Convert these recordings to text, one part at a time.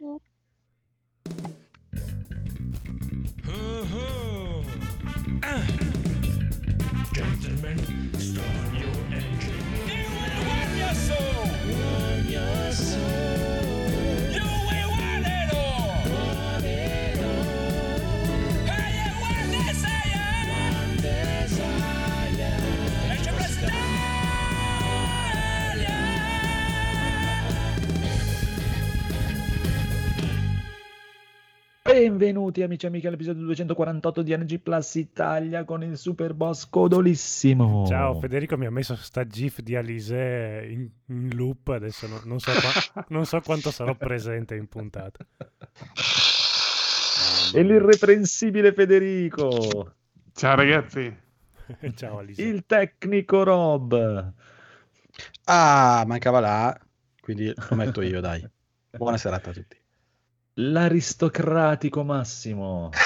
Uh-huh. Ah. Gentlemen, start Benvenuti amici e amiche all'episodio 248 di NG Plus Italia con il super boss codolissimo. Ciao, Federico mi ha messo sta gif di Alise in, in loop, adesso no- non, so qua- non so quanto sarò presente in puntata. E l'irreprensibile Federico. Ciao ragazzi. Ciao Alise. Il tecnico Rob. Ah, mancava là, quindi lo metto io, dai. Buona serata a tutti. L'aristocratico Massimo.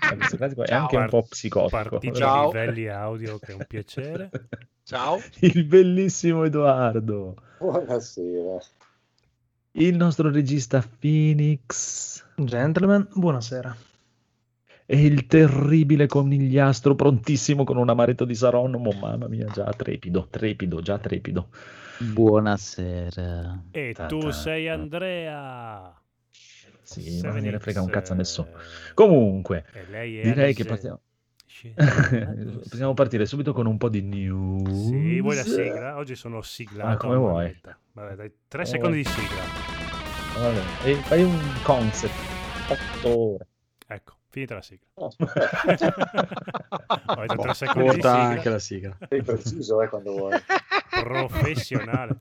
L'aristocratico è Ciao. anche un po' psicotico. Ciao. livelli audio che è un piacere. Ciao. Il bellissimo Edoardo. Buonasera. Il nostro regista Phoenix. Gentlemen, buonasera. E il terribile conigliastro prontissimo con un amaretto di Saronno. Mamma mia, già trepido, trepido, già trepido. Buonasera. E Ta tu ta sei ta. Andrea. Sì, ma non gliene X, frega un cazzo a nessuno. Comunque, E lei è direi che partiamo. Possiamo partire subito con un po' di news. Sì, vuoi la sigla? Oggi sono siglato. Ah, come vuoi. Vabbè, dai, tre Come secondi vuoi. di sigla. Vabbè, e fai un concept. Otto ore. Ecco, finita la sigla. Oh, Ho sigla. anche la sigla. sei preciso eh, quando vuoi. Professionale.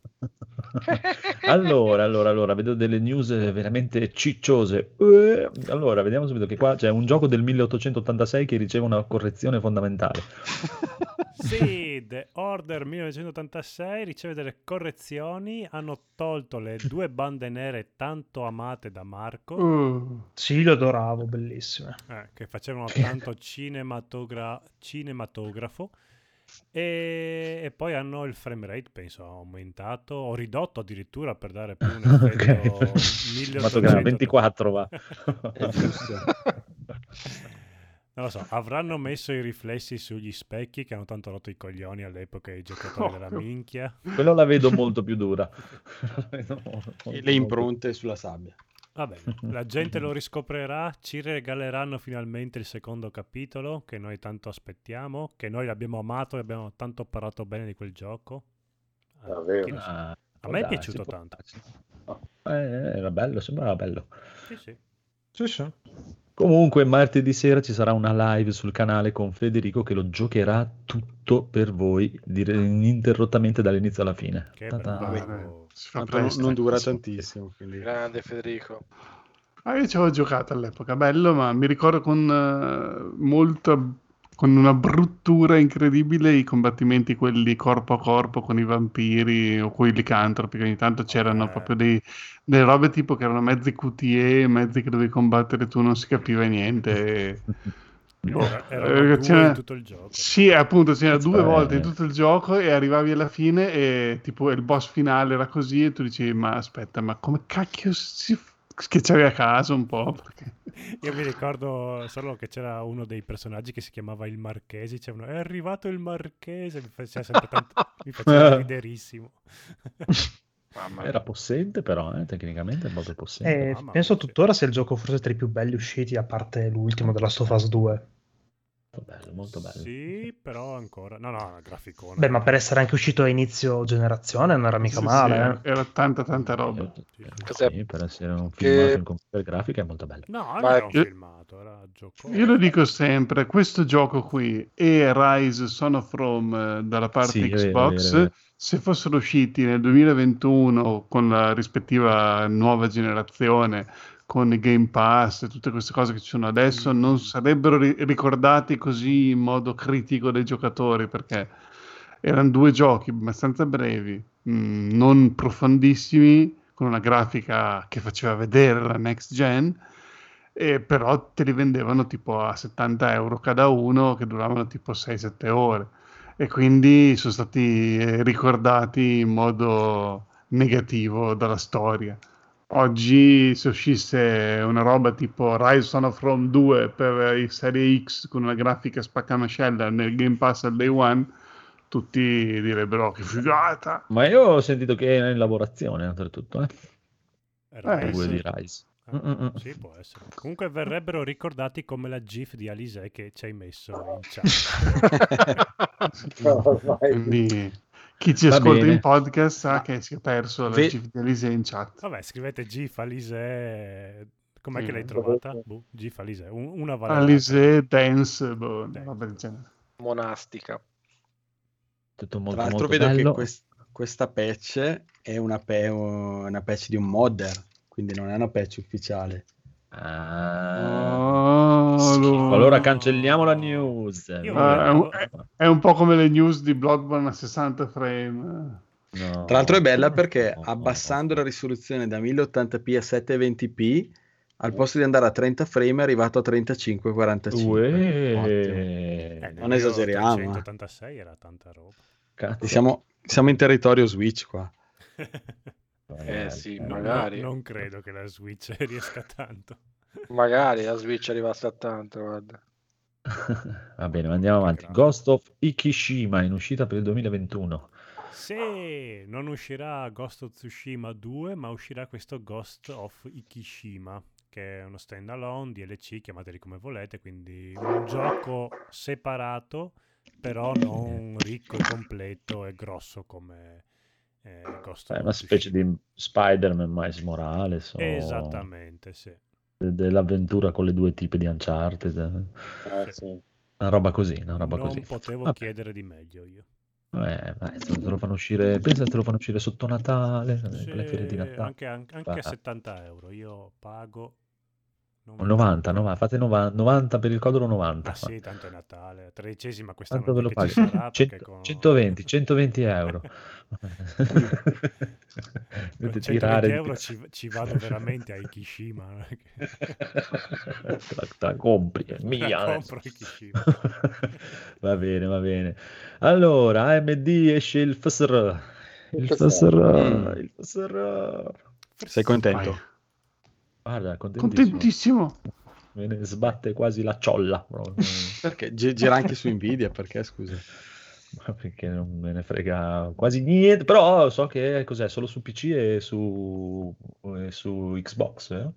allora, allora, allora, vedo delle news veramente cicciose. Eh, Allora, vediamo subito che qua c'è un gioco del 1886 che riceve una correzione fondamentale. Sì, The Order 1986 riceve delle correzioni. Hanno tolto le due bande nere tanto amate da Marco, Uh, Sì, lo adoravo, bellissime. eh, che facevano tanto cinematogra- cinematografo. E, e poi hanno il frame rate, penso, aumentato o ridotto addirittura per dare più un effetto Ok. 1800. 24 va. Giusto. Non lo so, avranno messo i riflessi sugli specchi che hanno tanto rotto i coglioni all'epoca i giocatori della minchia. Quello la vedo molto più dura. Molto, E le impronte sulla sabbia. Va bene, la gente lo riscoprirà, ci regaleranno finalmente il secondo capitolo che noi tanto aspettiamo, che noi l'abbiamo amato e abbiamo tanto parlato bene di quel gioco. Davvero? sa? Ah, A me è piaciuto tanto. farci. Eh, era bello, sembrava bello. Sì, sì. Sì, sì. Comunque, martedì sera ci sarà una live sul canale con Federico che lo giocherà tutto per voi dire- ininterrottamente dall'inizio alla fine. Che Presto. non dura tantissimo, quindi... Grande Federico. Ah, io ci avevo giocato all'epoca, bello, ma mi ricordo con eh, molta con una bruttura incredibile i combattimenti quelli corpo a corpo con i vampiri o con i licantropi, che ogni tanto c'erano Eh. proprio dei, delle robe tipo che erano mezzi QTE, mezzi che dovevi combattere tu, non si capiva niente. e- Boh, Era, eh, c'era- in tutto il gioco. Sì, appunto, c'era due Eh. volte in tutto il gioco e arrivavi alla fine e tipo il boss finale era così e tu dicevi ma aspetta, ma come cacchio si schiacciavi a caso un po'? Perché... Io mi ricordo solo che c'era uno dei personaggi che si chiamava il Marchese, dicevano è arrivato il Marchese, mi faceva sempre tanto, mi faceva riderissimo. Era possente però, eh, tecnicamente è molto possente. E mamma penso tuttora sia il gioco forse tra i più belli usciti, a parte l'ultimo della Last of Us 2. Molto bello, molto bello. Sì, però ancora... No, no, graficone. Beh, ma per essere anche uscito a inizio generazione non era mica Sì, male. sì, eh. era, tanta tanta roba. Eh, Cos'è? Sì, per essere un Che- filmato in computer grafica è molto bello. No, non Ma era un io- filmato, era gioco. Io lo dico sempre, questo gioco qui e Rise Son of Rome eh, dalla parte Sì, vero, Xbox, vero, è vero. se fossero usciti nel 2021 con la rispettiva nuova generazione, con i Game Pass e tutte queste cose che ci sono adesso, Mm. non sarebbero ri- ricordati così in modo critico dai giocatori perché erano due giochi abbastanza brevi, mh, non profondissimi, con una grafica che faceva vedere la next gen e però te li vendevano tipo a 70 euro cada uno che duravano tipo 6-7 ore e quindi sono stati eh, ricordati in modo negativo dalla storia. Oggi se uscisse una roba tipo Rise Son of Rome 2 per il Serie X con una grafica spaccamascella nel Game Pass al day one, tutti direbbero "Oh, che figata. Ma io ho sentito che è in lavorazione, oltretutto, eh? Era Eh, 2 sì. di Rise. Ah. Sì, può essere. Comunque verrebbero ricordati come la GIF di Alice che ci hai messo in chat. Quindi chi ci Va ascolta bene. in podcast sa che si è perso la Ve- GIF di Elise in chat. Vabbè, scrivete GIF Alice. Com'è Sì. che l'hai trovata? Boh, GIF Alice. Un- una valerata. Alice Dance, boh, Dance. Monastica. Tutto molto, Tra l'altro molto vedo bello. che quest- questa patch è una, pe- una patch di un modder, quindi non è una patch ufficiale. Ah. Oh, Allora cancelliamo la news. Ah, è, un, è- un po' come le news di Bloodborne a 60 frame. No. Tra l'altro è bella perché abbassando la risoluzione da 1080p a 720p, al posto di andare a 30 frame è arrivato a 35-45. Ottimo. Uè. Eh, non esageriamo, eh. 386 era tanta roba. Cazzo. Siamo, siamo in territorio Switch qua. Eh sì, No, magari. non credo che la Switch riesca tanto. Magari la Switch arrivasse a tanto, guarda. Va bene, ma andiamo avanti. Grazie. Ghost of Ikishima in uscita per il 2021. Se non uscirà Ghost of Tsushima 2, ma uscirà questo Ghost of Ikishima, che è uno standalone DLC, chiamateli come volete, quindi un gioco separato, però non ricco e completo e grosso come eh, Ghost È una specie di Spider-Man Miles Morales o Esattamente, sì. de- dell'avventura con le due tipi di Uncharted. Eh, sì. Una roba così, una roba non così. potevo Vabbè. chiedere di meglio io. Eh, dai, te lo fanno uscire, pensa te lo fanno uscire sotto Natale, Sì, le ferie di Natale. anche, anche, anche a Ah. 70 euro, io pago... non- 90, 90, fate 90, 90 per il codolo 90. Ah sì, tanto è Natale, tredicesima quest'anno Tanto ve lo paghi. sarà, 100 perché con- 120, 120 euro. con Dovete 120 tirare euro ci, ci vado veramente a Ikishima. la, la compri, è mia. La compro Ikishima. va bene, va bene. Allora, AMD esce il FSR. Il FSR, Mm. il FSR. Sei contento? Guarda, contentissimo. Contentissimo. Me ne sbatte quasi la ciolla. Perché Gi- gira anche su Nvidia, perché scusa? Ma perché non me ne frega quasi niente, però so che cos'è solo su PC e su, e su Xbox. eh?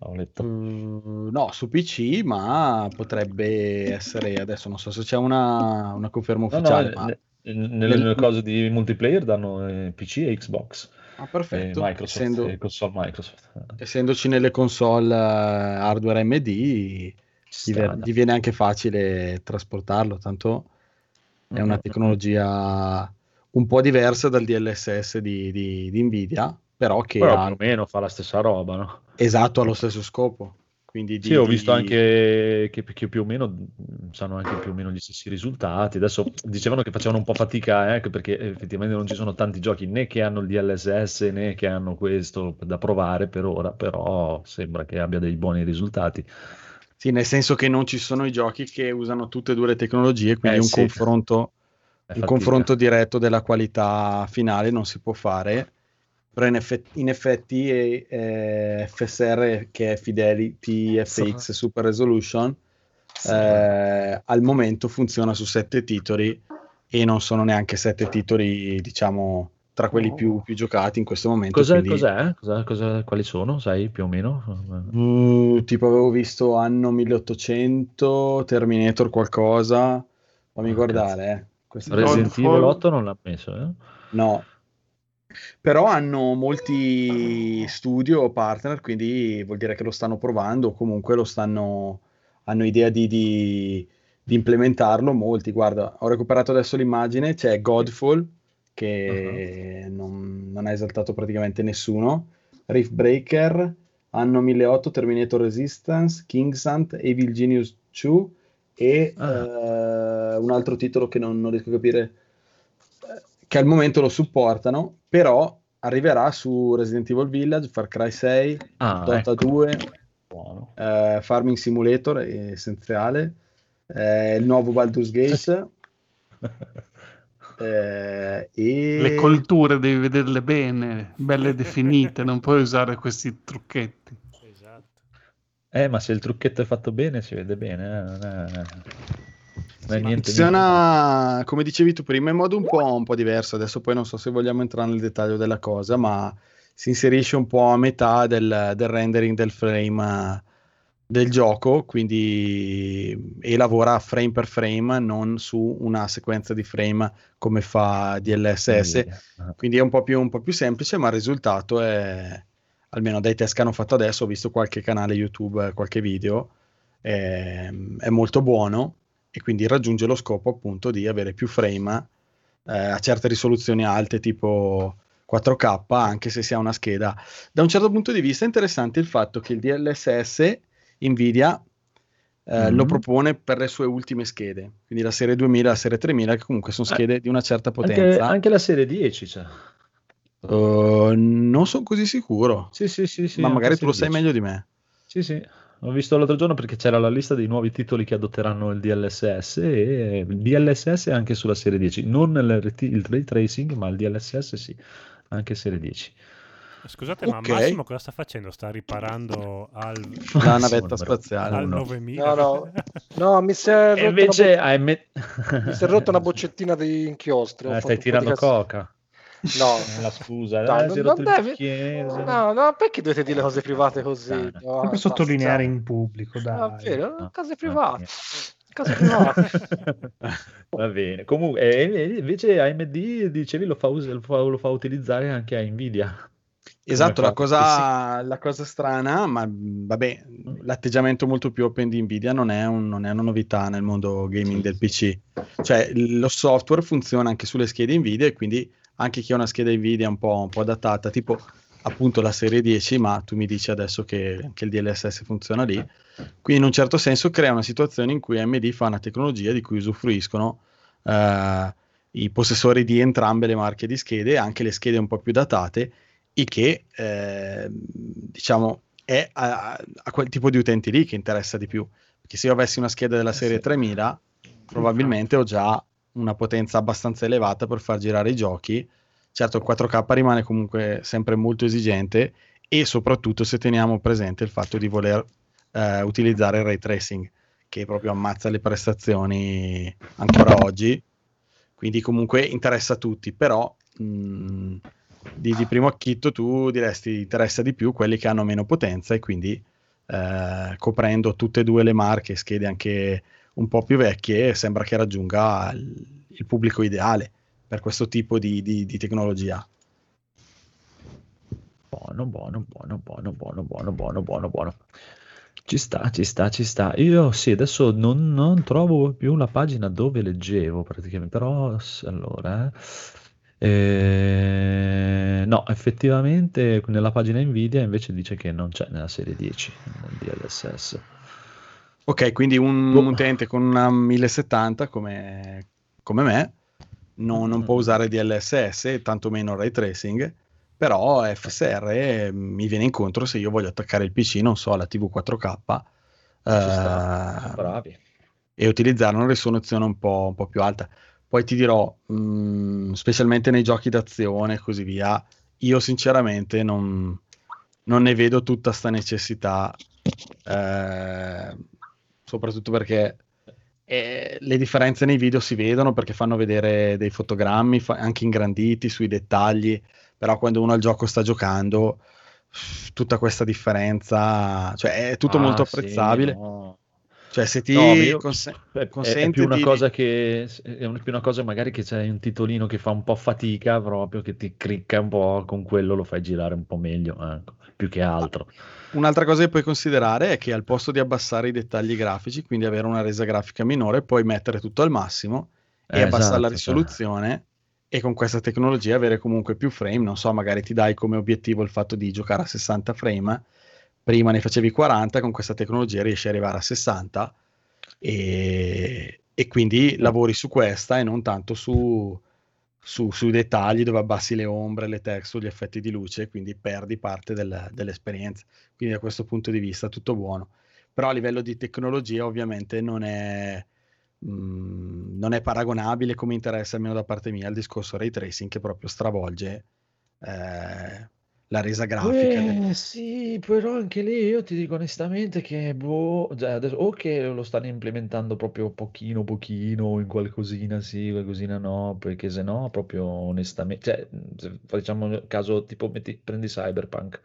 Ho letto. Uh, no, su PC, ma potrebbe essere adesso non so se c'è una, una conferma No, no, ufficiale, ma ne- nel, nel- nel caso di multiplayer danno eh, PC e Xbox ah, e perfetto. Microsoft, Essendo- e console Microsoft. essendoci nelle console eh, hardware AMD, gli, Ci ve- sta, gli viene anche facile trasportarlo, tanto è una tecnologia un po' diversa dal DLSS di, di- di Nvidia, però che Però ha più o meno fa la stessa roba, no? esatto allo stesso scopo. Quindi Sì, di- ho visto di- anche che, che più o meno sanno anche più o meno gli stessi risultati. Adesso dicevano che facevano un po' fatica, eh, anche perché effettivamente non ci sono tanti giochi né che hanno il DLSS né che hanno questo da provare per ora, però sembra che abbia dei buoni risultati. Sì, nel senso che non ci sono i giochi che usano tutte e due le tecnologie, quindi Eh, un sì. confronto, un confronto diretto della qualità finale non si può fare, però in effetti, in effetti eh, eh, FSR che è Fidelity FX Super Resolution eh, al momento funziona su sette titoli e non sono neanche sette titoli, diciamo, tra quelli più, più giocati in questo momento. Cos'è, quindi- cos'è? Cosa- cosa- quali sono? Sai più o meno? Uh, tipo avevo visto anno 1800, Terminator qualcosa, fammi Ah, guardare. Eh. Resident. Evil 8 non l'ha messo, eh? No, però hanno molti studio partner, quindi vuol dire che lo stanno provando o comunque lo stanno, hanno idea di, di- di implementarlo. Molti, guarda, ho recuperato adesso l'immagine, c'è Godfall che non, non ha esaltato praticamente nessuno, Rift Breaker, anno 1008, Terminator Resistance, King's Hunt, Evil Genius 2 e Ah. eh, un altro titolo che non, non riesco a capire che al momento lo supportano, però arriverà su Resident Evil Village, Far Cry 6, Ah, Dota ecco. 2, Buono. eh, Farming Simulator è essenziale, eh, il nuovo Baldur's Gate eh, e... Le colture devi vederle bene, belle definite, non puoi usare questi trucchetti. Esatto. Eh, ma se il trucchetto è fatto bene, si vede bene. eh, è niente, Funziona, come dicevi tu prima, in modo un po', un po' diverso. Adesso poi non so se vogliamo entrare nel dettaglio della cosa, ma si inserisce un po' a metà del, del rendering del frame eh, del gioco, quindi e lavora frame per frame, non su una sequenza di frame come fa DLSS. niente. Quindi è un po' più, un po' più semplice, ma il risultato è, almeno dai test che hanno fatto adesso, ho visto qualche canale YouTube, qualche video, è, è molto buono e quindi raggiunge lo scopo appunto di avere più frame eh, a certe risoluzioni alte tipo 4K, anche se si ha una scheda. Da un certo punto di vista è interessante il fatto che il DLSS Nvidia eh, Mhm. lo propone per le sue ultime schede, quindi la serie 2000 e la serie 3000, che comunque sono schede di una certa Anche, potenza. anche la serie 10 c'è. Uh, non sono così sicuro, Sì, sì, sì, sì, ma anche magari tu lo sai 10. meglio di me. Sì, sì. Ho visto l'altro giorno perché c'era la lista dei nuovi titoli che adotteranno il DLSS e il DLSS è anche sulla serie 10, non il, il ray tracing, ma il DLSS sì, anche serie 10. Scusate, Ok. ma Massimo cosa sta facendo? Sta riparando al, La navetta spaziale. al uno. 9000? No, no. No, mi si è rotta invece una, bo- mi si è rotta una boccettina di inchiostri. ho Eh, fatto stai tirando cas- coca. No, Eh, La scusa, No, eh, non- non no, no, perché dovete dire le cose private così? No, Sempre basta. sottolineare in pubblico, dai. Ah, vero? No, Cose no, private. Cose private. Va bene. Comunque, e- e invece AMD dicevi lo fa, us- lo fa- lo fa utilizzare anche a Nvidia. Esatto, la cosa, la cosa strana, ma mh, vabbè, l'atteggiamento molto più open di Nvidia non è, un- non è una novità nel mondo gaming del PC. Cioè, lo software funziona anche sulle schede Nvidia e quindi anche chi ha una scheda Nvidia un po', un po' adattata, tipo appunto la serie 10, ma tu mi dici adesso che, che il DLSS funziona lì. Quindi in un certo senso crea una situazione in cui AMD fa una tecnologia di cui usufruiscono eh, i possessori di entrambe le marche di schede, anche le schede un po' più datate, il che eh, diciamo è a, a quel tipo di utenti lì che interessa di più. Perché se io avessi una scheda della Eh serie sì. 3000, probabilmente ho già una potenza abbastanza elevata per far girare i giochi. Certo, il 4K rimane comunque sempre molto esigente e soprattutto se teniamo presente il fatto di voler eh, utilizzare il ray tracing, che proprio ammazza le prestazioni ancora oggi. Quindi comunque interessa a tutti, però mh, di, di primo acchitto tu diresti interessa di più quelli che hanno meno potenza e quindi eh, coprendo tutte e due le marche, schede anche un po' più vecchie, sembra che raggiunga il, pubblico ideale per questo tipo di, di- di tecnologia. Buono, buono, buono, buono, buono, buono, buono, buono, buono. Ci sta, ci sta, ci sta. Io sì, adesso non, non trovo più la pagina dove leggevo praticamente, però allora... eh, eh, no, effettivamente nella pagina Nvidia invece dice che non c'è nella serie 10 nel DLSS. Ok, quindi un Boh. utente con una 1070 come, come me non, non può Mm. usare DLSS, tantomeno ray tracing, però FSR mi viene incontro se io voglio attaccare il PC, non so, alla TV 4K Ci sta, eh, bravi. e utilizzare una risoluzione un po', un po' più alta. Poi ti dirò, mh, specialmente nei giochi d'azione e così via, io sinceramente non, non ne vedo tutta sta necessità, eh, soprattutto perché eh, le differenze nei video si vedono perché fanno vedere dei fotogrammi fa- anche ingranditi sui dettagli, però quando uno al gioco sta giocando, tutta questa differenza, cioè è tutto Ah, molto sì, apprezzabile. no. Cioè, se ti No, conse- È, è- più una di- cosa che è più una cosa magari che c'è un titolino che fa un po' fatica proprio che ti cricca un po' con quello lo fai girare un po' meglio ecco, più che altro Un'altra cosa che puoi considerare è che al posto di abbassare i dettagli grafici, quindi avere una resa grafica minore, puoi mettere tutto al massimo e Eh, abbassare la esatto, cioè. risoluzione e con questa tecnologia avere comunque più frame. Non so, magari ti dai come obiettivo il fatto di giocare a 60 frame, prima ne facevi 40, con questa tecnologia riesci ad arrivare a 60 e, e quindi lavori su questa e non tanto su, su- sui dettagli dove abbassi le ombre, le texture, gli effetti di luce, quindi perdi parte del- dell'esperienza. Quindi da questo punto di vista tutto buono. Però a livello di tecnologia ovviamente non è, mh, non è paragonabile come interesse almeno da parte mia al discorso ray tracing che proprio stravolge eh, la resa grafica. del- Eh, sì, però anche lì io ti dico onestamente che boh, cioè, adesso, o che lo stanno implementando proprio pochino pochino, in qualcosina sì, qualcosina no, perché se no proprio onestamente, cioè, se facciamo caso tipo metti- prendi Cyberpunk,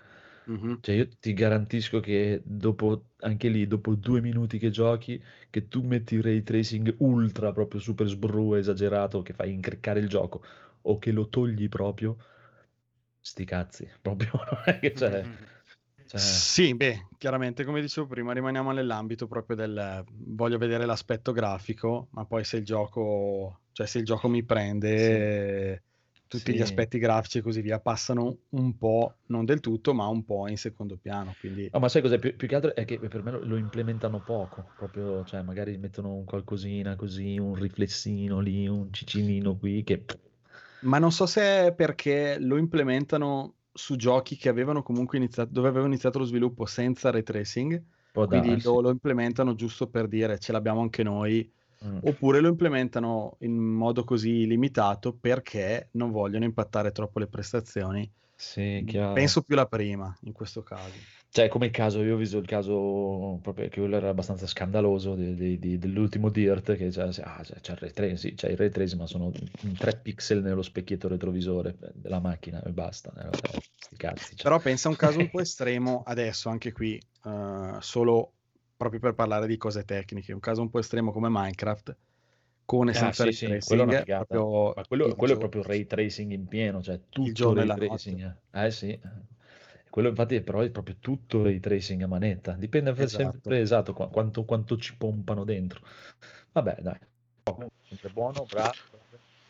Mhm. cioè io ti garantisco che dopo, anche lì, dopo due minuti che giochi, che tu metti il ray tracing ultra, proprio super sbru, esagerato, che fai incriccare il gioco, o che lo togli proprio, sti cazzi, proprio non è che c'è... cioè, Sì, beh, chiaramente come dicevo prima rimaniamo nell'ambito proprio del voglio vedere l'aspetto grafico, ma poi se il gioco, cioè se il gioco mi prende, tutti Sì. gli aspetti grafici e così via passano un po', non del tutto, ma un po' in secondo piano, quindi No, ma sai cos'è? Più, più che altro è che per me lo, lo implementano poco, proprio, cioè magari mettono un qualcosina così, un riflessino lì, un cicinino qui, che Ma non so se è perché lo implementano su giochi che avevano comunque iniziato, dove avevano iniziato lo sviluppo senza ray tracing, può quindi darsi. lo, lo implementano giusto per dire ce l'abbiamo anche noi, Mm. oppure lo implementano in modo così limitato perché non vogliono impattare troppo le prestazioni. Sì. Penso più la prima in questo caso. Cioè, come caso, io ho visto il caso proprio che quello era abbastanza scandaloso di- di- di- dell'ultimo Dirt, che c'è, ah, c'è, c'è il ray tracing, c'è il ray tracing, ma sono 3 pixel nello specchietto retrovisore della macchina e basta. eh, vabbè, sti cazzi. cioè. Però pensa a un caso un po' estremo adesso, anche qui, eh, solo proprio per parlare di cose tecniche, un caso un po' estremo come Minecraft, con e Ah, senza sì, ray sì, tracing, quello è proprio quello, il quello è proprio ray tracing in pieno, cioè tutto giorno e ray tracing. Eh sì, quello infatti però è proprio tutto ray tracing a manetta. Dipende Esatto. sempre esatto qua- quanto, quanto ci pompano dentro. Vabbè, dai. Sempre buono, bravo.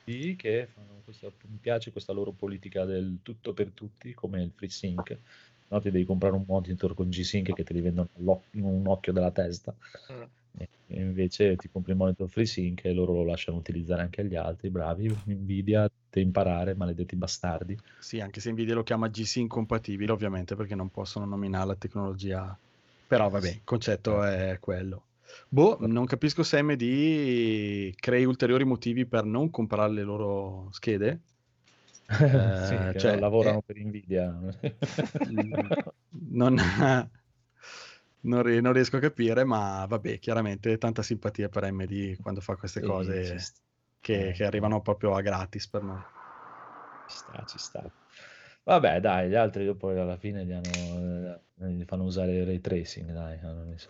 Sì, che fanno questa- mi piace questa loro politica del tutto per tutti, come il FreeSync. No, ti devi comprare un monitor con G-Sync che te li vendono in un occhio della testa. Mm. Invece ti compri il monitor FreeSync e loro lo lasciano utilizzare anche agli altri. Bravi, Nvidia, te imparare, maledetti bastardi. Sì, anche se Nvidia lo chiama GC incompatibile, ovviamente, perché non possono nominare la tecnologia. Però vabbè, il concetto è quello. Boh, non capisco se AMD crei ulteriori motivi per non comprare le loro schede. sì, Eh, che cioè, lavorano eh, per Nvidia. non, non ri- non riesco a capire, ma vabbè, chiaramente tanta simpatia per AMD quando fa queste Sì, cose sta. Che, Eh, che arrivano proprio a gratis per noi. Ci sta, ci sta. Vabbè, dai, gli altri dopo alla fine gli, hanno, eh, gli fanno usare il ray tracing, dai, hanno messo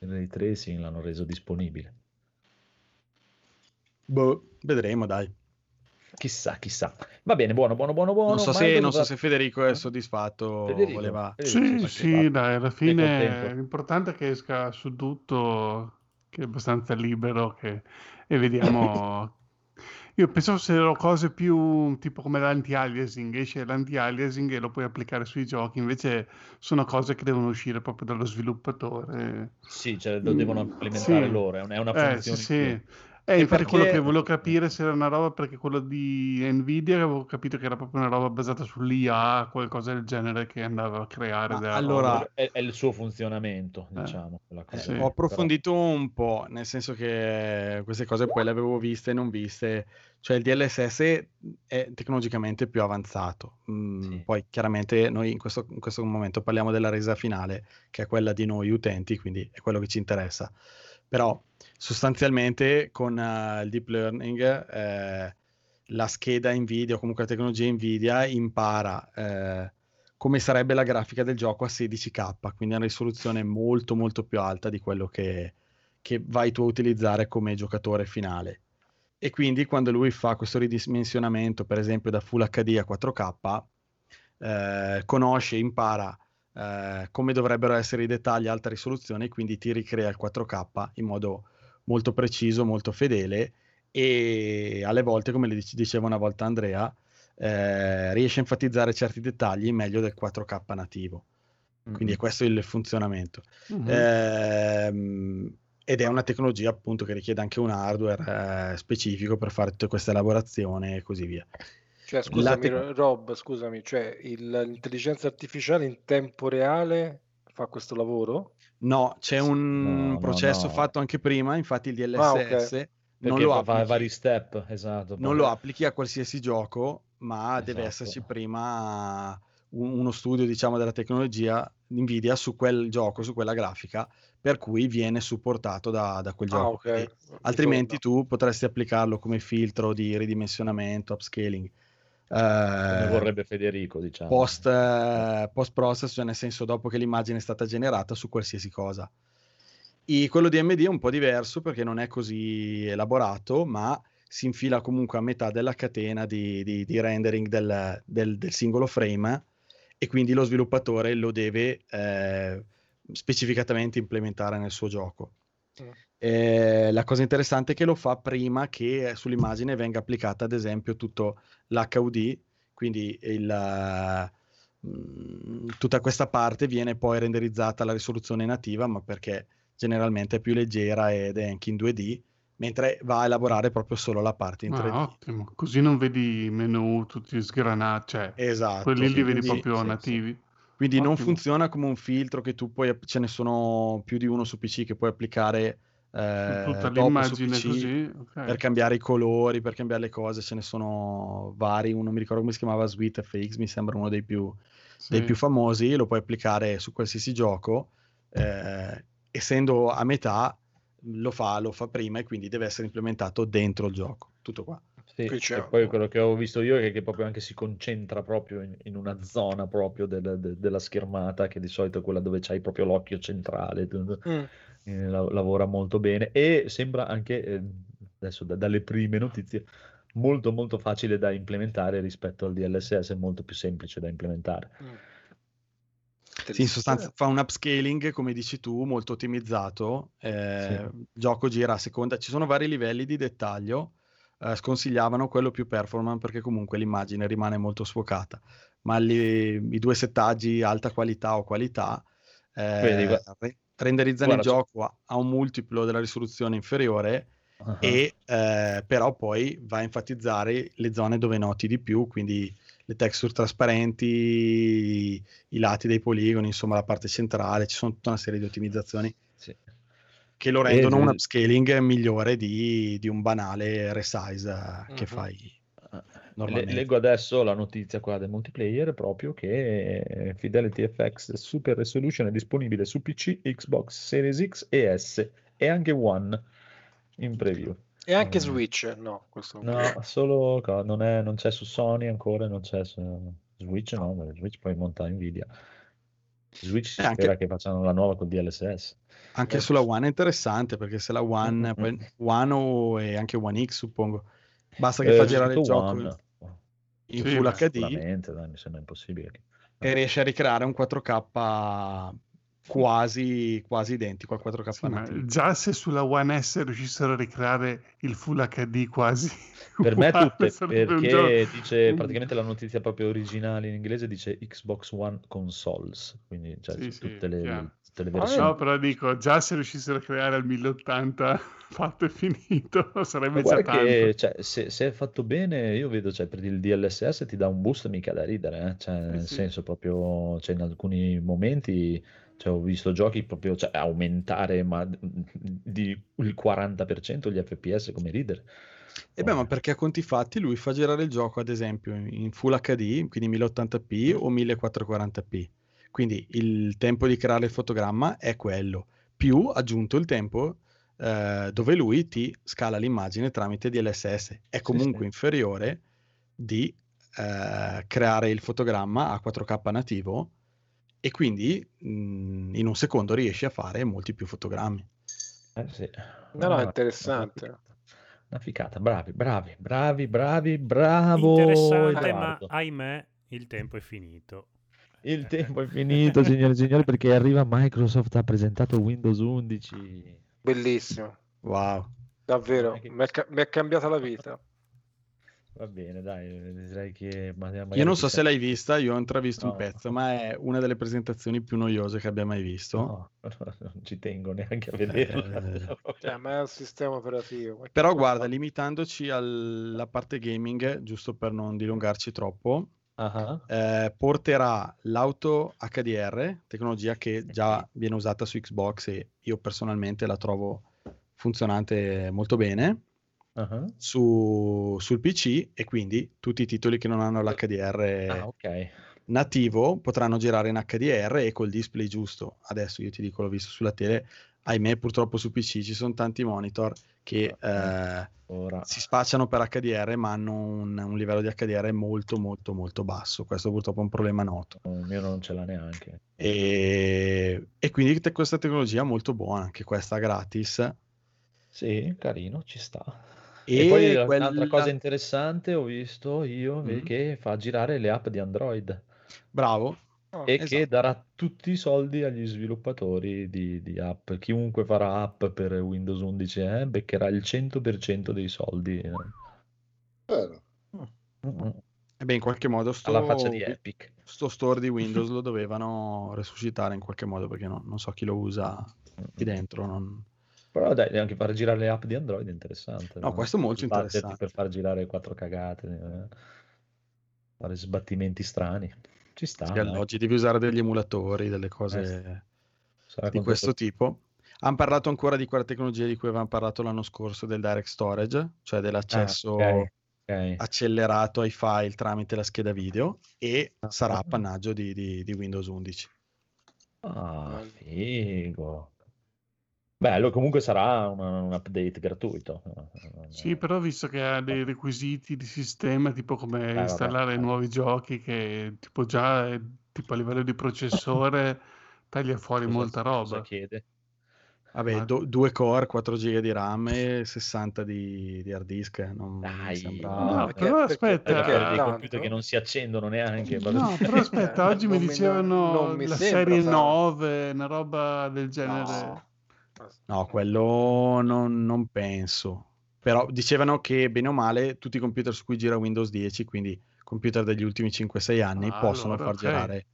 il ray tracing l'hanno reso disponibile. Boh, vedremo, dai. Chissà, chissà. Va bene, buono, buono, buono, buono. Non so, se, non so se Federico è soddisfatto, Federico, voleva... Federico, Sì, sì, dai, alla fine l'importante è che esca su tutto, che è abbastanza libero che- e vediamo. Io pensavo fossero cose più tipo come l'anti-aliasing, esce l'anti-aliasing e lo puoi applicare sui giochi, invece sono cose che devono uscire proprio dallo sviluppatore. Sì, cioè, lo devono Mm, implementare sì. loro, è una, una Eh, funzione sì, sì. Eh, E infatti quello perché- che volevo capire se era una roba, perché quello di Nvidia avevo capito che era proprio una roba basata sull'IA, qualcosa del genere che andava a creare allora-. È, è il suo funzionamento, Eh. diciamo. Eh, cosa Sì. Ho però- approfondito un po', nel senso che queste cose poi le avevo viste e non viste. Cioè il DLSS è tecnologicamente più avanzato. Mm, Sì. Poi chiaramente noi in questo, in questo momento parliamo della resa finale, che è quella di noi utenti, quindi è quello che ci interessa. Però sostanzialmente con eh, il deep learning eh, la scheda Nvidia o comunque la tecnologia Nvidia impara eh, come sarebbe la grafica del gioco a 16K, quindi una risoluzione molto molto più alta di quello che, che vai tu a utilizzare come giocatore finale. E quindi quando lui fa questo ridimensionamento, per esempio da Full HD a 4K, eh, conosce, impara eh, come dovrebbero essere i dettagli a alta risoluzione quindi ti ricrea il 4K in modo molto preciso, molto fedele e alle volte, come le dice- diceva una volta Andrea, eh, riesce a enfatizzare certi dettagli meglio del 4K nativo. Quindi è questo il funzionamento. Mhm. Ehm, ed è una tecnologia appunto che richiede anche un hardware eh, specifico per fare tutte queste elaborazioni e così via. Cioè, scusami, tec- Rob, scusami, cioè il- l'intelligenza artificiale in tempo reale fa questo lavoro? No, c'è un No, no, processo no. fatto anche prima, infatti il DLSS Ah, ok. non lo applichi, vari step, esatto. non lo applichi a qualsiasi gioco, ma deve Esatto. esserci prima un- uno studio, diciamo, della tecnologia Nvidia su quel gioco, su quella grafica, per cui viene supportato da, da quel Ah, gioco. ok. Quindi Mi altrimenti tu potresti applicarlo come filtro di ridimensionamento, upscaling. Come eh, vorrebbe Federico, diciamo. post, eh, post process, cioè nel senso dopo che l'immagine è stata generata su qualsiasi cosa. E quello di AMD è un po' diverso perché non è così elaborato, ma si infila comunque a metà della catena di, di- di rendering del, del- del singolo frame e quindi lo sviluppatore lo deve eh, specificatamente implementare nel suo gioco. Eh, la cosa interessante è che lo fa prima che sull'immagine venga applicata, ad esempio, tutto l'HUD, quindi il, mh, tutta questa parte viene poi renderizzata alla risoluzione nativa, ma perché generalmente è più leggera ed è anche in 2D, mentre va a elaborare proprio solo la parte in 3D. Ah, ottimo, così non vedi i menu tutti sgranati, cioè Esatto. quelli li vedi quindi- proprio sì, sì. nativi. Quindi non Ottimo. funziona come un filtro che tu puoi, ce ne sono più di uno su PC che puoi applicare eh, tutta l'immagine PC così, ok. per cambiare i colori, per cambiare le cose, ce ne sono vari, uno mi ricordo come si chiamava Sweet FX, mi sembra uno dei più, Sì. dei più famosi, lo puoi applicare su qualsiasi gioco, eh, essendo a metà lo fa, lo fa prima e quindi deve essere implementato dentro il gioco, tutto qua. Sì, e poi quello che ho visto io è che proprio anche si concentra proprio in, in una zona proprio del- de- della schermata, che di solito è quella dove c'hai proprio l'occhio centrale, Mm. eh, la- lavora molto bene e sembra anche, eh, adesso da- dalle prime notizie, molto molto facile da implementare rispetto al DLSS, molto più semplice da implementare. Mm. Sì, in sostanza fa un upscaling, come dici tu, molto ottimizzato. eh, Il gioco gira a seconda, ci sono vari livelli di dettaglio. Eh, sconsigliavano quello più performance perché comunque l'immagine rimane molto sfocata. Ma li- i due settaggi, alta qualità o qualità, eh, guarda- re- renderizzano il guarda, c'è- gioco a, a un multiplo della risoluzione inferiore Ah, e eh, però poi va a enfatizzare le zone dove noti di più, quindi le texture trasparenti, i, i lati dei poligoni, insomma la parte centrale, ci sono tutta una serie di ottimizzazioni. Che lo rendono un upscaling migliore di, di un banale resize eh, che fai. Le- leggo adesso la notizia qua del multiplayer proprio che eh, Fidelity FX Super Resolution è disponibile su PC, Xbox Series X e S e anche One in preview. E anche Eh, Switch? No, questo No, solo non, è- non c'è su Sony ancora, non c'è su Switch, no, ma Switch poi monta Nvidia. Switch si E anche- spera che facciano la nuova con DLSS. Anche Eh, sulla One è interessante perché se la One, Mm, mm, poi- mm. One o e anche One X suppongo, basta che Eh, fa girare il gioco One. in Sì, Full HD dai, mi sembra impossibile. che- e riesce a ricreare un 4K quasi, quasi identico al 4K Sì, ma nativo. già se sulla One S riuscissero a ricreare il Full HD quasi Per me tutte, perché dice praticamente la notizia proprio originale in inglese dice Xbox One Consoles, quindi cioè, sì, tutte, le, chiaro. Tutte le Ah, versioni. No, però dico, già se riuscissero a creare il 1080 fatto e finito, sarebbe già guarda che tanto. cioè, se, se è fatto bene, io vedo cioè, per il DLSS ti dà un boost mica da ridere, eh. Cioè, Eh nel sì. senso proprio cioè, in alcuni momenti cioè, ho visto giochi proprio cioè, aumentare ma di il 40% gli FPS come ridere. E beh, ma perché a conti fatti lui fa girare il gioco, ad esempio, in Full HD, quindi 1080p o 1440p. Quindi il tempo di creare il fotogramma è quello, più aggiunto il tempo eh, dove lui ti scala l'immagine tramite DLSS. È comunque sì. inferiore di eh, creare il fotogramma a 4K nativo e quindi mh, in un secondo riesci a fare molti più fotogrammi. Eh, sì. No, no, è interessante. Una ficata. Una ficata, bravi, bravi, bravi, bravi, bravo Interessante, ma Edoardo. ahimè il tempo è finito. Il tempo è finito, signore e signori, perché arriva Microsoft, ha presentato Windows 11. Bellissimo, Wow. davvero, mi è, ca- mi è cambiata la vita. Va bene, dai, direi che Io non so se l'hai vista, io ho intravisto un No. pezzo, ma è una delle presentazioni più noiose che abbia mai visto. No, non ci tengo neanche a vederla. Cioè, ma è il sistema operativo. Però guarda, limitandoci alla parte gaming, giusto per non dilungarci troppo, Ah, eh, porterà l'auto HDR, tecnologia che già viene usata su Xbox e io personalmente la trovo funzionante molto bene ah. su- sul PC e quindi tutti i titoli che non hanno l'HDR Ah, ok. nativo potranno girare in HDR e col display giusto. Adesso io ti dico, l'ho visto sulla tele, ahimè purtroppo su PC ci sono tanti monitor che eh, Ora. si spacciano per HDR ma hanno un, un livello di HDR molto molto molto basso. Questo purtroppo è un problema noto. Il mio non ce l'ha neanche. E, e quindi te- questa tecnologia è molto buona, anche questa gratis. Sì, carino, ci sta. E, E, poi quella- un'altra cosa interessante ho visto io Mhm. che fa girare le app di Android Bravo. Ah, e esatto. che darà tutti i soldi agli sviluppatori di, di app. Chiunque farà app per Windows 11 eh, beccherà il 100% dei soldi. eh. Vero. Mm, E beh, in qualche modo sto, Alla faccia di Epic. sto store di Windows lo dovevano resuscitare in qualche modo perché no- non so chi lo usa qui dentro. non- Però dai, anche far girare le app di Android è interessante. No, questo è molto Sbatterti interessante. Per far girare quattro cagate, eh, fare sbattimenti strani. Ci sta. Sì, dai. oggi devi usare degli emulatori, delle Eh, cose Sarà di questo tipo. Hanno parlato ancora di quella tecnologia di cui avevamo parlato l'anno scorso del direct storage, cioè dell'accesso Ah, ok, ok. accelerato ai file tramite la scheda video e Ah. sarà appannaggio di, di- di Windows 11. Ah, figo. Bello, comunque sarà una- un update gratuito. Sì, però visto che ha dei requisiti di sistema, tipo come vabbè, installare eh. nuovi giochi, che tipo già è- tipo a livello di processore taglia fuori Cosa- molta cosa roba. chiede? Vabbè, Ma- do- due core, 4 giga di RAM e 60 di, di hard disk. eh, Non, mi Dai, sembra... No, perché- però perché- aspetta, Per perché avere dei computer che non si accendono neanche. No, però aspetta, oggi mi mi- dicevano non mi la sembra serie tanto. 9, una roba del genere. No. No, quello non, non penso. Però dicevano che bene o male tutti i computer su cui gira Windows 10, quindi computer degli ultimi 5-6 anni, Ah, possono allora, far ok. girare.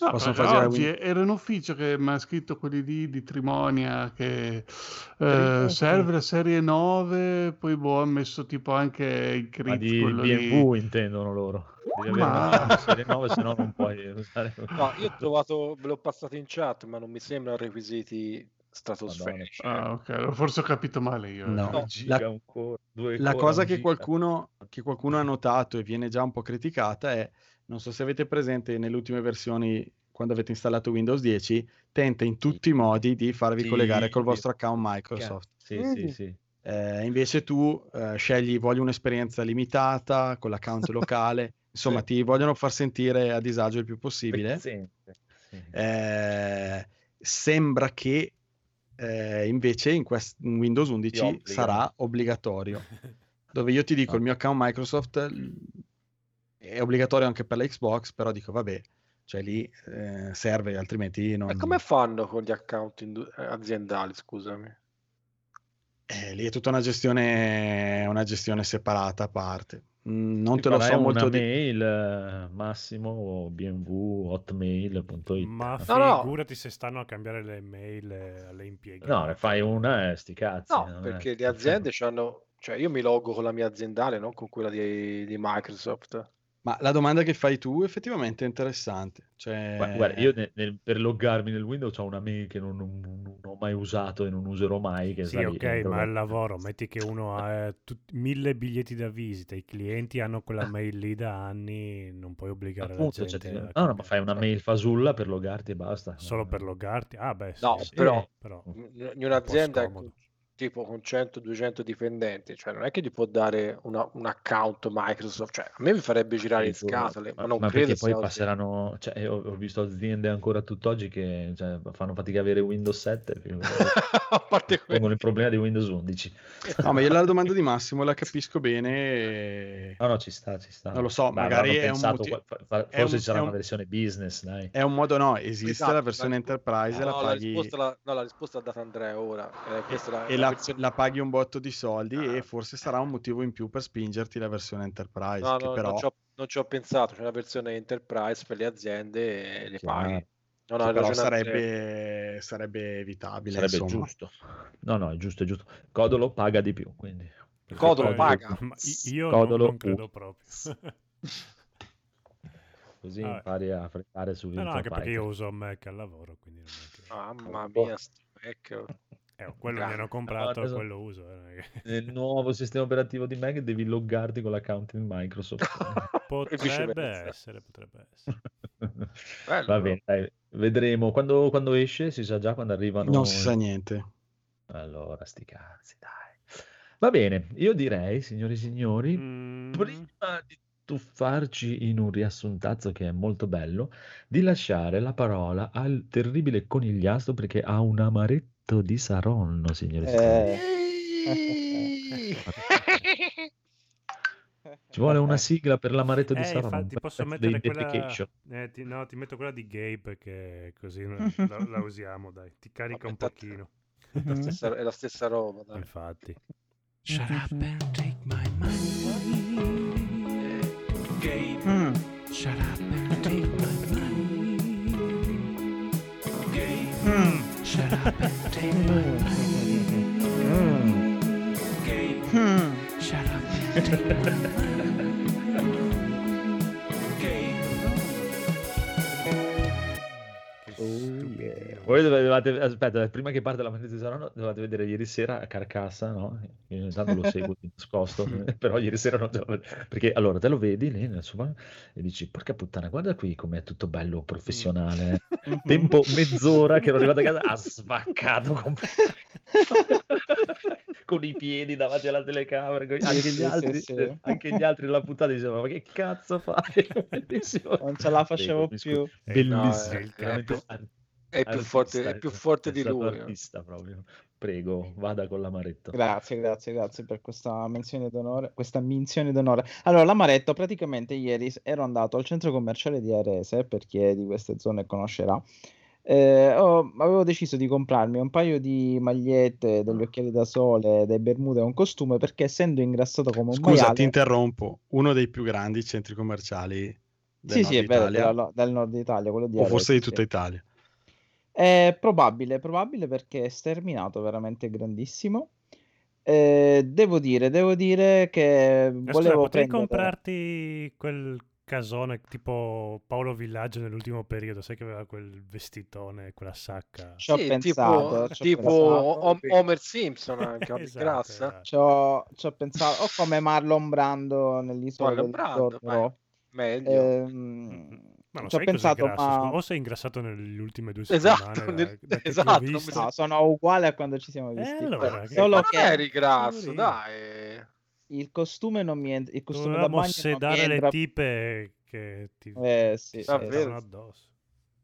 No, possono far girare oggi Win- era in ufficio che mi ha scritto quelli lì di Trimonia che eh, serve la serie 9, poi boh, ha messo tipo anche il Ma crit di quello BMW lì. intendono loro. Devi Ma- una serie 9, se no non puoi usare. No, io ho trovato, ve l'ho passato in chat, ma non mi sembrano requisiti stratosferici. Ah, ok, forse ho capito male io. No. Giga, la- La cosa che qualcuno, che qualcuno ha notato e viene già un po' criticata è, non so se avete presente nelle ultime versioni, quando avete installato Windows 10, tenta in tutti i modi di farvi Sì, collegare col sì. vostro account Microsoft. Sì, sì, sì. Eh, invece tu eh, scegli voglio un'esperienza limitata con l'account locale, insomma Sì. ti vogliono far sentire a disagio il più possibile. Pezzente. Sì. Eh, sembra che eh, invece in, quest- in Windows 11 Ti obbligano. sarà obbligatorio, dove io ti dico il mio account Microsoft è obbligatorio anche per la Xbox, però dico vabbè, cioè lì eh, serve, altrimenti non... E come fanno con gli account indu- eh, aziendali, scusami? Eh, lì è tutta una gestione, una gestione separata a parte. Mm, non Ti te lo so molto una di... mail eh, massimo bmw hotmail.it Ma No, no. figurati se stanno a cambiare le mail eh, alle impiegate. no ne fai una e sti cazzi No, non è- perché le aziende hanno, cioè io mi logo con la mia aziendale, non con quella di, di Microsoft. Ma la domanda che fai tu effettivamente è interessante. Cioè... Guarda, guarda, io nel- nel- per loggarmi nel Windows ho una mail che non, non- non ho mai usato e non userò mai. Che Sì, ok, dentro ma al lavoro, metti che uno ha eh, tut- mille biglietti da visita, i clienti hanno quella mail lì da anni, non puoi obbligare la Appunto, gente cioè, ti- a no, no, ma fai una mail fasulla per loggarti e basta. Solo per loggarti? Ah, beh, sì, No, sì, però- però In in un'azienda Un tipo con 100-200 dipendenti, cioè non è che gli può dare una- un account Microsoft, cioè a me mi farebbe girare in Sì, scatole, ma, ma, non ma credo perché poi sia così. passeranno, cioè, ho, ho visto aziende ancora tutt'oggi che cioè, fanno fatica a avere Windows 7, a parte quello. pongono il problema di Windows 11. No, ma io la domanda di Massimo la capisco bene. e- No, no, ci sta, ci sta. Non lo so, Beh, magari è un pensato, motivo- fa- fa- è forse un- ci sarà è una un- versione business, dai. È un modo, no, esiste Esatto, la versione la- Enterprise, la No, la paghi risposta, la, no, la risposta l'ha data Andrea ora. Eh, questa è la, e la la, la paghi un botto di soldi Ah. e forse sarà un motivo in più per spingerti la versione Enterprise, No, che no, però non, ci ho, non ci ho pensato, c'è una versione Enterprise per le aziende e le paghi. No, no, hai però sarebbe, sarebbe evitabile, Sarebbe insomma. giusto. No, no, è giusto, è giusto. Codolo paga di più, quindi. Codolo paga. Ma io Codolo non, non credo proprio. Così Ah. impari a frettare su No, no, anche perché io uso Mac al lavoro, quindi non è che... Mamma mia, sto vecchio. Eh, quello mi hanno comprato, adesso- quello uso. eh, che- Nel nuovo sistema operativo di Mac devi loggarti con l'account in Microsoft. Potrebbe essere, potrebbe essere. Bello, Va bene, dai, vedremo. Quando, quando esce si sa già quando arrivano. Non si sa niente. Allora, sti cazzi, dai. Va bene, io direi, signori e signori, Mm, prima di tuffarci in un riassuntazzo che è molto bello, di lasciare la parola al terribile conigliastro perché ha un amaretto di Saronno, signori e signori. Eh. Ci vuole una sigla per l'amaretto di Eh, Saronno, infatti un posso mettere quella... Eh, ti, no, ti metto quella di Gabe che così la, la usiamo, dai. Ti carica un Vabbè, pochino. È la stessa, è la stessa roba, dai. Infatti. Shut up and take my money. Gabe, Mm. shut up and take my money. Gabe, Mm. Shut up and take my money. Mm. Gabe, Mm. shut up and take my money. Oh, yeah. Voi dovevate, aspetta, prima che parte la magnete di Saronno, dovevate vedere ieri sera Carcassa, no? Io ogni tanto lo seguo di nascosto, però ieri sera non te lo Perché allora te lo vedi lì nel suo e dici, porca puttana, guarda qui com'è tutto bello professionale. eh." Tempo mezz'ora che ero arrivato a casa, ha spaccato completamente. con i piedi davanti alla telecamera, con- anche, sì, gli sì, altri, sì. anche gli altri della puntata dicevano, ma che cazzo fai? Bellissimo. Non ce la facevo più. Bellissimo, No, è- è- ar- È più forte, è più forte è di lui. eh. artista proprio. Prego, vada con l'amaretto. Grazie, grazie, grazie per questa menzione d'onore. Questa menzione d'onore. Allora, l'amaretto, praticamente ieri ero andato al centro commerciale di Arese, per chi è di queste zone conoscerà. Eh, ho- avevo deciso di comprarmi un paio di magliette, degli occhiali da sole, dei bermude e un costume perché essendo ingrassato come un Scusa, maiale... ti interrompo. Uno dei più grandi centri commerciali del Sì, nord sì, è vero, Italia, della- del nord Italia, quello di o forse Arese, di sì. tutta Italia. È probabile, probabile perché è sterminato veramente grandissimo. Eh, devo dire, devo dire che Eh, scusa, volevo potrei prendere... comprarti quel casone tipo Paolo Villaggio nell'ultimo periodo, sai che aveva quel vestitone, quella sacca. Ci ho Sì, pensato, tipo, tipo pensato. Hom- Homer Simpson anche, Esatto, grassa. esatto. Ci ho, ci ho pensato, o come Marlon Brando nell'isola Marlon del Brando, vai. Meglio. ehm, Ma non ci ho pensato, ma o sei ingrassato nelle ultime due Esatto, settimane nel- da, da esatto, no, sono uguale a quando ci siamo Eh, visti. allora, che- Solo Ma che non eri grasso, dai. Il costume non mi entra, il costume da Dovevamo bagno non mi sedare le entra. tipe che ti Eh, sì, Davvero? stavano addosso.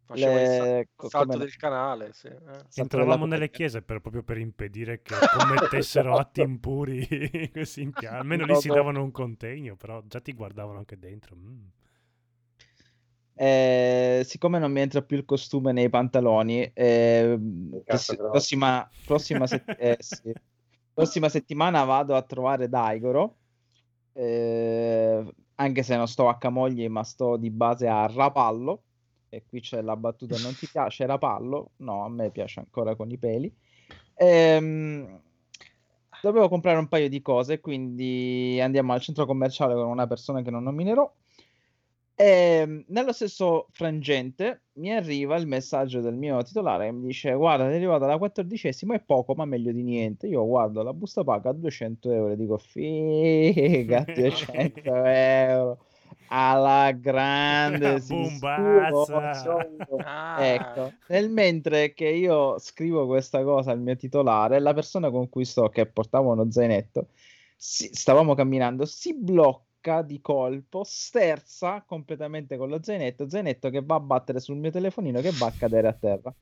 Faceva il Le- co- salto come- del canale, sì. eh. Entravamo nelle chiese per, proprio per impedire che commettessero atti impuri così. Almeno lì si davano un contegno, però già ti guardavano anche dentro. Mm. Eh, siccome non mi entra più il costume nei pantaloni, eh, prossima, prossima, set- eh, sì. Prossima settimana vado a trovare Daigoro, eh, anche se non sto a Camogli, ma sto di base a Rapallo. E qui c'è la battuta: non ti piace Rapallo? No, a me piace ancora con i peli. Ehm, dovevo comprare un paio di cose, quindi andiamo al centro commerciale con una persona che non nominerò. E nello stesso frangente mi arriva il messaggio del mio titolare che mi dice: Guarda, è arrivata la quattordicesima, è poco, ma meglio di niente. Io guardo la busta paga a 200 euro e dico: Figa, 200 euro alla grande, Bombazza. scuso. Ah, Ecco, nel mentre che io scrivo questa cosa al mio titolare, la persona con cui sto, che portava uno zainetto, si- stavamo camminando, si blocca di colpo, sterza completamente con lo zainetto, zainetto che va a battere sul mio telefonino che va a cadere a terra.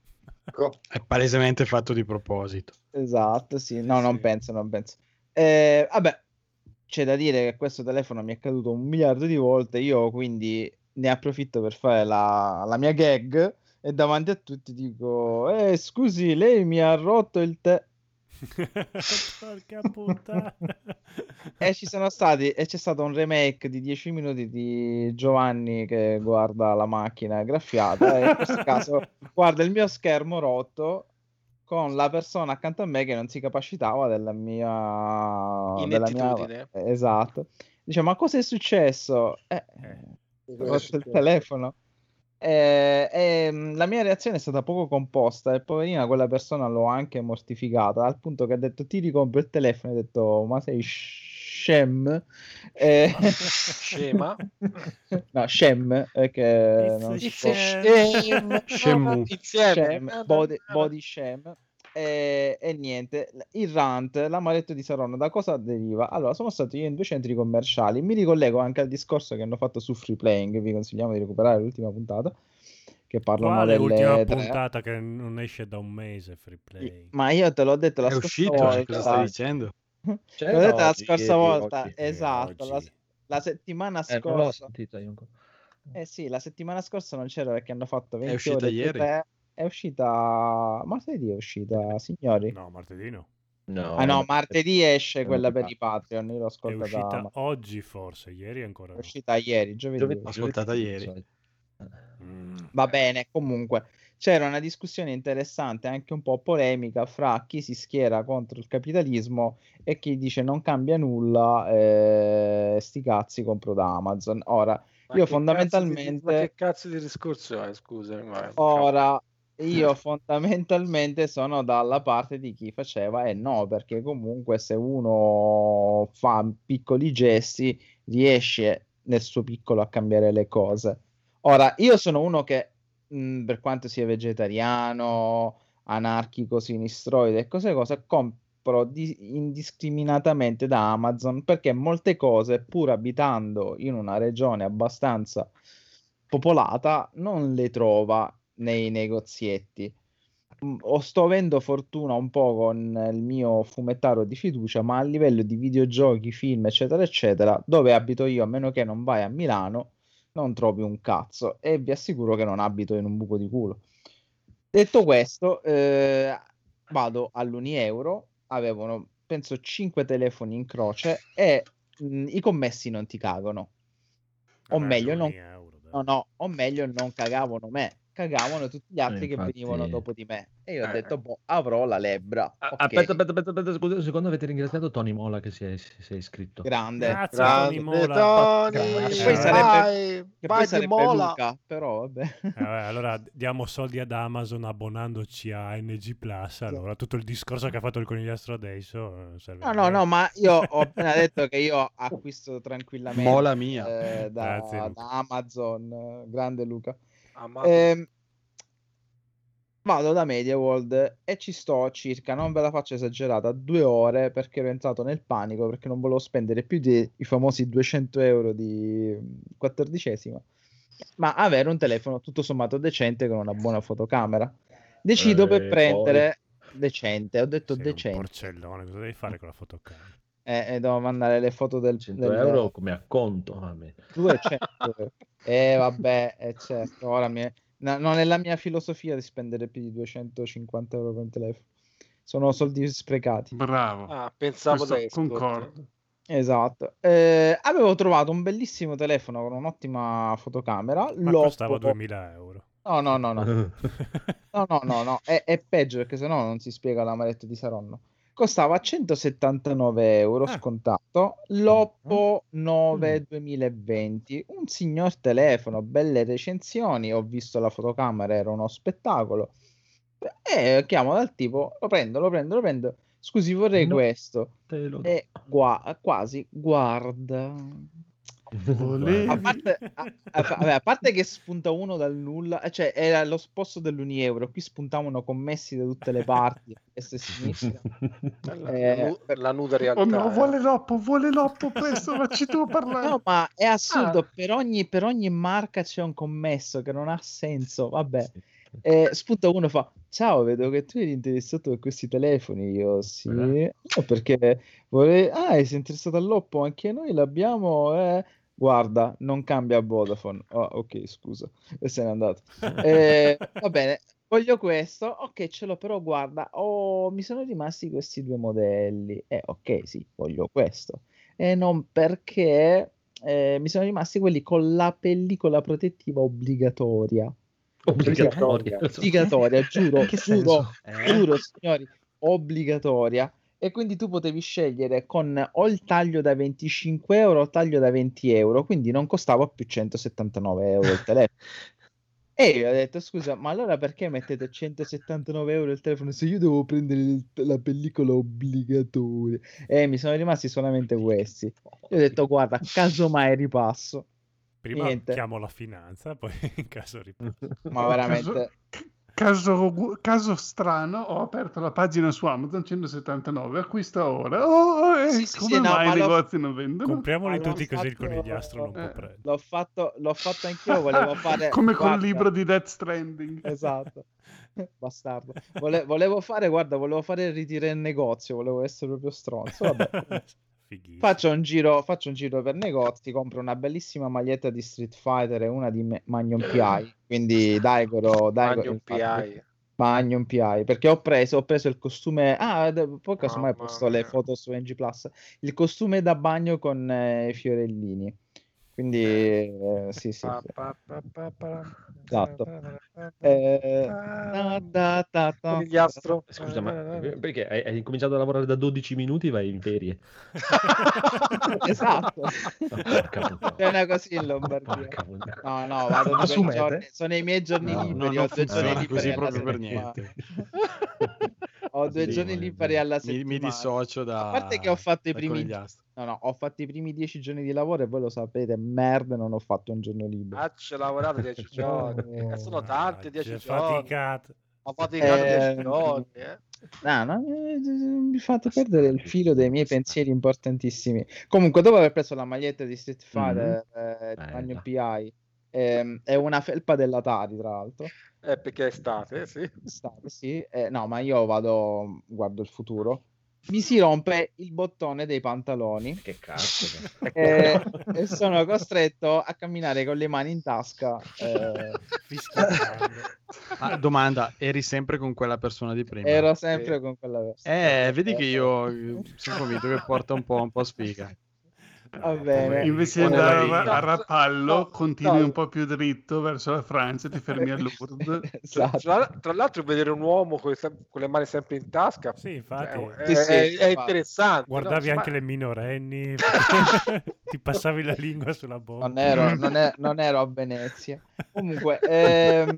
Ecco, È palesemente fatto di proposito. Esatto, sì, no, non Sì. penso, non penso. Eh, vabbè, c'è da dire che questo telefono mi è caduto un miliardo di volte, io quindi ne approfitto per fare la, la mia gag e davanti a tutti dico, eh, scusi, lei mi ha rotto il te... Porca puttana. E ci sono stati, e c'è stato un remake di 10 minuti di Giovanni che guarda la macchina graffiata e in questo caso guarda il mio schermo rotto con la persona accanto a me che non si capacitava della mia... della mia... Inettitudine. Esatto. Dice, ma cosa è successo? Eh, rotto il telefono. Eh, ehm, la mia reazione è stata poco composta e poverina quella persona l'ho anche mortificata al punto che ha detto ti ricompro il telefono e ho detto ma sei scem Eh, Scema. no scem eh, che non si può-. Insieme. Sham, body, body sham. E, e niente, il rant, l'amaretto di Saronno, da cosa deriva? Allora, sono stato io in due centri commerciali, mi ricollego anche al discorso che hanno fatto su Free Playing, vi consigliamo di recuperare l'ultima puntata, che parlano Quale delle ultima tre. puntata che non esce da un mese free play? Ma io te l'ho detto la È scorsa uscito, volta. cosa stai dicendo? Te l'ho detto la scorsa volta, oggi. esatto, la, la settimana Eh, non l'ho scorsa. ancora. Eh sì, la settimana scorsa non c'era perché hanno fatto 20 uscita ore ieri? tre. È uscita martedì, è uscita, signori. No, martedì no. No, Ah no, martedì esce quella per i Patreon, io l'ho È ascoltata, uscita ma- oggi forse, ieri ancora è no. uscita ieri, giovedì. Giovedì- Ascoltata ieri. Mm. Va bene, comunque c'era una discussione interessante, anche un po' polemica, fra chi si schiera contro il capitalismo e chi dice non cambia nulla, eh, sti cazzi compro da Amazon. Ora, Ma io fondamentalmente... cazzo di- ma che cazzo di discorso è? Scusami. Ma... Ora, io fondamentalmente sono dalla parte di chi faceva e no, perché comunque se uno fa piccoli gesti riesce nel suo piccolo a cambiare le cose. Ora, io sono uno che, mh, per quanto sia vegetariano, anarchico, sinistroide e cose cose, compro di- indiscriminatamente da Amazon perché molte cose, pur abitando in una regione abbastanza popolata, non le trova nei negozietti. Mm, O sto avendo fortuna un po' con il mio fumettaro di fiducia, ma a livello di videogiochi, film, eccetera, eccetera, dove abito io, a meno che non vai a Milano, non trovi un cazzo e vi assicuro che non abito in un buco di culo. Detto questo, eh, vado all'Unieuro, avevano penso 5 telefoni in croce e mh, i commessi non ti cagano. O Vabbè, meglio, non, euro, no, no, o meglio, non cagavano me, cagavano tutti gli altri che infatti- venivano dopo di me. E io ho Eh. detto, boh, avrò la lebbra. Ah, Ok, Aspetta, aspetta, aspetta, aspetta, scusa secondo, avete ringraziato Tony Mola che si è, si è iscritto. grande. Grazie Grande Tony Mola. Tony, Che poi sarebbe, vai, che poi sarebbe mola. Luca, però vabbè. Eh, allora diamo soldi ad Amazon abbonandoci a NG Plus. Allora tutto il discorso che ha fatto il conigliastro adesso eh, serve No, no, no, ma io ho appena detto che io acquisto tranquillamente Mola mia. eh, da, Grazie, da Amazon. eh, Grande Luca. Ehm, vado da MediaWorld e ci sto circa, non ve la faccio esagerata, due ore perché ero entrato nel panico perché non volevo spendere più dei i famosi 200 euro di quattordicesima, ma avere un telefono tutto sommato decente con una buona fotocamera. Decido Eh, per poi- prendere decente, ho detto Sei un decente, porcellone, cosa devi fare con la fotocamera? E devo mandare le foto del, 100 del- euro come acconto. vabbè. 200 euro. E vabbè, eh, certo, ora mi è- no- non è la mia filosofia di spendere più di 250 euro per un telefono. Sono soldi sprecati. Bravo. Ah, pensavo Questo concordo. Esatto. Eh, avevo trovato un bellissimo telefono con un'ottima fotocamera. Ma l'Oppo- costava 2000 euro. No, no, no, no. No, no, no, no. È, è peggio perché sennò non si spiega l'amaretto di Saronno. Costava 179 euro Ah. scontato. L'Oppo 9 2020, un signor telefono, belle recensioni. Ho visto la fotocamera, era uno spettacolo. E chiamo dal tipo, lo prendo, lo prendo, lo prendo. Scusi, vorrei No. questo. E gua- quasi, guarda. Volevi- A parte, a- a- a parte che spunta uno dal nulla, eh, cioè era lo sposto dell'Unieuro, qui spuntavano commessi da tutte le parti, destra e sinistra. La, Eh, nu- la nuda realtà. Oh no, eh. vuole l'oppo, vuole l'oppo, presto, facci tu parlare. No, ma è assurdo, Ah. per, ogni, per ogni marca c'è un commesso che non ha senso, vabbè. Eh, spunta uno e fa, ciao, vedo che tu eri interessato a questi telefoni, io sì, Eh. No, perché vorrei... Ah, sei interessato all'Oppo, anche noi l'abbiamo, eh. Guarda, non cambia Vodafone. Oh, ok, scusa, e se n'è andato. Eh, va bene, voglio questo. Ok, ce l'ho, però guarda, oh, mi sono rimasti questi due modelli. Eh, ok, sì, voglio questo. E non perché eh, mi sono rimasti quelli con la pellicola protettiva obbligatoria. Obbligatoria. Obbligatoria, giuro, Che giuro? Eh? giuro, signori, obbligatoria. E quindi tu potevi scegliere con o il taglio da 25 euro o il taglio da 20 euro, quindi non costava più 179 euro il telefono. E io ho detto, scusa, ma allora perché mettete 179 euro il telefono se io devo prendere il- la pellicola obbligatoria? E mi sono rimasti solamente questi. Io ho detto, guarda, casomai ripasso. Prima Niente. chiamo la finanza, poi in caso ripasso. Ma veramente... Caso, caso strano, ho aperto la pagina su Amazon 179, acquista ora. Oh, eh, Sì, sì, come sì, no, mai ma i negozi non vendono? Compriamoli Ma l'ho tutti così il conigliastro non può eh, prendere. L'ho fatto, l'ho fatto anch'io, volevo fare... come col libro di Death Stranding. Esatto, bastardo. Vole- volevo fare, guarda, volevo fare il ritiro in negozio, volevo essere proprio stronzo. Vabbè. Fighissimo. Faccio un, giro, faccio un giro per negozi, compro una bellissima maglietta di Street Fighter e una di Magnum PI. Quindi Daigoro, Daigoro Magnum PI. Magnum PI. Perché ho preso, ho preso il costume. Ah, poi casomai Mamma posto le foto su NG Plus. Il costume da bagno con eh, i fiorellini. Quindi, eh, sì, sì. Sì. Esatto. Eh. Conigliastro. Scusa, ma perché hai, hai cominciato a lavorare da 12 minuti vai in ferie? Esatto. Puttana. È una così in Lombardia. No, no, vado due Assumete? giorni, sono i miei giorni No, liberi, no, ho non due giorni funziona liberi così alla proprio per niente. Ho due Sì, giorni liberi alla Mi, settimana. mi dissocio da... A parte che ho fatto i primi. No, no, ho fatto i primi dieci giorni di lavoro e voi lo sapete, merda, non ho fatto un giorno libero. Ah, ci ho lavorato 10 giorni. Eh, sono tanti 10 C'è giorni. faticato. Ho faticato Eh, 10 giorni. Eh. No, no, eh, mi fate perdere il filo dei miei pensieri importantissimi. Comunque, dopo aver preso la maglietta di Street Fighter eh, Bella. Magnum PI, ehm, è una felpa dell'Atari, tra l'altro. Eh, perché è estate, sì. State, sì. Eh, no, ma io vado, guardo il futuro. Mi si rompe il bottone dei pantaloni Che cazzo. e, e sono costretto a camminare con le mani in tasca. eh. Ah, domanda, eri sempre con quella persona di prima? ero sempre con quella persona. Eh, vedi che io eh, sono convinto che porta un po', un po' sfiga. Va bene. Invece di andare vita. a, a Rapallo, No, continui no. un po' più dritto verso la Francia, ti fermi a Lourdes. Esatto. Tra, tra l'altro, vedere un uomo con, le con le mani sempre in tasca Sì, infatti. cioè, è, Sì, sì, è- è interessante. Guardavi no? anche Ma- le minorenni, ti passavi la lingua sulla bocca. Non ero, non è- non ero a Venezia. Comunque, ehm,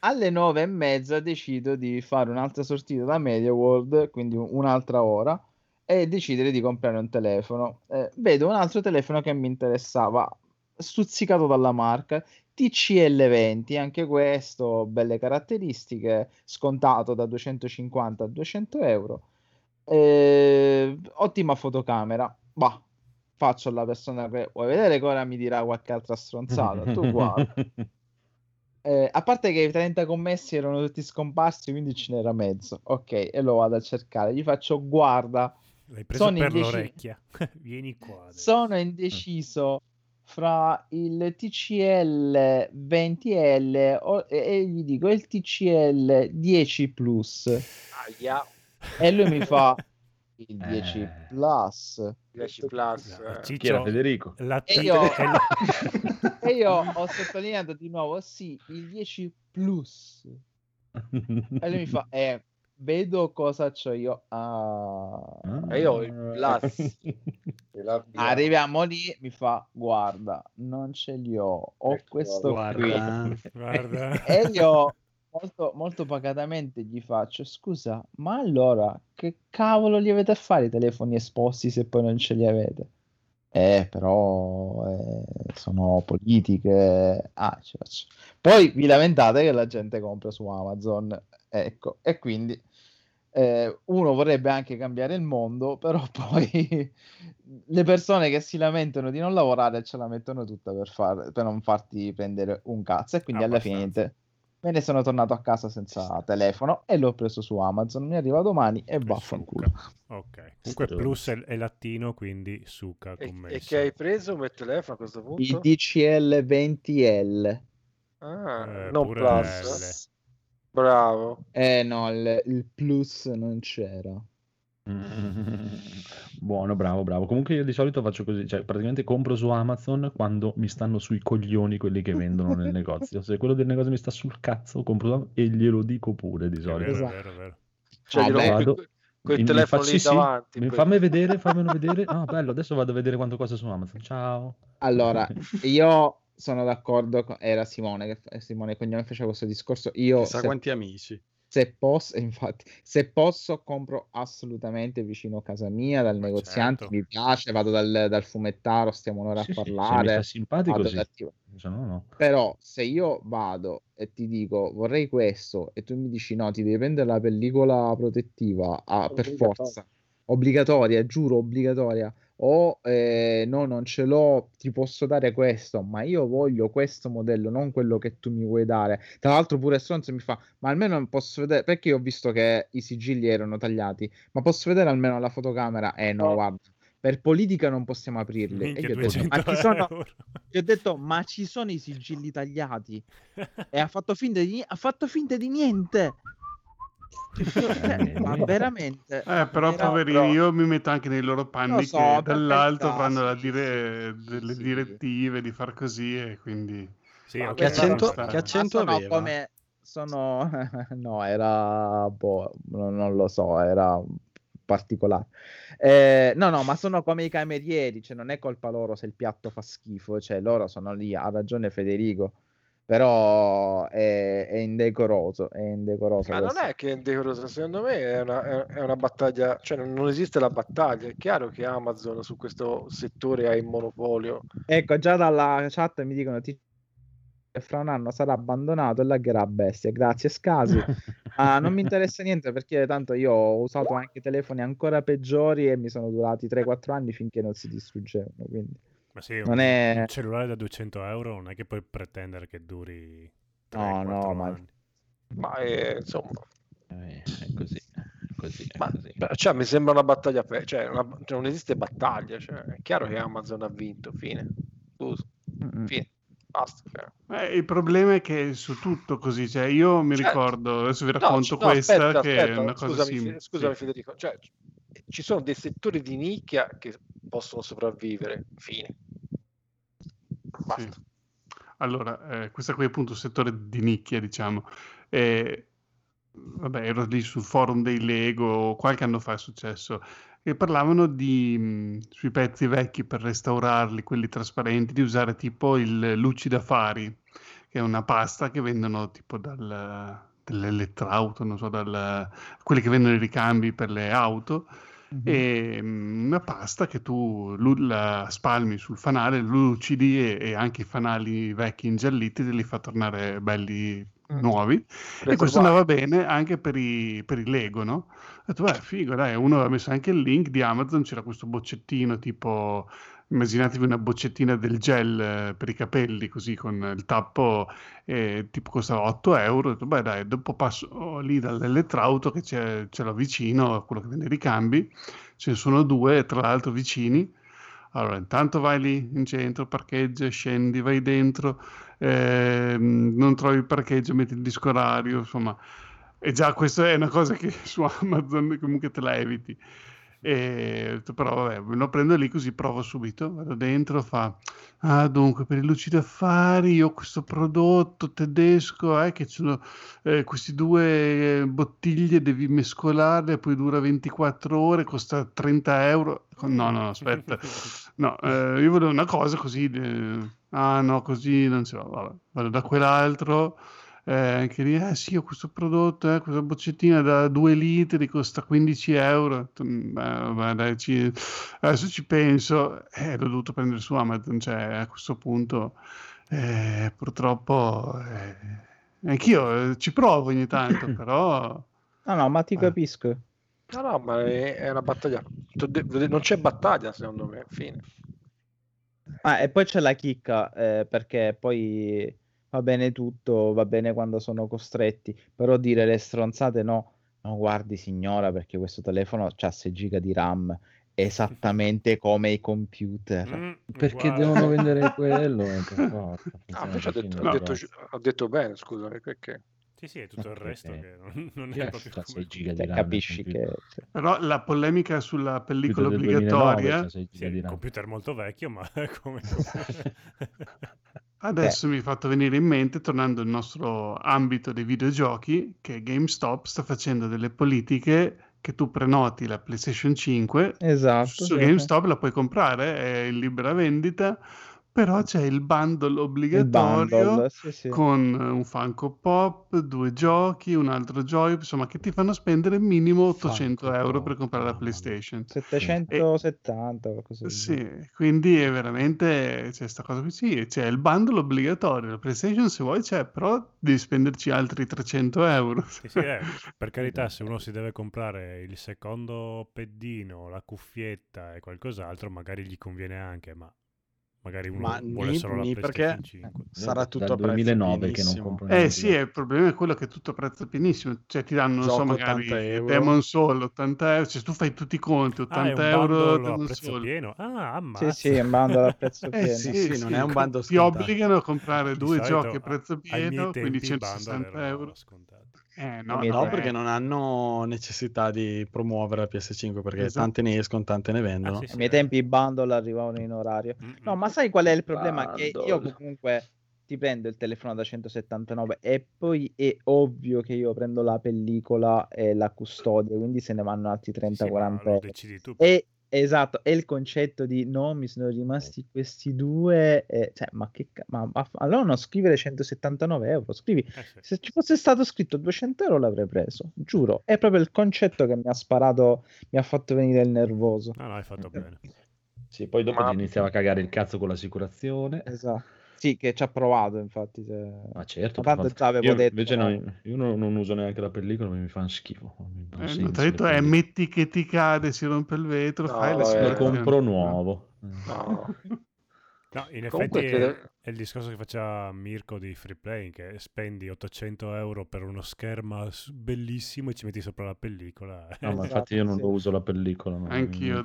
alle nove e mezza decido di fare un'altra sortita da Media World, quindi un- un'altra ora, e decidere di comprare un telefono. Eh, vedo un altro telefono che mi interessava, stuzzicato dalla marca. TCL20, anche questo, belle caratteristiche, scontato da 250 a 200 euro. Eh, ottima fotocamera. Bah, faccio alla persona che vuoi vedere che ora mi dirà qualche altra stronzata. Tu guarda. Eh, a parte che i 30 commessi erano tutti scomparsi, quindi ce n'era mezzo. Ok, e lo vado a cercare. Gli faccio guarda, L'hai preso sono per indeci- l'orecchia. Vieni qua. adesso. sono indeciso fra il TCL 20L o- e, e gli dico il TCL 10 Plus Aia, e lui mi fa il 10 Eh. Plus 10 plus. Eh. Ciccio, Chi era Federico? la E T- io- è la- e io ho sottolineato di nuovo sì il 10 Plus e lui mi fa eh vedo cosa c'ho io ah. E io ho il plus. Via. arriviamo lì mi fa guarda non ce li ho ho Ecco, questo qui Guarda, Guarda. E io molto, molto pacatamente gli faccio: Scusa, ma allora che cavolo li avete a fare i telefoni esposti se poi non ce li avete? Eh, però eh, sono politiche. Ah, ci faccio. Poi vi lamentate che la gente compra su Amazon. Ecco, e quindi eh, uno vorrebbe anche cambiare il mondo, però poi le persone che si lamentano di non lavorare ce la mettono tutta per, far- per non farti prendere un cazzo. E quindi alla fine niente, me ne sono tornato a casa senza telefono e l'ho preso su Amazon. Mi arriva domani e vaffanculo. Ok. Comunque plus è, è latino, quindi succa E, commesso. e che hai preso come telefono a questo punto? Il DCL 20L. Ah, Eh, non plus. Bravo. Eh no, il, il plus non c'era. Buono, bravo, bravo. Comunque io di solito faccio così, cioè praticamente compro su Amazon quando mi stanno sui coglioni quelli che vendono nel negozio. Se quello del negozio mi sta sul cazzo, compro su Amazon e glielo dico pure di È solito. vero, Esatto. è vero, è vero. Cioè, Ah, beh. Vado. quel Mi- mi telefono fa- lì sì, davanti. mi- poi- fammi vedere, fammelo vedere. Ah, bello, adesso vado a vedere quanto costa su Amazon. Ciao. Allora, io sono d'accordo, con- era Simone, che Simone Cognome faceva questo discorso, io Chissà se, quanti amici. Se posso, infatti, se posso compro assolutamente vicino a casa mia, dal Ma negoziante, certo. mi piace, vado dal, dal fumettaro, stiamo un'ora Sì, a sì, parlare, sta simpatico, sì. Se no, no. Però se io vado e ti dico vorrei questo e tu mi dici no, ti devi prendere la pellicola protettiva ah, per forza, obbligatoria, giuro, obbligatoria, o eh, no, non ce l'ho, ti posso dare questo, ma io voglio questo modello, non quello che tu mi vuoi dare. Tra l'altro pure Stronzo mi fa, ma almeno posso vedere, perché io ho visto che i sigilli erano tagliati, ma posso vedere almeno la fotocamera? Eh no, No. guarda. Per politica non possiamo aprirli. E io ho detto, 200 ma ci sono, gli ho detto, ma ci sono i sigilli tagliati? E ha fatto finta di, ha fatto finta di niente. Eh, ma veramente. Eh, però, però- io mi metto anche nei loro panni so, che dall'alto sì, dire delle sì. direttive di far così e quindi... Sì, Ma ok, Che accento, che Ma accento sono aveva? come sono no, era boh, non, non lo so, era particolare. Eh, no, no, ma sono come i camerieri, cioè non è colpa loro se il piatto fa schifo, cioè loro sono lì, ha ragione Federico. Però è, è indecoroso, è indecoroso. Ma non questo. è che è indecoroso, secondo me è una, è- una battaglia, cioè non, non esiste la battaglia, è chiaro che Amazon su questo settore ha il monopolio. Ecco, già dalla chat mi dicono ti fra un anno sarà abbandonato e lagherà a bestia. Grazie, Scasi. Ma non mi interessa niente perché tanto io ho usato anche telefoni ancora peggiori e mi sono durati 3-4 anni finché non si distruggevano. Quindi Ma sì, non un, è- un cellulare da 200 euro non è che puoi pretendere che duri 3, No, no, ma- anni. Ma è, insomma, Eh, è così, così, ma- cioè, mi sembra una battaglia, pe- cioè, una- cioè, non esiste battaglia, cioè, è chiaro che Amazon ha vinto, fine. Scusa, fine, basta. cioè. Eh, il problema è che è su tutto così, cioè io mi ricordo, adesso vi No, racconto ci- no, questa aspetta, che aspetta, è una cosa scusami, simile. Scusami Sì. Federico, cioè, ci sono dei settori di nicchia che possono sopravvivere, fine. Basta. Sì. Allora, eh, questa qui è appunto il settore di nicchia, diciamo. Eh, vabbè, ero lì sul forum dei Lego, qualche anno fa è successo, e parlavano di, mh, sui pezzi vecchi per restaurarli, quelli trasparenti, di usare tipo il Lucidafari, che è una pasta che vendono tipo dal, dall'elettrauto, non so, dal, quelli che vendono i ricambi per le auto, Mhm. e mm, una pasta che tu la spalmi sul fanale, lucidi e, e anche i fanali vecchi ingialliti te li fa tornare belli nuovi. E Retro questo andava bene anche per i, per i Lego, no? Ho detto, beh, figo, dai, uno aveva messo anche il link di Amazon, c'era questo boccettino tipo, immaginatevi una boccettina del gel eh, per i capelli, così con il tappo, eh, tipo costava 8 euro. Detto, beh, dai, dopo passo lì dall'elettrauto che c'è, ce l'ho vicino, quello che vende i ricambi, ce ne sono due, tra l'altro vicini. Allora, intanto vai lì in centro, parcheggia, scendi, vai dentro, ehm, non trovi il parcheggio, metti il disco orario, insomma, e già questa è una cosa che su Amazon comunque te la eviti. E però vabbè, me lo prendo lì così provo subito, vado dentro, fa, ah dunque per i lucidi affari io ho questo prodotto tedesco eh, che sono eh, questi due eh, bottiglie, devi mescolarle, poi dura 24 ore, costa 30 euro. No, no, aspetta. No, eh, io volevo una cosa così. eh, ah, no, così non ce l'ho. Vabbè, vado da quell'altro. Eh, anche lì, eh sì, ho questo prodotto, eh, questa boccettina da 2 litri costa 15 euro. Ho detto, "Mm, beh, vabbè, dai, ci- adesso ci penso. Eh, l'ho dovuto prendere su Amazon. Cioè, a questo punto, eh, purtroppo, eh, anch'io eh, ci provo ogni tanto, però. No, no, ma ti Eh. capisco. No, no, ma è, è una battaglia. Non c'è battaglia, secondo me, fine. Ah, e poi c'è la chicca, eh, perché poi va bene tutto, va bene quando sono costretti, però dire le stronzate no, no, guardi signora, perché questo telefono ha 6 giga di RAM, esattamente come i computer. Mm, Perché uguale. devono vendere quello? Perché invece ho detto, ho detto, ho detto bene, scusami, perché? Sì, sì, è tutto il Ok, resto che non, non è è proprio come... 6 giga di RAM? capisci che... Però la polemica sulla pellicola 2009 obbligatoria. c'ha 6 Sì, di un computer molto vecchio, ma come... Adesso mi è fatto venire in mente, tornando al nostro ambito dei videogiochi, che GameStop sta facendo delle politiche che tu prenoti la PlayStation 5 Esatto. su sì, sì. GameStop la puoi comprare, è in libera vendita, però c'è il bundle Il obbligatorio bundle, sì, sì. con un Funko Pop, due giochi, un altro Joy, insomma, che ti fanno spendere minimo 800 Funko euro per comprare la. PlayStation. 770 qualcosa del genere. Sì, quindi è veramente c'è sta cosa qui. Sì, c'è il bundle obbligatorio. La PlayStation, se vuoi, c'è, però devi spenderci altri 300 euro. Sì, sì, eh, per carità, se uno si deve comprare il secondo peddino, la cuffietta e qualcos'altro, magari gli conviene anche, ma magari uno Ma vuole ni- solo la perché- 5. Sarà Dal tutto a prezzo 2009 che non pienissimo. compro Eh sì, il problema è quello che è tutto a prezzo pienissimo. Cioè, ti danno, non so, Gioco magari 80 euro. Demon Soul 80 euro. Cioè, tu fai tutti i conti, Ah, è 80 un euro bundle a Demon prezzo Soul. pieno? Ah, Sì, ammazza. sì, è un bundle a prezzo Eh pieno. sì, sì, non è un co- bundle Ti scontato. obbligano a comprare due giochi a prezzo pieno, quindi tempi i bundle 160 erano euro. scontati. Eh, no, Ai no, perché non hanno necessità di promuovere la PS5 perché Esatto. tante ne escono, tante ne Ah, vendono. sì, Ai sì, miei eh. tempi i bundle arrivavano in orario. Mm, No, ma sai qual è il problema? Che io Bundle. comunque ti prendo il telefono da 179 e poi è ovvio che io prendo la pellicola e la custodia, quindi se ne vanno altri Sì, 30-40 ma lo euro. decidi tu. E esatto, è il concetto di no, mi sono rimasti questi due, e- cioè, ma che ca- ma, ma- allora non scrivere 179 euro, scrivi Eh, sì. se ci fosse stato scritto 200 euro l'avrei preso, giuro. È proprio il concetto che mi ha sparato, mi ha fatto venire il nervoso. No, no, hai fatto bene. Sì, poi dopo Ma- ti iniziava a cagare il cazzo con l'assicurazione. Esatto. Sì, che ci ha provato, infatti. se- Ma certo, Ma tanto avevo io detto, invece no. io non, non uso neanche la pellicola, mi fanno schifo. Eh, senso detto, pellicole. metti che ti cade, si rompe il vetro, No, fai eh, Lo compro nuovo. No. No, in Comunque effetti è, credo- è il discorso che faceva Mirko di Free Play, che spendi 800 euro per uno schermo bellissimo e ci metti sopra la pellicola. No, ma Esatto, infatti io non lo uso la pellicola. Anch'io.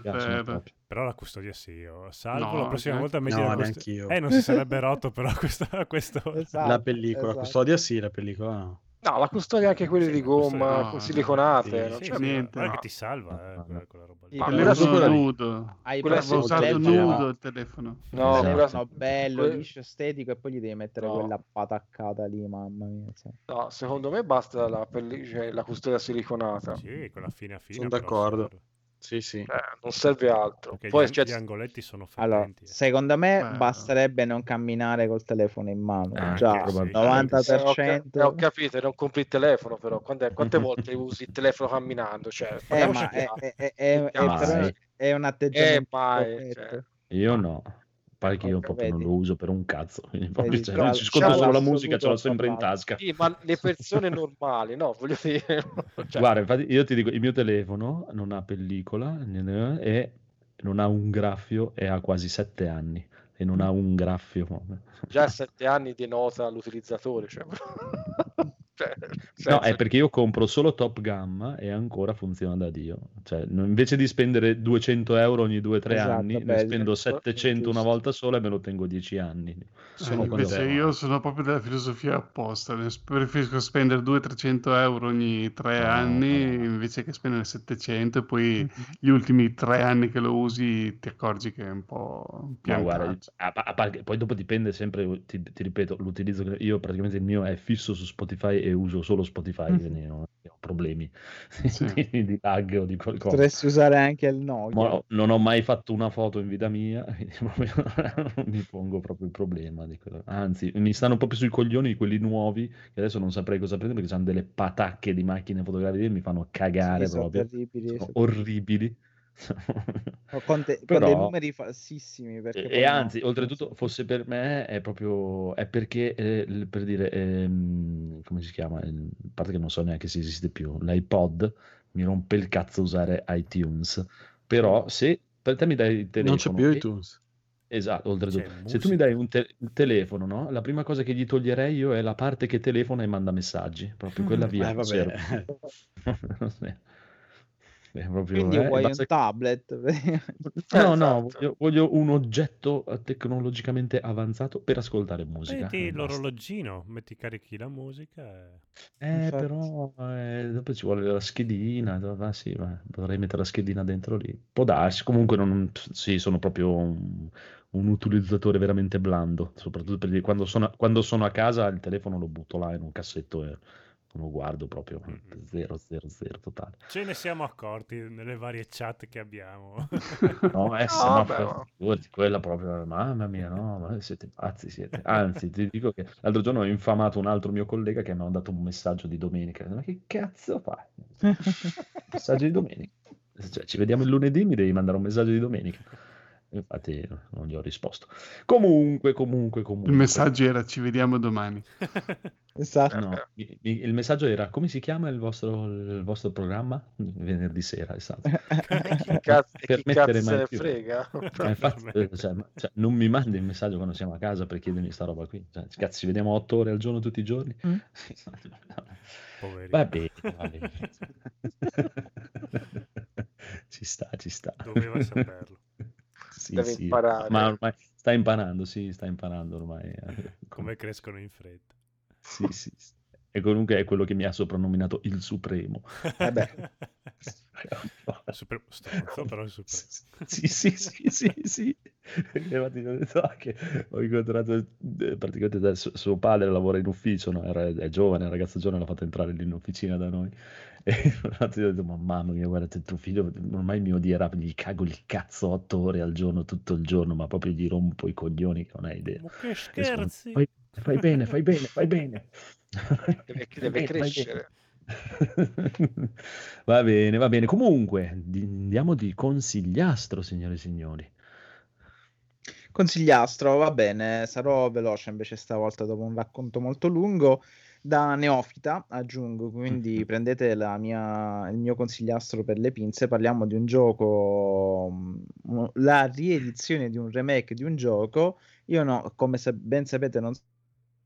Però la custodia sì, oh. salvo No, la prossima neanche- volta metti no, la custodia. neanch'io. Eh, non si sarebbe rotto però questo... questo... Esatto, la pellicola, esatto. custodia sì, la pellicola no. No, la custodia anche quelle Sì, di gomma, no, con no, siliconate. sì, non Sì, c'è sì, niente. guarda no. che ti salva eh, quella, quella roba lì. Sì, Ma quella lì. nudo. Hai Quella proprio sì, usato nudo il telefono. No, Esatto. quella- no, bello, que- liscio, estetico e poi gli devi mettere No. quella pataccata lì, mamma mia. cioè. no, secondo me basta la, pelli- cioè, la custodia siliconata. Sì, quella fina fina. Sono però d'accordo. serve. Sì, sì. Eh, non serve altro. Perché Poi gli, cioè, gli angoletti sono Allora, fendenti. eh. secondo me Beh. basterebbe non camminare col telefono in mano. Ah, Già, ca- 90%. eh, ho capito, non compri il telefono, però quante, quante volte usi il telefono camminando? Cioè, Eh, ma è, è- è- è- un atteggiamento Eh, mai, corretto. cioè. Io no. Pare che io proprio non vedi. lo uso per un cazzo. Quindi Vedi, cioè, già- ci ascolto solo la musica, ce l'ho sempre in tasca. Sì, ma le persone normali, no, voglio dire... cioè, Guarda, infatti io ti dico, il mio telefono non ha pellicola e non ha un graffio e ha quasi sette anni e non ha un graffio. già sette anni denota l'utilizzatore. Cioè, cioè, No, è perché io compro solo top gamma e ancora funziona da Dio. Cioè, invece di spendere 200 euro ogni 2 o 3 Esatto, anni, beh, ne spendo giusto, 700 una giusto. volta sola e me lo tengo 10 anni. Sono Eh, invece io sono proprio della filosofia opposta, preferisco spendere 200-300 euro ogni tre No, anni no. invece che spendere 700 e poi gli ultimi tre anni che lo usi ti accorgi che è un po' Ma guarda, a- a parte- poi dopo dipende sempre, ti, ti ripeto, l'utilizzo che io praticamente il mio è fisso su Spotify e uso solo Spotify, Mhm. quindi non ho problemi Sì. di, di lag o di qualcosa. Potresti usare anche il Nokia. Ma non ho mai fatto una foto in vita mia, quindi non mi pongo proprio il problema. Anzi, mi stanno proprio sui coglioni quelli nuovi, che adesso non saprei cosa prendere perché hanno delle patacche di macchine fotografiche che mi fanno cagare Sì, sono proprio. terribili, Sono sono- orribili. Con, te- con Però- dei numeri falsissimi. Perché E, e anzi, oltretutto, fosse per me è proprio è perché eh, l- per dire ehm, come si chiama? A parte che non so neanche se esiste più, l'iPod mi rompe il cazzo usare iTunes. Però se per te mi dai il telefono Non c'è più e- iTunes. Esatto, oltretutto. Se tu mi dai un, te- telefono, no? La prima cosa che gli toglierei io è la parte che telefona e manda messaggi. Proprio quella via. Eh, non vabbè. È proprio, Quindi eh, vuoi basta un tablet? No, no, Esatto. voglio, voglio un oggetto eh, tecnologicamente avanzato per ascoltare musica. Metti e basta. l'orologino, metti carichi la musica. e- Eh, Infatti. però eh, dopo ci vuole la schedina. ah, sì, ma dovrei mettere la schedina dentro lì. Può darsi, comunque non, sì, sono proprio un, un utilizzatore veramente blando, soprattutto perché quando sono, quando sono a casa il telefono lo butto là in un cassetto e non lo guardo proprio Mm-mm. 0 0 0 totale. Ce ne siamo accorti nelle varie chat che abbiamo. No, eh, se No, no, figurati, quella proprio, mamma mia, no, ma siete pazzi, siete. Anzi, ti dico che l'altro giorno ho infamato un altro mio collega che mi ha mandato un messaggio di domenica. Ma che cazzo fai? Messaggio di domenica. Cioè, ci vediamo il lunedì, mi devi mandare un messaggio di domenica. Infatti non gli ho risposto. Comunque, comunque, comunque. Il messaggio era ci vediamo domani. Esatto. Ah, no, il messaggio era come si chiama il vostro, il vostro programma? Venerdì sera, esatto. Chi cazzo, Per chi mettere cazzo se mai ne più. frega? Eh, infatti, eh, cioè, cioè, non mi mandi il messaggio quando siamo a casa per chiedermi sta roba qui. Cioè, cazzo, ci vediamo otto ore al giorno tutti i giorni? Mm. Va bene, va bene. ci sta, ci sta. Doveva saperlo. Sì, Deve sì, imparare. Ma ormai sta imparando, sì, sta imparando ormai. eh, Come crescono in fretta. Sì, sì, sì. E comunque è quello che mi ha soprannominato il Supremo. Eh beh. Super stronzo, però è super. Sì, sì, sì, sì, sì. Infatti ho detto anche, ho incontrato eh, praticamente adesso, suo padre lavora in ufficio, no? Era- è giovane, è ragazzo giovane, l'ha fatto entrare lì in officina da noi. E infatti ho detto, ma mamma mia, guarda, tuo figlio ormai mi odierà, gli cago il cazzo otto ore al giorno, tutto il giorno, ma proprio gli rompo i coglioni che non hai idea. Ma che E sono- scherzi! Fai, fai bene, fai bene, fai bene. Deve, deve crescere. bene. Va bene, va bene. Comunque, di- andiamo di consigliastro, signore e signori. Consigliastro, va bene, sarò veloce invece stavolta dopo un racconto molto lungo. Da neofita aggiungo, quindi prendete la mia- il mio consigliastro per le pinze. Parliamo di un gioco, mm, la riedizione di un remake di un gioco. Io no, come ben sapete, non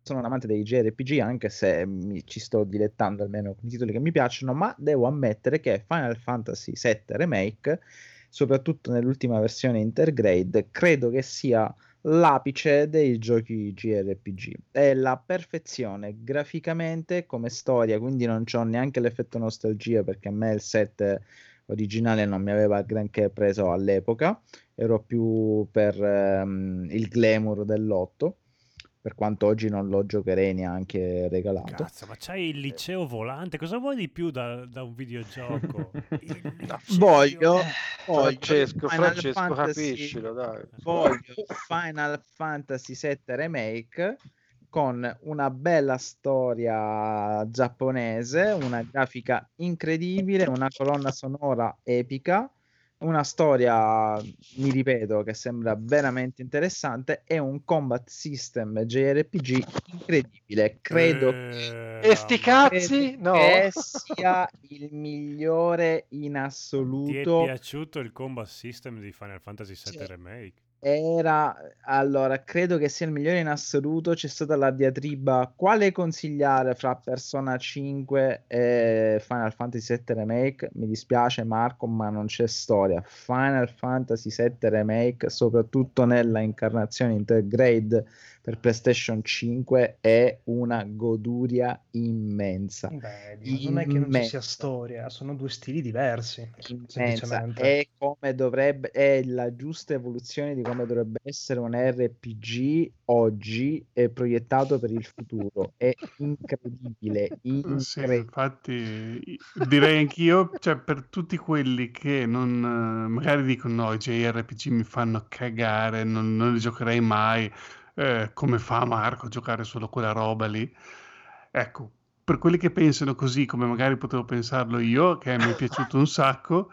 sono un amante dei JRPG, anche se mi- ci sto dilettando almeno con i titoli che mi piacciono, ma devo ammettere che Final Fantasy VII Remake, soprattutto nell'ultima versione Intergrade, credo che sia l'apice dei giochi JRPG. È la perfezione graficamente come storia, quindi non c'ho neanche l'effetto nostalgia perché a me il set originale non mi aveva granché preso all'epoca, ero più per ehm, il glamour dell'otto per quanto oggi non lo giocherei neanche regalato. Cazzo, ma c'hai il liceo volante, cosa vuoi di più da, da un videogioco? Liceo- Voglio, Eh, voglio Francesco, Final Francesco, Fantasy- capiscilo, dai. voglio Final Fantasy VII Remake con una bella storia giapponese, una grafica incredibile, una colonna sonora epica, una storia, mi ripeto, che sembra veramente interessante e un combat system JRPG incredibile. Credo Eh, E sti cazzi? No. che sia il migliore in Ti è assoluto. piaciuto il combat system di Final Fantasy VII Sì. Remake? Era allora, credo che sia il migliore in assoluto. C'è stata la diatriba quale consigliare fra Persona 5 e Final Fantasy VII Remake. Mi dispiace, Marco, ma non c'è storia. Final Fantasy VII Remake, soprattutto nella incarnazione Intergrade per PlayStation 5, è una goduria immensa. Beh, Dio, non è che non ci Immensa. sia storia, sono due stili diversi, immensa è come dovrebbe è la giusta evoluzione di come dovrebbe essere un RPG oggi e proiettato per il futuro è incredibile, Sì, incredibile. infatti direi anch'io, cioè per tutti quelli che non, magari dicono no, i JRPG mi fanno cagare, non, non li giocherei mai, eh, come fa Marco a giocare solo quella roba lì? Ecco, per quelli che pensano così, come magari potevo pensarlo io, che mi è piaciuto un sacco,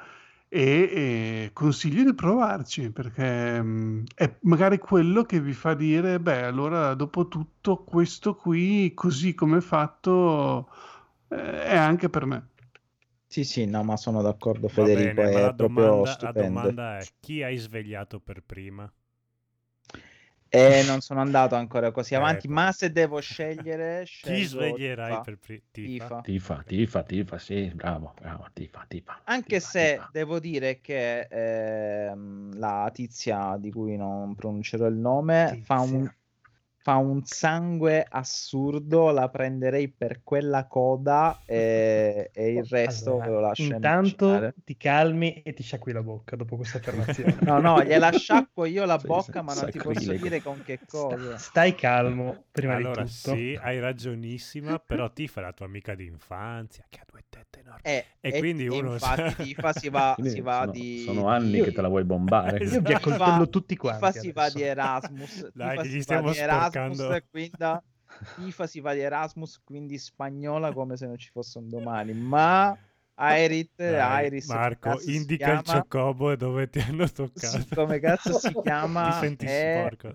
e, e consiglio di provarci, perché mm, è magari quello che vi fa dire, beh, allora dopo tutto questo qui, così come è fatto, eh, è anche per me. Sì, sì, no, ma sono d'accordo Federico, bene, è la proprio domanda, la domanda è chi hai svegliato per prima? E non sono andato ancora così Eh, avanti, poi. ma se devo scegliere, Chi scelgo sveglierai Tifa. per prima? Tifa. Tifa, tifa, tifa, sì, bravo, bravo, tifa, tifa. Anche tifa, se tifa. devo dire che ehm, la tizia di cui non pronuncerò il nome fa un, Tizia. Fa un sangue assurdo, la prenderei per quella coda e, e il resto Allora, ve lo lascio intanto immaginare. ti calmi e ti sciacqui la bocca dopo questa affermazione. No, no, gliela sciacquo io la Sì, bocca, sì, ma non ti posso dire con che cosa. Stai calmo prima allora, di tutto. sì, hai ragionissima, però Tifa è la tua amica di infanzia, che ha due tette enormi. Eh, E quindi uno- infatti Tifa si va, si va sono, di sono anni io- che te la vuoi bombare. Io vi accoltello tutti quanti. Tifa si va di Erasmus. Dai, gli stiamo di Erasmus, sporcando. quindi Tifa si va di Erasmus, quindi spagnola come se non ci fosse un domani. Ma Irit, Dai, Iris, Marco, indica il ciocobo e dove ti hanno toccato. Come cazzo si chiama? Ti senti È sporco.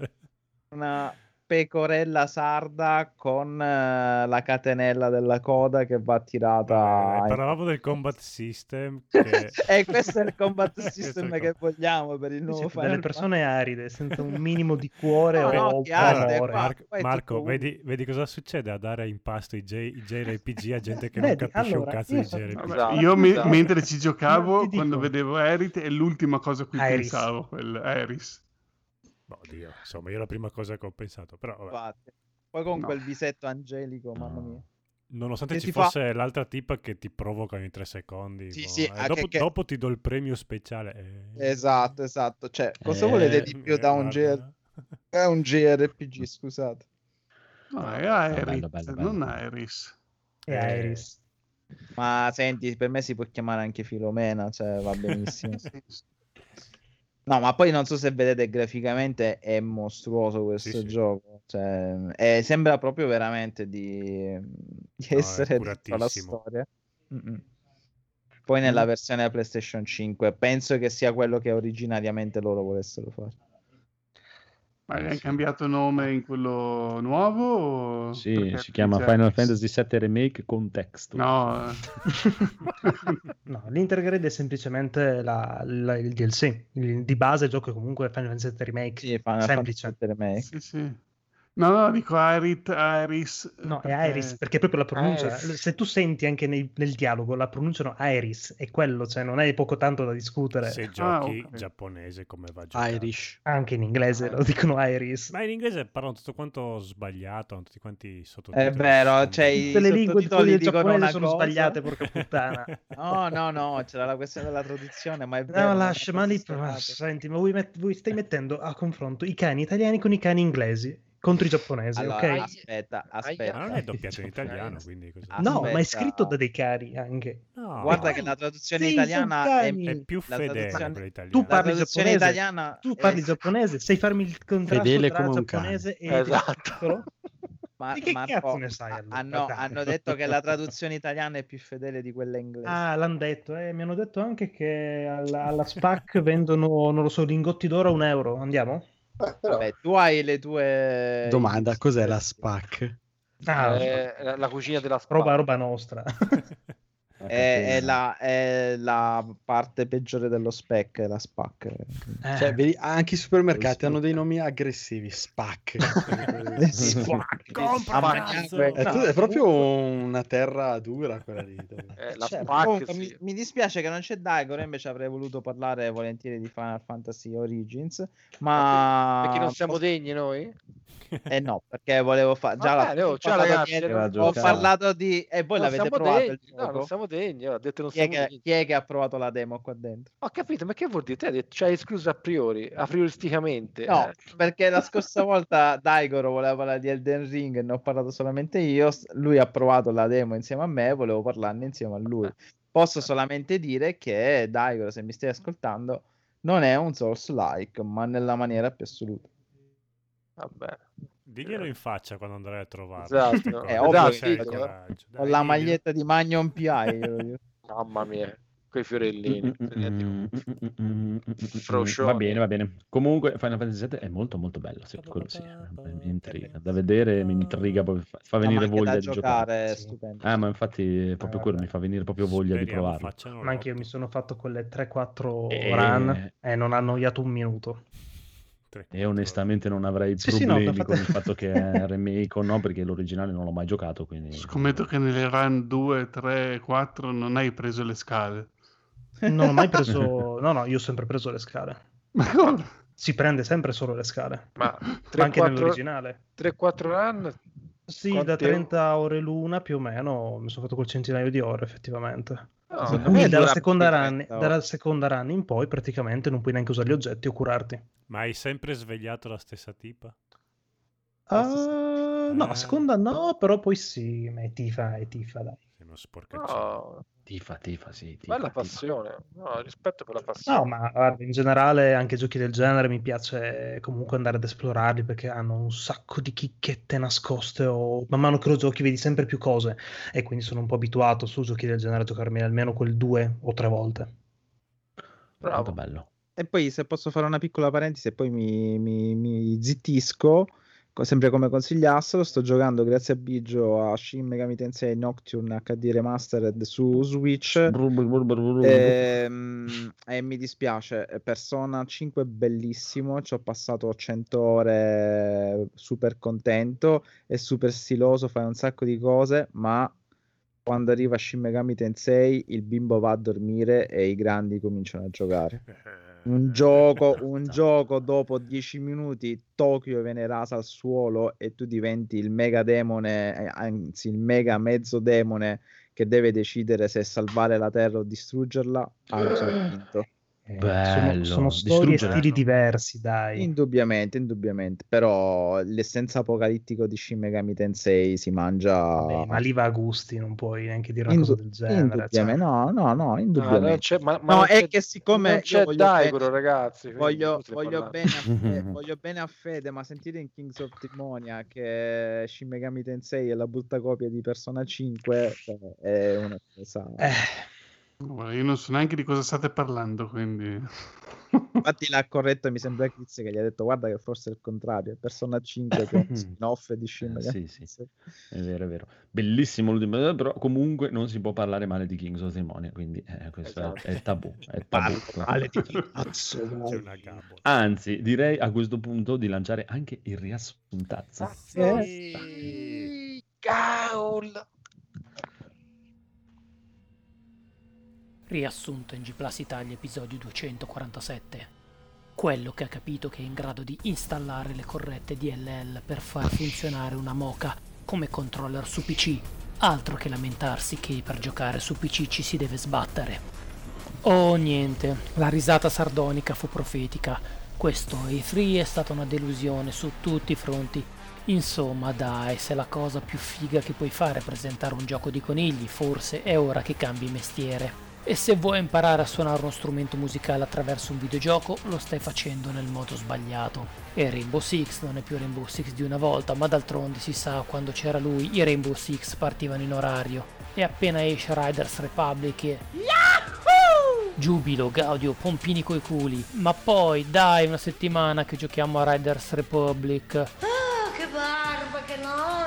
una pecorella sarda con eh, la catenella della coda che va tirata. In- Parlavamo del combat system. Che... E questo è il combat system che vogliamo per il nuovo per delle Final persone aride, senza un minimo di cuore No, o no, qua. Marco, Marco, vedi, vedi cosa succede a dare in pasto i, J, i JRPG a gente che non Vedi, capisce allora, un cazzo io di JRPG. Esatto, io me- esatto. mentre ci giocavo, quando vedevo Erit, è l'ultima cosa a cui Iris. pensavo, quel Eris. Oddio, insomma, io la prima cosa che ho pensato, però vabbè. Infatti. Poi con No. quel visetto angelico, mamma mia. Nonostante Che ci ti fa- fosse l'altra tipa che ti provoca in tre secondi, Sì, boh, sì, eh, anche dopo, che- dopo ti do il premio speciale. eh. Esatto, esatto. Cioè, cosa Eh, volete di più Eh, da un, guarda. G- è un JRPG, scusate. No, è bello, Erit, bello, bello. non Iris. E Eh, Iris. Ma senti, per me si può chiamare anche Filomena, cioè va benissimo. Sì, sì. No, ma poi non so se vedete graficamente è mostruoso questo Sì, sì. gioco. Cioè, è- sembra proprio veramente di, di No, essere dentro la storia. Mm-mm. Poi nella versione PlayStation 5 penso che sia quello che originariamente loro volessero fare. Ma gli hanno cambiato nome in quello nuovo? o- Sì, si chiama Final Fantasy VII Remake con testo. No, eh. No, l'Intergrade è semplicemente la- la- il DLC. Il- di base il gioco è comunque Final Fantasy VII Remake. Sì, Final Semplice. Fantasy VII Remake. sì, sì. No, no, dico Irit, Iris. No, è perché- Iris, perché proprio la pronuncia, Iris. se tu senti anche nei- nel dialogo, la pronunciano Iris, è quello, cioè non hai poco tanto da discutere. Se Ah, giochi ok. giapponese come va giocato. Irish. Anche in inglese lo dicono Iris. Ma in inglese parlano tutto quanto sbagliato, hanno tutti quanti sottotitoli. È vero, stupidi. cioè i Tutte le lingue sottotitoli del dicono giapponese una sono cosa. sbagliate, porca puttana. No, no, no, c'era la questione della traduzione, ma è vero. No, lascia, è ma lì, ma senti, ma voi, met- voi stai mettendo a confronto i cani italiani con i cani inglesi contro i giapponesi, Allora, ok? aspetta, Ma aspetta. non è doppiato in italiano, quindi così. Ah, No, ma è aspetta. scritto da dei cani anche. No, Guarda che la traduzione sì, italiana è, è più fedele traduzione-. Tu parli giapponese, italiana Tu è- parli giapponese, sai farmi il contrasto Fedele tra come un giapponese e Esatto. Ma, Di che Marco, cazzo ne sai, allora? hanno, hanno detto che la traduzione italiana è più fedele di quella inglese. Ah, l'hanno detto, eh, mi hanno detto anche che alla, alla SPAC vendono, non lo so, lingotti d'oro a un euro. Andiamo? Però, Vabbè, tu hai le tue... Domanda, cos'è la SPAC? Ah, Eh, la, la cucina della roba, spada. roba nostra. È, è la, è la parte peggiore dello spec, è la SPAC. Eh, Cioè, vedi, anche i supermercati hanno dei nomi aggressivi, SPAC. SPAC. Compra, neanche- è, no, tu- è proprio una terra dura quella lì. Eh, la Certo, SPAC, comunque sì. mi, mi dispiace che non c'è Daigoro, invece avrei voluto parlare volentieri di Final Fantasy Origins, ma... Perché non siamo degni noi? Eh no, perché volevo fare... Già Va la- ho parlato ragazzi, di- Ho parlato di... E voi Non l'avete provato degni. il No, gioco? non siamo degni. Ho detto non Chi è, che, chi è che ha provato la demo qua dentro? Ho capito, ma che vuol dire? Te cioè, escluso a priori, a prioristicamente. No, Eh, perché la scorsa volta Daigoro voleva parlare di Elden Ring e ne ho parlato solamente io. Lui ha provato la demo insieme a me, volevo parlarne insieme a lui. Posso solamente dire che Daigoro, se mi stai ascoltando, non è un Souls-like, ma nella maniera più assoluta. Vabbè. Diglielo in faccia quando andrai a trovarlo. Esatto. È Eh, ovvio ovvio che che hai dico, coraggio. Ho Dai, la maglietta di Magnon PI. Mamma mia, quei fiorellini. Va bene, va bene. Comunque Final Fantasy VII è molto molto bello, sì, quello sì. Mi intriga. Da vedere mi intriga, fa, venire voglia di giocare. giocare è Sì. stupendo. Ah, ma infatti proprio Eh, quello, mi fa venire proprio voglia di provarlo. Ma anche io mi sono fatto quelle 3-4 Eh. run e non ha annoiato un minuto. E onestamente non avrei Sì, sì, no, problemi infatti- con il fatto che è remake o no, perché l'originale non l'ho mai giocato, quindi... Scommetto che nelle run 2, 3, 4 non hai preso le scale. Non ho mai preso... No, no, io ho sempre preso le scale. Ma come? si prende sempre solo le scale. Ma Ma anche 3-4 nell'originale. 3-4 run Sì, Quante- da 30 ore l'una più o meno mi sono fatto quel centinaio di ore effettivamente. No, me dalla seconda, run, 30 ore. dalla seconda run in poi praticamente non puoi neanche usare gli oggetti o curarti. Ma hai sempre svegliato la stessa tipa? Ah, no, Ah. seconda no, però poi sì, ma è tifa, è tifa, dai. Sporcaccione. no, Tifa, tifa, sì. Tifa, bella tifa. passione. No, rispetto per la passione. No, ma guarda, in generale anche giochi del genere mi piace comunque andare ad esplorarli perché hanno un sacco di chicchette nascoste o man mano che lo giochi vedi sempre più cose e quindi sono un po' abituato su giochi del genere a giocarmi almeno quel due o tre volte. Bravo. Molto bello. E poi se posso fare una piccola parentesi e poi mi, mi- mi zittisco, co- sempre come consigliassero, sto giocando grazie a Biggio a Shin Megami Tensei Nocturne HD Remastered su Switch Bru- bru- bru- bru- bru- Ehm, e mi dispiace, Persona 5 è bellissimo, ci ho passato 100 ore super contento, è super stiloso, fai un sacco di cose, ma quando arriva Shin Megami Tensei il bimbo va a dormire e i grandi cominciano a giocare. Un gioco, un gioco dopo 10 minuti Tokyo viene rasa al suolo e tu diventi il mega demone, eh, anzi il mega mezzo demone che deve decidere se salvare la terra o distruggerla. Vinto. Eh, Bello, sono, sono storie e stili diversi, dai. Indubbiamente, indubbiamente, però l'essenza apocalittico di Shin Megami Tensei si mangia Vabbè, ma lì va a gusti, non puoi neanche dire una Indu- cosa del genere. indubbiamente, cioè. no, no, no, No, indubbiamente. c'è, ma, ma No, è che siccome non io c'è voglio Daigoro, bene- ragazzi. Voglio, voglio bene a Fe- voglio bene a Fede, ma sentire in Kings of Timonia che Shin Megami Tensei è la brutta copia di Persona 5 cioè, è una cosa. Eh, io non so neanche di cosa state parlando, quindi... Infatti l'ha corretto, mi sembra Chris che gli ha detto guarda che forse è il contrario, è Persona 5 che è un spin-off di Shin Eh, sì, sì. È vero, è vero. Bellissimo l'ultimo, però comunque non si può parlare male di Kings of Timonia, quindi eh, questo è- Esatto. è, tabù. È tabù. Parlo male di gabola. Anzi, direi a questo punto di lanciare anche il riassuntazzo. Sì. Gaul. Riassunto in G Plus Italia episodio 247. Quello che ha capito che è in grado di installare le corrette DLL per far funzionare una Mocha come controller su PC. Altro che lamentarsi che per giocare su PC ci si deve sbattere. Oh niente, la risata sardonica fu profetica. Questo E3 è stata una delusione su tutti i fronti. Insomma, dai, se la cosa più figa che puoi fare è presentare un gioco di conigli, forse è ora che cambi mestiere. E se vuoi imparare a suonare uno strumento musicale attraverso un videogioco, lo stai facendo nel modo sbagliato. E Rainbow Six non è più Rainbow Six di una volta, ma d'altronde si sa quando c'era lui i Rainbow Six partivano in orario. E appena esce Riders Republic e... Giubilo, Gaudio, pompini coi culi. Ma poi, dai, una settimana che giochiamo a Riders Republic. Oh, che barba, che noia,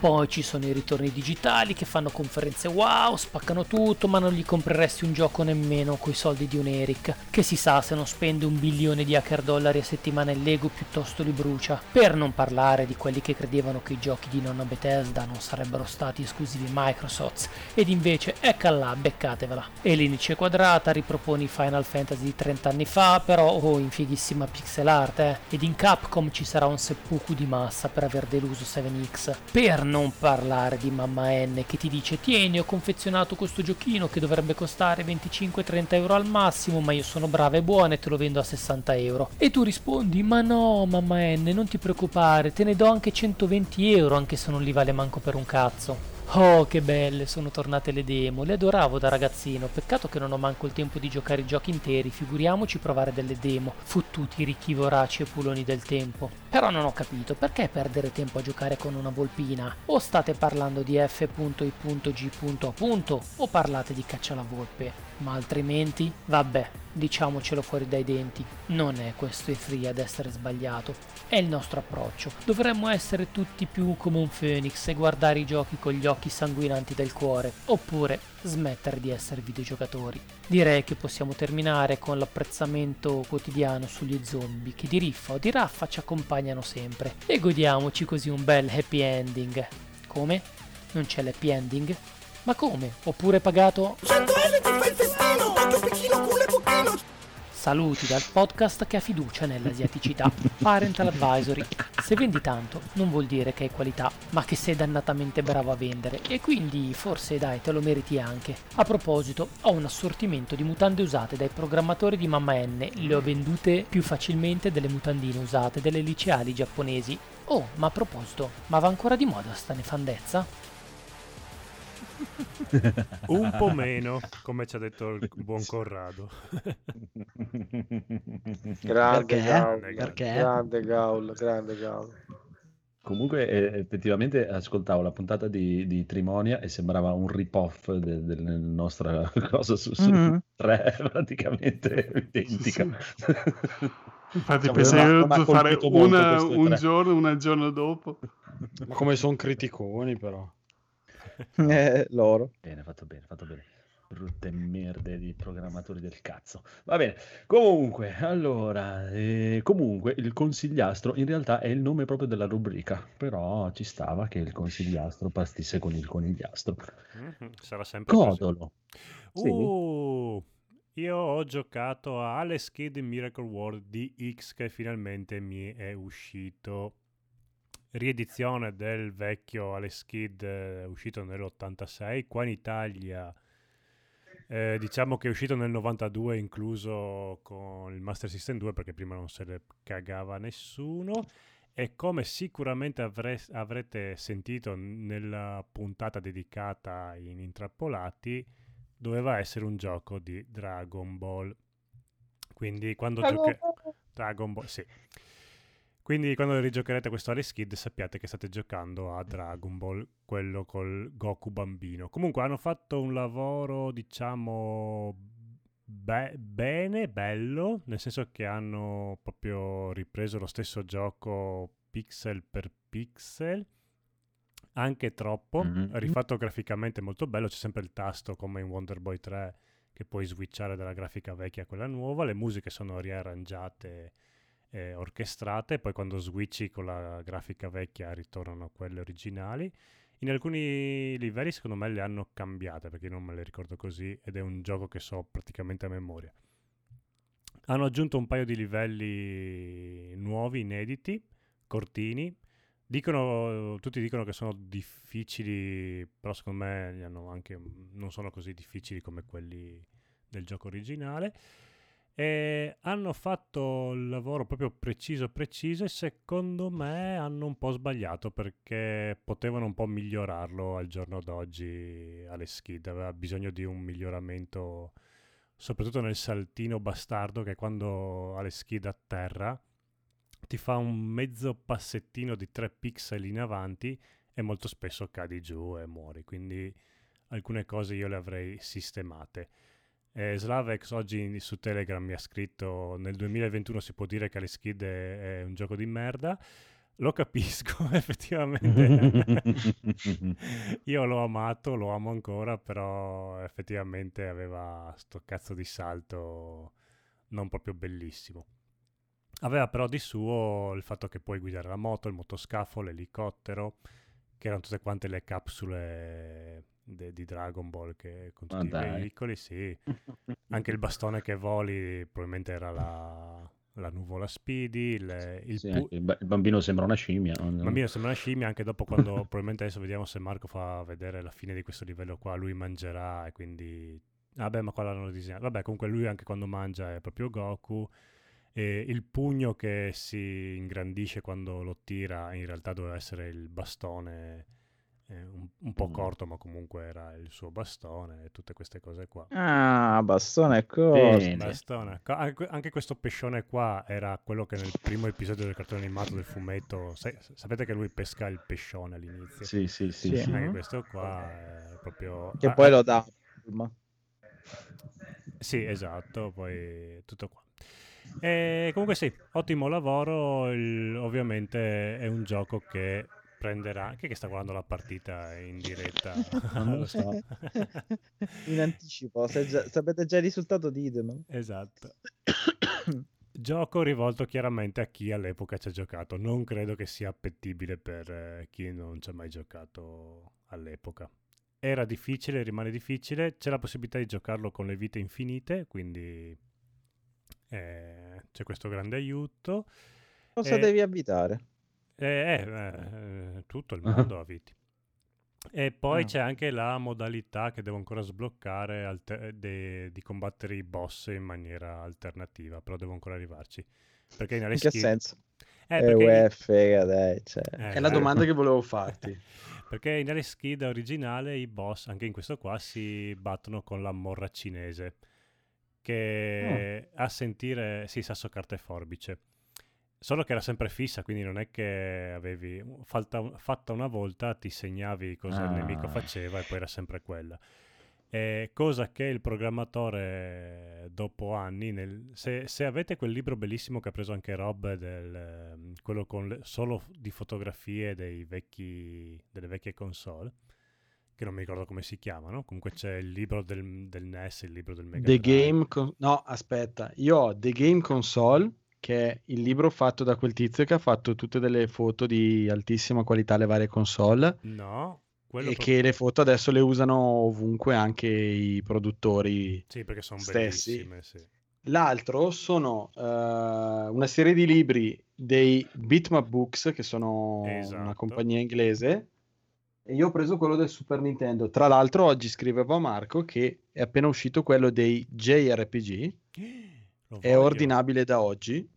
Poi ci sono i ritorni digitali che fanno conferenze wow, spaccano tutto, ma non gli compreresti un gioco nemmeno coi soldi di un Eric, che si sa se non spende un bilione di hacker dollari a settimana in Lego piuttosto li brucia. Per non parlare di quelli che credevano che i giochi di nonna Bethesda non sarebbero stati esclusivi Microsoft, ed invece ecca là, beccatevela. E l'inice quadrata riproponi Final Fantasy di 30 anni fa, però oh, in fighissima pixel art, eh. Ed in Capcom ci sarà un seppuku di massa per aver deluso 7X. Per non parlare di mamma N che ti dice tieni ho confezionato questo giochino che dovrebbe costare 25-30 euro al massimo ma io sono brava e buona e te lo vendo a 60 euro. E tu rispondi ma no mamma N non ti preoccupare te ne do anche 120 euro anche se non li vale manco per un cazzo. Oh, che belle, sono tornate le demo, le adoravo da ragazzino, peccato che non ho manco il tempo di giocare i giochi interi, figuriamoci provare delle demo, fottuti ricchi voraci e puloni del tempo. Però non ho capito, perché perdere tempo a giocare con una volpina? O state parlando di F.I.G. o parlate di caccia alla volpe? Ma altrimenti, vabbè, diciamocelo fuori dai denti, non è questo E3 ad essere sbagliato, è il nostro approccio. Dovremmo essere tutti più come un Phoenix e guardare i giochi con gli occhi sanguinanti del cuore, oppure smettere di essere videogiocatori. Direi che possiamo terminare con l'apprezzamento quotidiano sugli zombie che di riffa o di raffa ci accompagnano sempre e godiamoci così un bel happy ending. Come? Non c'è l'happy ending? Ma come? Oppure pagato? Saluti dal podcast che ha fiducia nell'asiaticità. Parental Advisory. Se vendi tanto non vuol dire che hai qualità, ma che sei dannatamente bravo a vendere e quindi forse dai te lo meriti anche. A proposito, ho un assortimento di mutande usate dai programmatori di Mamma N, le ho vendute più facilmente delle mutandine usate dalle liceali giapponesi. Oh, ma a proposito, ma va ancora di moda sta nefandezza? Un po' meno, come ci ha detto il buon Corrado. Grande Perché? Gaul, Perché? grande Gaul, grande Gaul. Comunque, eh, effettivamente, ascoltavo la puntata di, di Trimonia e sembrava un rip-off de- della nostra cosa su, su Mhm. 3, praticamente identica. Infatti Cioè, ha- di fare una un tre. giorno, una giorno dopo. Ma come sono criticoni però. Eh, loro. Bene, fatto bene, fatto bene. Brutte merde di programmatori del cazzo. Va bene. Comunque, allora, eh, comunque il consigliastro in realtà è il nome proprio della rubrica, però ci stava che il consigliastro partisse con il conigliastro. Mhm, Sarà sempre così. Godolo. Sì. Uh, io ho giocato a Alex Kidd in Miracle World DX che finalmente mi è uscito. Riedizione del vecchio Alex Kidd eh, uscito nell'86. Qua in Italia eh, diciamo che è uscito nel 92 incluso con il Master System 2 perché prima non se ne cagava nessuno. E come sicuramente avre- avrete sentito nella puntata dedicata in Intrappolati, doveva essere un gioco di Dragon Ball. Quindi quando giocherete... Dragon Ball, sì. Quindi quando rigiocherete questo Alex Kidd sappiate che state giocando a Dragon Ball, quello col Goku bambino. Comunque hanno fatto un lavoro, diciamo, be- bene, bello, nel senso che hanno proprio ripreso lo stesso gioco pixel per pixel, anche troppo, Mhm. rifatto graficamente molto bello, c'è sempre il tasto come in Wonder Boy 3 che puoi switchare dalla grafica vecchia a quella nuova, le musiche sono riarrangiate e orchestrate, poi quando switchi con la grafica vecchia ritornano quelle originali. In alcuni livelli secondo me le hanno cambiate perché non me le ricordo così ed è un gioco che so praticamente a memoria. Hanno aggiunto un paio di livelli nuovi, inediti, cortini. Dicono, tutti dicono che sono difficili, però secondo me anche, non sono così difficili come quelli del gioco originale. E hanno fatto il lavoro proprio preciso preciso e secondo me hanno un po' sbagliato perché potevano un po' migliorarlo al giorno d'oggi alle skid, aveva bisogno di un miglioramento soprattutto nel saltino bastardo che quando alle skid a terra ti fa un mezzo passettino di 3 pixel in avanti e molto spesso cadi giù e muori, quindi alcune cose io le avrei sistemate. Eh, Slavex oggi su Telegram mi ha scritto nel 2021 si può dire che Alex Kidd è, è un gioco di merda. Lo capisco, effettivamente. Io l'ho amato, lo amo ancora, però effettivamente aveva sto cazzo di salto non proprio bellissimo. Aveva però di suo il fatto che puoi guidare la moto, il motoscafo, l'elicottero, che erano tutte quante le capsule de- di Dragon Ball che con tutti i dai. veicoli, sì. Anche il bastone che voli probabilmente era la, la nuvola Speedy, il, il Sì, pu- il, ba- il bambino sembra una scimmia. no? il bambino sembra una scimmia anche dopo quando probabilmente adesso vediamo se Marco fa vedere la fine di questo livello qua, lui mangerà e quindi... Vabbè, ma qua l'hanno disegnato. Vabbè, comunque lui anche quando mangia è proprio Goku. E il pugno che si ingrandisce quando lo tira in realtà doveva essere il bastone eh, un, un po' Mm. corto, ma comunque era il suo bastone e tutte queste cose qua. Ah, bastone corto. Bastone. Anche, anche questo pescione qua era quello che nel primo episodio del cartone animato del fumetto. sai- sapete che lui pesca il pescione all'inizio? Sì, sì, sì. Sì. sì. Anche questo qua è proprio. Che ah, poi lo dà. Ma- Sì, esatto, poi tutto qua. E comunque sì, ottimo lavoro. il- ovviamente è un gioco che prenderà. Chi è che sta guardando la partita in diretta? Non lo so. In anticipo, se già- sapete già il risultato ditemelo. Esatto. Gioco rivolto chiaramente a chi all'epoca ci ha giocato. Non credo che sia appetibile per eh, chi non ci ha mai giocato all'epoca. Era difficile, rimane difficile. C'è la possibilità di giocarlo con le vite infinite, quindi Eh, c'è questo grande aiuto. Cosa E- devi avvitare? Eh, eh, eh, tutto il mondo ha viti. E poi Ah. c'è anche la modalità che devo ancora sbloccare alter- de- di combattere i boss in maniera alternativa, però devo ancora arrivarci. Perché in In che Skill- senso? Eh, Eh, perché- uè, dai, cioè. Eh, È la eh. domanda che volevo farti. Perché in Alice Kid originale i boss, anche in questo qua, si battono con la morra cinese, che a sentire, sì, sasso, carta e forbice. Solo che era sempre fissa, quindi non è che avevi falta- fatta una volta, ti segnavi cosa il nemico Ah. faceva e poi era sempre quella. Eh, cosa che il programmatore dopo anni, nel- se, se avete quel libro bellissimo che ha preso anche Rob, del, ehm, quello con le- solo di fotografie dei vecchi, delle vecchie console, che non mi ricordo come si chiamano, comunque c'è il libro del, del NES, il libro del Mega The Drive. Game... Con- No, aspetta. Io ho The Game Console, che è il libro fatto da quel tizio che ha fatto tutte delle foto di altissima qualità alle varie console No, e pro- che le foto adesso le usano ovunque anche i produttori Sì, perché sono stessi. bellissime, sì. L'altro sono eh, una serie di libri dei Bitmap Books, che sono una Esatto. compagnia inglese, e io ho preso quello del Super Nintendo. Tra l'altro, oggi scrivevo a Marco che è appena uscito quello dei JRPG, Lo è voglio. ordinabile da oggi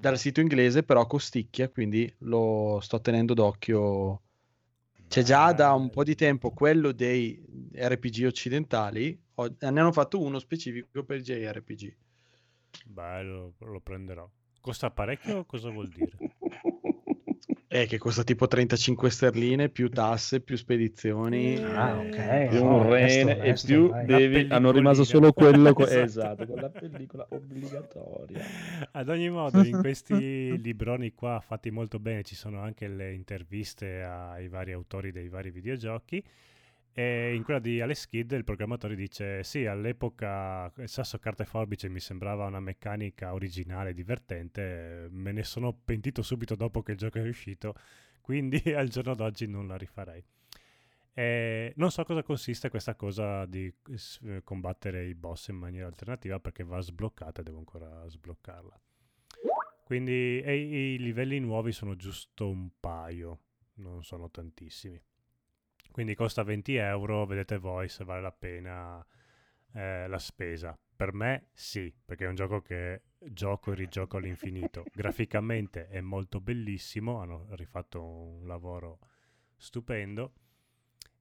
dal sito inglese, però costicchia, quindi lo sto tenendo d'occhio. C'è già da un po' di tempo quello dei RPG occidentali, ho- ne hanno fatto uno specifico per JRPG. Bello, lo prenderò. Costa parecchio? Cosa vuol dire? Eh, che costa tipo 35 sterline più tasse, più spedizioni. Ah, ok. Eh, più un rene e più dai. devi, hanno rimasto solo quello co- Esatto. esatto, con la pellicola obbligatoria Ad ogni modo, in questi libroni qua fatti molto bene ci sono anche le interviste ai vari autori dei vari videogiochi. E in quella di Alex Kidd il programmatore dice: Sì, all'epoca il sasso carta e forbice mi sembrava una meccanica originale, divertente. Me ne sono pentito subito dopo che il gioco è uscito, quindi al giorno d'oggi non la rifarei. Eh, non so cosa consiste questa cosa di combattere i boss in maniera alternativa perché va sbloccata e devo ancora sbloccarla. Quindi e i livelli nuovi sono giusto un paio, non sono tantissimi. Quindi costa 20 euro, vedete voi se vale la pena eh, la spesa. Per me sì, perché è un gioco che gioco e rigioco all'infinito. Graficamente è molto bellissimo, hanno rifatto un lavoro stupendo.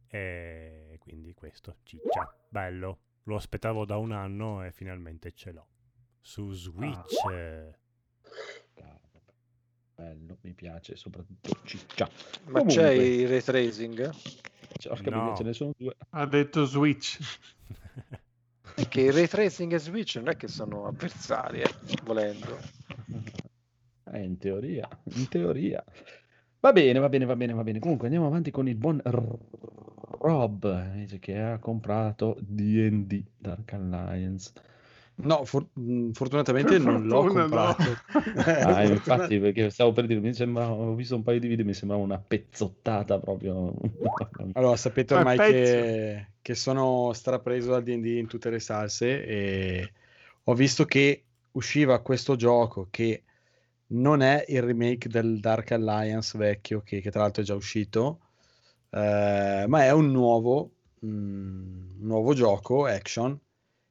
E quindi questo, ciccia, bello. Lo aspettavo da un anno e finalmente ce l'ho. Su Switch. Ah, bello mi piace soprattutto ciccia Ma Comunque, c'è il ray tracing? Cioè, ho capito, No. ce ne sono due Ha detto Switch. Che il ray tracing e Switch non è che sono avversari, eh, volendo. Eh, in teoria, in teoria. Va bene, va bene, va bene, va bene. Comunque andiamo avanti con il buon Rob, che ha comprato D&D Dark Alliance. No, for- mh, fortunatamente non l'ho fortuna no. comprato. Ah, infatti, perché stavo per dire, mi sembrava, ho visto un paio di video, mi sembrava una pezzottata proprio. Allora, sapete Ma ormai che, che sono strapreso dal D&D in tutte le salse e ho visto che usciva questo gioco che non è il remake del Dark Alliance vecchio, che, che tra l'altro è già uscito, eh, ma è un nuovo, un nuovo gioco action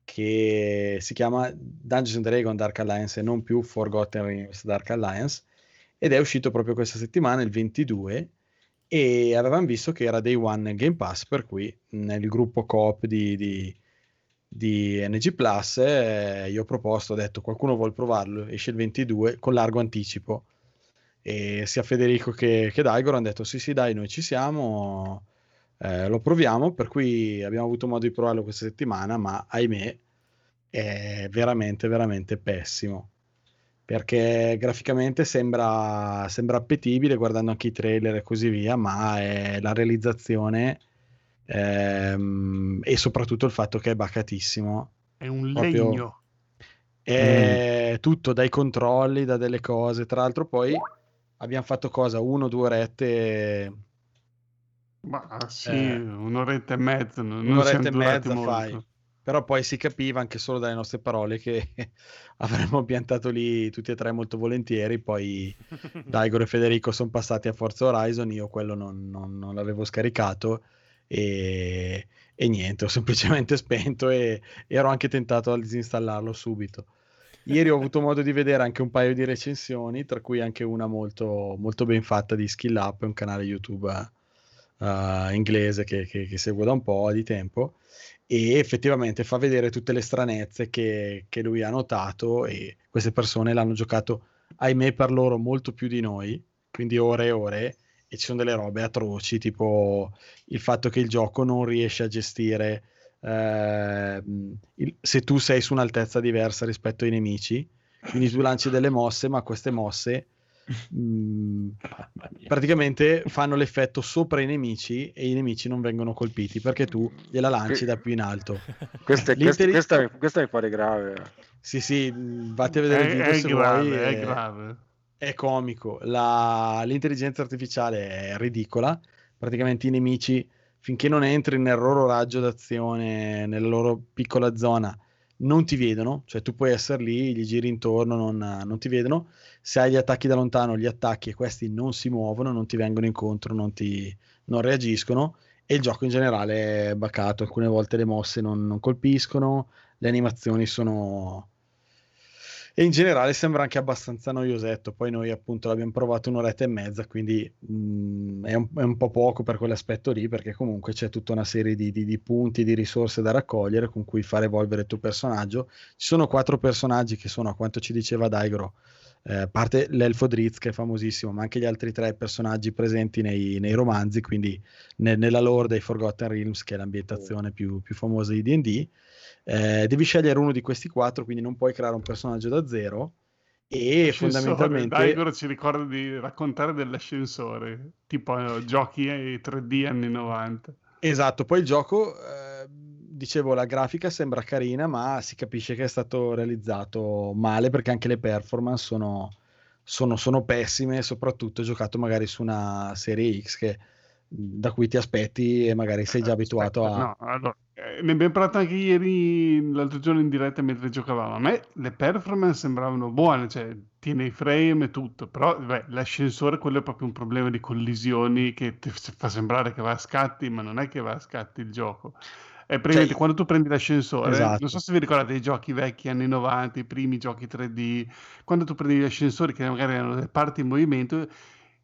che si chiama Dungeons and Dragons Dark Alliance e non più Forgotten Realms Dark Alliance ed è uscito proprio questa settimana, il 22 e avevamo visto che era Day One Game Pass, per cui nel gruppo coop di, di, di NG Plus eh, io ho proposto, ho detto qualcuno vuole provarlo, esce il 22 con largo anticipo. E sia Federico che, che Daigoro hanno detto sì sì dai noi ci siamo, eh, lo proviamo, per cui abbiamo avuto modo di provarlo questa settimana, ma ahimè è veramente veramente pessimo perché graficamente sembra, sembra appetibile guardando anche i trailer e così via, ma è la realizzazione ehm, e soprattutto il fatto che è bacatissimo. È un Proprio- legno. È tutto dai controlli, da delle cose. Tra l'altro, poi abbiamo fatto cosa? Uno, due orette. Ma sì, Eh. un'oretta e mezza. Un'oretta e mezza molto. fai. Però poi si capiva anche solo dalle nostre parole che avremmo piantato lì tutti e tre molto volentieri. Poi Daigoro e Federico sono passati a Forza Horizon, io quello non, non- non l'avevo scaricato e, e niente, ho semplicemente spento e ero anche tentato a disinstallarlo subito. Ieri ho avuto modo di vedere anche un paio di recensioni, tra cui anche una molto, molto ben fatta di Skill Up, un canale YouTube eh, inglese che, che- che seguo da un po' di tempo e effettivamente fa vedere tutte le stranezze che, che lui ha notato e queste persone l'hanno giocato, ahimè per loro, molto più di noi, quindi ore e ore, e ci sono delle robe atroci, tipo il fatto che il gioco non riesce a gestire ehm, il- se tu sei su un'altezza diversa rispetto ai nemici, quindi tu lanci delle mosse, ma queste mosse mh, praticamente fanno l'effetto sopra i nemici e i nemici non vengono colpiti perché tu gliela lanci da più in alto. Questa, questa, questa, questa mi pare grave. Sì, sì, vatti a vedere il È, video è se grave, vuoi. è è- grave. è comico. La- L'intelligenza artificiale è ridicola. Praticamente i nemici, finché non entri nel loro raggio d'azione, nella loro piccola zona, non ti vedono. Cioè, tu puoi essere lì, gli giri intorno, non, non ti vedono. Se hai gli attacchi da lontano, gli attacchi e questi non si muovono, non ti vengono incontro, non, ti, non reagiscono. E il gioco in generale è bacato. Alcune volte le mosse non, non colpiscono, le animazioni sono e in generale sembra anche abbastanza noiosetto. Poi noi appunto l'abbiamo provato un'oretta e mezza, quindi mh, è, un, è un po' poco per quell'aspetto lì, perché comunque c'è tutta una serie di, di- di punti, di risorse da raccogliere con cui far evolvere il tuo personaggio. Ci sono quattro personaggi che sono, a quanto ci diceva Daigoro, eh, a parte l'elfo Drizzt che è famosissimo, ma anche gli altri tre personaggi presenti nei, nei romanzi, quindi ne- nella lore dei Forgotten Realms, che è l'ambientazione più, più famosa di D&D. Eh, devi scegliere uno di questi quattro, quindi non puoi creare un personaggio da zero e fondamentalmente Daigoro ci ricorda di raccontare dell'ascensore, tipo eh, giochi eh, 3D anni 90. esatto, poi il gioco eh, dicevo la grafica sembra carina, ma si capisce che è stato realizzato male perché anche le performance sono, sono, sono pessime, soprattutto giocato magari su una serie X che, da cui ti aspetti e magari sei già abituato a No, allora, eh, ne abbiamo parlato anche ieri, l'altro giorno in diretta mentre giocavamo. A me le performance sembravano buone, cioè tiene i frame e tutto, però beh, l'ascensore quello è proprio un problema di collisioni che ti fa sembrare che va a scatti, ma non è che va a scatti il gioco. È praticamente Cioè, quando tu prendi l'ascensore, esatto. non so se vi ricordate i giochi vecchi anni 90, i primi giochi 3D, quando tu prendi gli ascensori che magari erano le parti in movimento,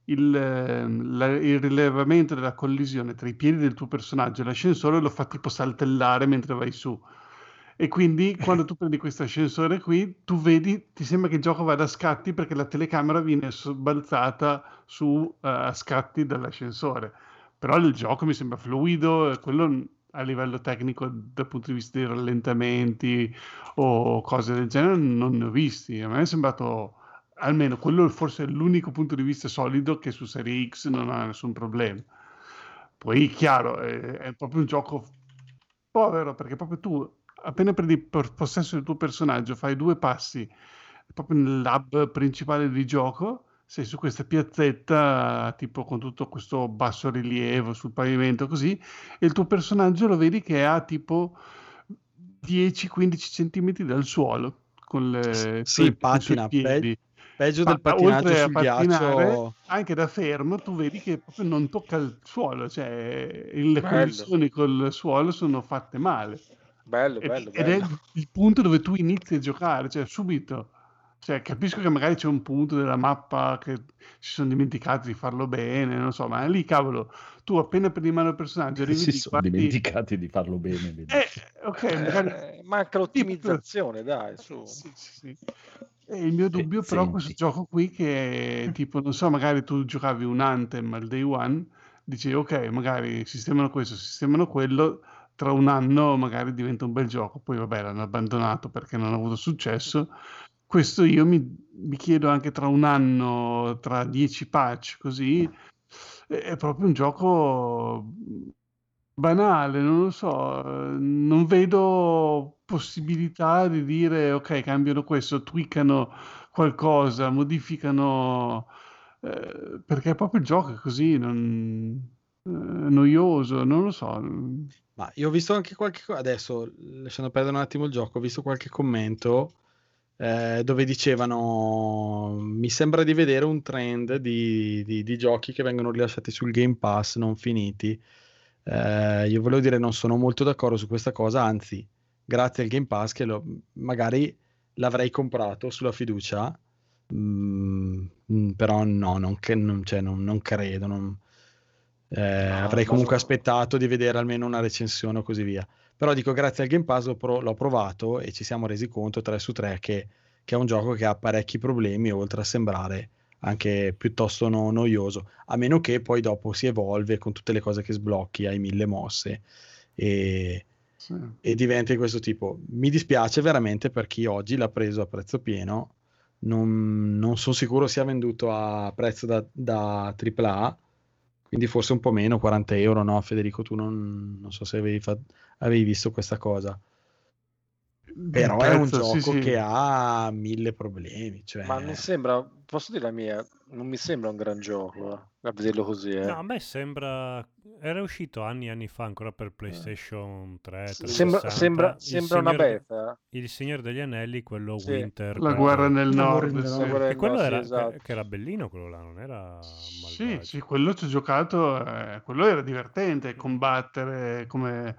il, ehm, la- il rilevamento della collisione tra i piedi del tuo personaggio e l'ascensore lo fa tipo saltellare mentre vai su. E quindi quando tu prendi questo ascensore qui, tu vedi, ti sembra che il gioco vada a scatti perché la telecamera viene sobbalzata su eh, a scatti dall'ascensore. Però il gioco mi sembra fluido, e quello a livello tecnico dal punto di vista dei rallentamenti o cose del genere non ne ho visti. A me è sembrato almeno quello forse è l'unico punto di vista solido che su Serie X non ha nessun problema. Poi, chiaro, è, è proprio un gioco povero perché proprio tu, appena prendi possesso del tuo personaggio, fai due passi proprio nell'hub principale di gioco, sei su questa piazzetta, tipo con tutto questo basso rilievo sul pavimento, così, e il tuo personaggio lo vedi che ha tipo 10-15 centimetri dal suolo con le sì, sue- i patina, suoi piedi. Peggio Ma del patinaggio a sul pattinare, ghiaccio. anche da fermo, tu vedi che proprio non tocca il suolo, cioè le Bello. collisioni col suolo sono fatte male. Bello, Ed, bello, ed è il punto dove tu inizi a giocare, cioè subito. Cioè, capisco che magari c'è un punto della mappa che si sono dimenticati di farlo bene, non so, ma lì, cavolo, tu appena prendi in mano il personaggio, arrivi si di sono guardi- dimenticati di farlo bene. Eh, ok, magari... Eh, manca l'ottimizzazione, dai, su. Sì, sì, sì. Il mio dubbio però senti. questo gioco qui che tipo, non so, magari tu giocavi un Anthem al day one, dici ok, magari sistemano questo, sistemano quello, tra un anno magari diventa un bel gioco, poi vabbè l'hanno abbandonato perché non ha avuto successo. Questo io mi, mi chiedo anche tra un anno, tra dieci patch così, è proprio un gioco banale, non lo so, non vedo possibilità di dire ok, cambiano questo, tweakano qualcosa, modificano, eh, perché proprio il gioco è così, non, noioso, non lo so. Ma io ho visto anche qualche cosa, adesso lasciando perdere un attimo il gioco, ho visto qualche commento eh, dove dicevano mi sembra di vedere un trend di, di- di giochi che vengono rilasciati sul Game Pass non finiti. Eh, io volevo dire non sono molto d'accordo su questa cosa, anzi, grazie al Game Pass che lo- magari l'avrei comprato sulla fiducia, mm, mm, però no, non, che- non- cioè, non- non credo. non- eh, avrei ma comunque so- aspettato di vedere almeno una recensione o così via. Però dico, grazie al Game Pass l'ho, pro- l'ho provato e ci siamo resi conto 3 su 3 che, che è un gioco che ha parecchi problemi, oltre a sembrare anche piuttosto no- noioso, a meno che poi dopo si evolve con tutte le cose che sblocchi, hai mille mosse e, Sì. e diventa di questo tipo. Mi dispiace veramente per chi oggi l'ha preso a prezzo pieno, non, non sono sicuro sia venduto a prezzo da, da AAA, quindi forse un po' meno, 40 euro, no? Federico, tu non, non so se avevi, fa- avevi visto questa cosa. Però è un prezzo, sì, gioco sì. che ha mille problemi, cioè... Ma non sembra, posso dire la mia, non mi sembra un gran gioco, eh, a vederlo così. Eh. No, a me sembra. Era uscito anni e anni fa ancora per PlayStation 3. S- sembra- 360. sembra- sembra una Signore- beta. Il Signore degli Anelli, quello Sì. Winter. La guerra nel nord. nel sì. nord. guerra E quello Nord, era, sì, esatto. che, era bellino, quello là, non era Sì, malvagio. sì, quello ci ho giocato, eh, quello era divertente, combattere come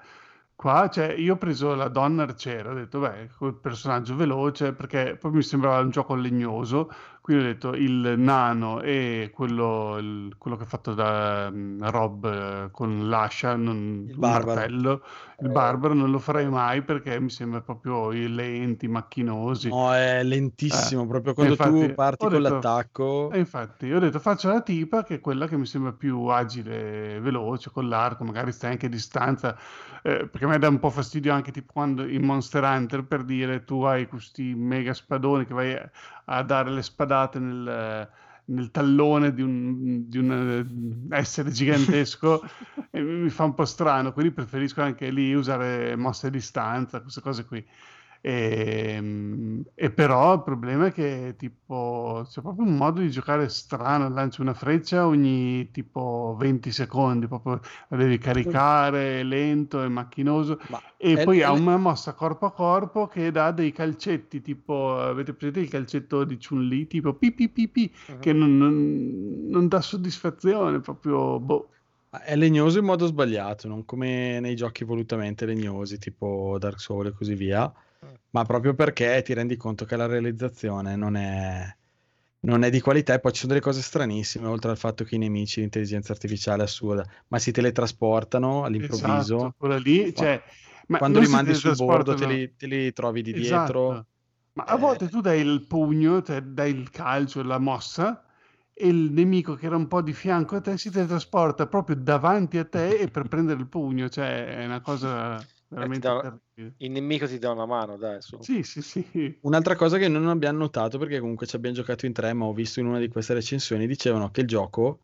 qua, cioè io ho preso la donna arciera, ho detto beh, quel personaggio veloce, perché poi mi sembrava un gioco legnoso, quindi ho detto il nano e quello, il- quello che è fatto da mm, Rob eh, con l'ascia, non, Il il martello, il barbaro non lo farei mai perché mi sembra proprio i lenti, macchinosi. No, è lentissimo, Eh, proprio quando infatti, tu parti ho con detto- l'attacco. E infatti, ho detto faccio la tipa che è quella che mi sembra più agile, veloce, con l'arco, magari stai anche a distanza, eh, perché a me dà un po' fastidio anche tipo quando in Monster Hunter per dire tu hai questi mega spadoni che vai a dare le spadate nel, nel tallone di un, di un eh, essere gigantesco e mi fa un po' strano, quindi preferisco anche lì usare mosse a distanza, queste cose qui. E, e però il problema è che tipo c'è proprio un modo di giocare strano, lanci una freccia ogni tipo 20 secondi, proprio la devi caricare, è lento, è macchinoso Ma e è- poi è- ha una mossa corpo a corpo che dà dei calcetti, tipo avete presente il calcetto di Chun-Li, tipo pi pi pi pi, Mhm. che non, non- non dà soddisfazione, proprio boh. È legnoso in modo sbagliato, non come nei giochi volutamente legnosi, tipo Dark Souls e così via, ma proprio perché ti rendi conto che la realizzazione non è, non è di qualità e poi ci sono delle cose stranissime, oltre al fatto che i nemici, l'intelligenza artificiale assurda, ma si teletrasportano all'improvviso, Esatto, quella lì, cioè, ma quando li mandi sul bordo te li, te li trovi di Esatto. dietro. Ma a Eh. volte tu dai il pugno, dai il calcio, la mossa, e il nemico che era un po' di fianco a te si teletrasporta proprio davanti a te e per prendere il pugno, cioè è una cosa veramente dà- terribile. Il nemico ti dà una mano, dai, su. Sì, sì, sì. Un'altra cosa che non abbiamo notato, perché comunque ci abbiamo giocato in tre, ma ho visto in una di queste recensioni, dicevano che il gioco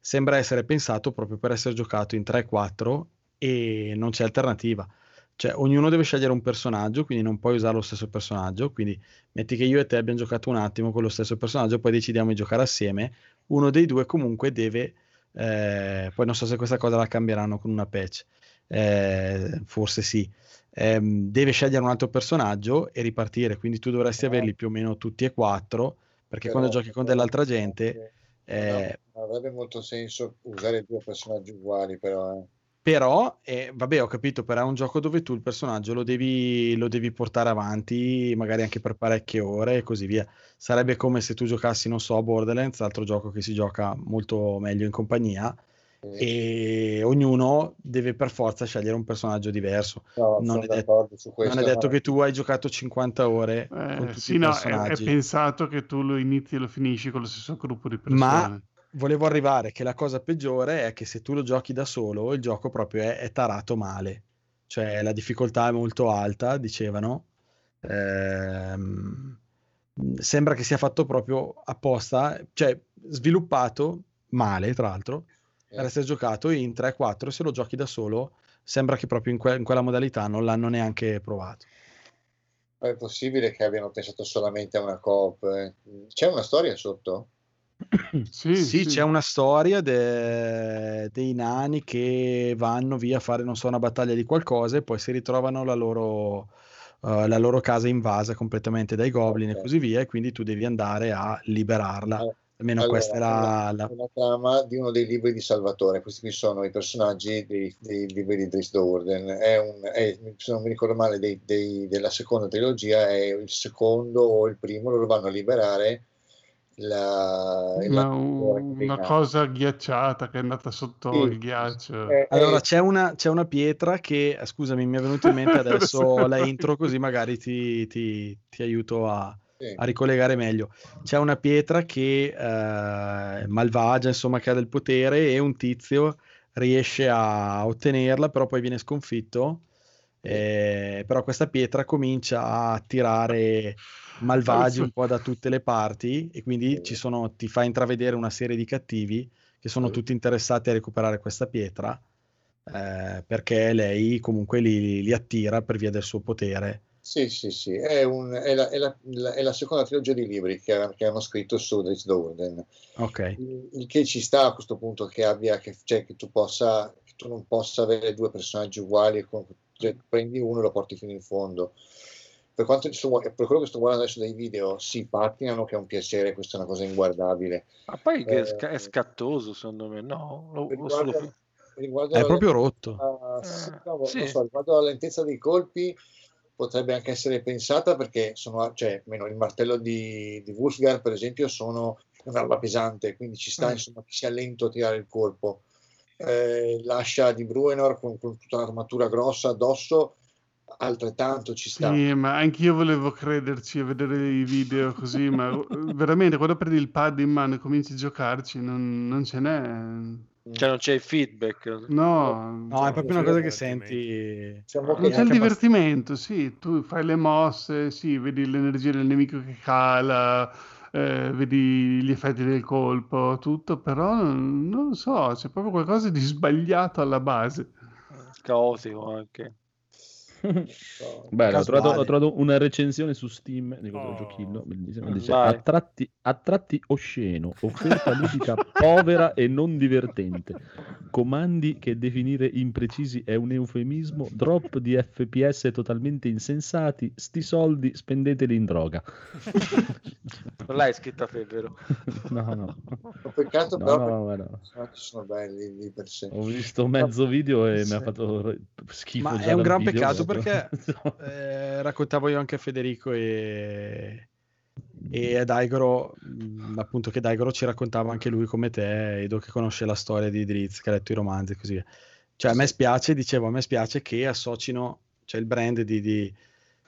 sembra essere pensato proprio per essere giocato in 3-4 e non c'è alternativa. Cioè, ognuno deve scegliere un personaggio, quindi non puoi usare lo stesso personaggio. Quindi metti che io e te abbiamo giocato un attimo con lo stesso personaggio, poi decidiamo di giocare assieme. Uno dei due comunque deve, eh, poi non so se questa cosa la cambieranno con una patch, eh, forse sì, ehm, deve scegliere un altro personaggio e ripartire, quindi tu dovresti averli più o meno tutti e quattro, perché Però- quando giochi con dell'altra gente, eh, Non avrebbe molto senso usare due personaggi uguali, però. eh. però, eh, vabbè, ho capito, però è un gioco dove tu il personaggio lo devi, lo devi portare avanti, magari anche per parecchie ore e così via. Sarebbe come se tu giocassi, non so, a Borderlands, altro gioco che si gioca molto meglio in compagnia, e ognuno deve per forza scegliere un personaggio diverso. No, Non è, det- d'accordo su questo. non è detto no. che tu hai giocato 50 ore con Eh, tutti sì, i no, è, è pensato che tu lo inizi e lo finisci con lo stesso gruppo di persone. Ma volevo arrivare che la cosa peggiore è che se tu lo giochi da solo, il gioco proprio è, è tarato male. Cioè la difficoltà è molto alta, dicevano. Ehm, sembra che sia fatto proprio apposta, cioè sviluppato male, tra l'altro, per essere giocato in 3-4. Se lo giochi da solo, sembra che proprio in, que- in quella modalità non l'hanno neanche provato. È possibile che abbiano pensato solamente a una coop. eh. C'è una storia sotto? Sì, Sì, sì. c'è una storia de- dei nani che vanno via a fare, non so, una battaglia di qualcosa e poi si ritrovano la loro, eh, la loro casa invasa completamente dai goblin e Ok. così via, e quindi tu devi andare a liberarla. Eh, Almeno allora, questa è la, la- una trama di uno dei libri di Salvatore. Questi qui sono i personaggi dei, dei libri di Dries Dourdan. È un, è, se non mi ricordo male, dei- dei- della seconda trilogia è il secondo o il primo. Loro vanno a liberare la, Una, la- una cosa ghiacciata che è andata sotto Sì. il ghiaccio. è- è- Allora, c'è una, c'è una pietra che, eh, scusami, mi è venuto in mente adesso la intro, così magari ti, ti- ti aiuto a, sì. a ricollegare meglio. C'è una pietra che eh, malvagia, insomma, che ha del potere e un tizio riesce a ottenerla, però poi viene sconfitto. eh, però questa pietra comincia a attirare malvagi un po' da tutte le parti e quindi ci sono, ti fa intravedere una serie di cattivi che sono tutti interessati a recuperare questa pietra eh, perché lei comunque li, li attira per via del suo potere. Sì, sì, sì, è, un- è la, è la- la- è la seconda trilogia di libri che, che hanno scritto su Dries Dourdan. Ok. Il, il che ci sta a questo punto che abbia, che, cioè, che tu possa, che tu non possa avere due personaggi uguali, con- cioè, prendi uno e lo porti fino in fondo. Per, quanto sto, per quello che sto guardando adesso dei video, si pattinano, che è un piacere, questa è una cosa inguardabile. Ma poi che è, Eh, è scattoso, secondo me, no? Lo- lo Riguardo, solo- riguardo È proprio rotto. Sì, Eh, no, sì. so, riguardo alla lentezza dei colpi potrebbe anche essere pensata perché sono, cioè, meno, il martello di, di Wolfgar per esempio sono un'arma pesante quindi ci sta Mm. insomma che sia lento a tirare il colpo Eh, l'ascia di Bruenor con, con tutta l'armatura grossa addosso altrettanto ci sta Sì, ma anch'io volevo crederci a vedere i video così, ma veramente quando prendi il pad in mano e cominci a giocarci non, non ce n'è. Cioè non c'è il feedback. No, No, è proprio una cosa che senti. Siamo non c'è il divertimento, sì, tu fai le mosse, sì, vedi l'energia del nemico che cala, eh, vedi gli effetti del colpo, tutto, però non, non lo so, c'è proprio qualcosa di sbagliato alla base. Caotico anche. Bello, ho trovato, ho trovato una recensione su Steam di questo Oh. giochino, bellissimo, dice a tratti, a tratti osceno, offerta ludica povera e non divertente, comandi che definire imprecisi è un eufemismo, drop di FPS totalmente insensati, sti soldi spendeteli in droga. Non l'hai scritta te, vero? No, no, peccato no, però no, personaggi sono belli di per sé ho visto mezzo video e mi Sì. ha fatto schifo Ma già è un gran video, peccato proprio. Perché eh, raccontavo io anche a Federico e, e a Daigoro, mh, appunto che Daigoro ci raccontava anche lui come te, Edo che conosce la storia di Drizzt, che ha letto i romanzi e così via. Cioè a me spiace, dicevo, a me spiace che associno, cioè il brand di, di,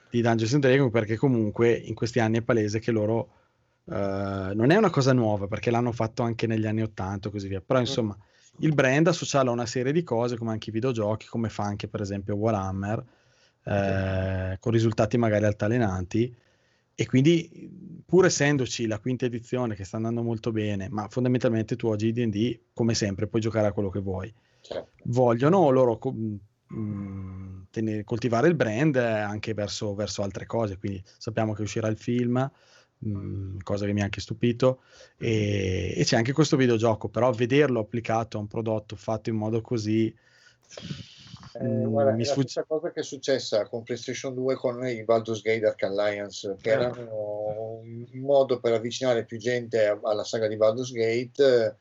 di Dungeons and Dragons perché comunque in questi anni è palese che loro eh, non è una cosa nuova perché l'hanno fatto anche negli anni 80 e così via, però insomma il brand associarlo a una serie di cose come anche i videogiochi, come fa anche per esempio Warhammer, eh, con risultati magari altalenanti. E quindi, pur essendoci la quinta edizione che sta andando molto bene, ma fondamentalmente tu oggi DD, come sempre, puoi giocare a quello che vuoi. Cioè, Vogliono loro co- mh, tenere- coltivare il brand anche verso, verso altre cose. Quindi sappiamo che uscirà il film, mh, cosa che mi ha anche stupito, e, e c'è anche questo videogioco, però vederlo applicato a un prodotto fatto in modo così Eh, Mm, guarda, mi è la sfugge- stessa cosa che è successa con PlayStation 2 con i Baldur's Gate Dark Alliance, che Eh. erano un modo per avvicinare più gente alla saga di Baldur's Gate,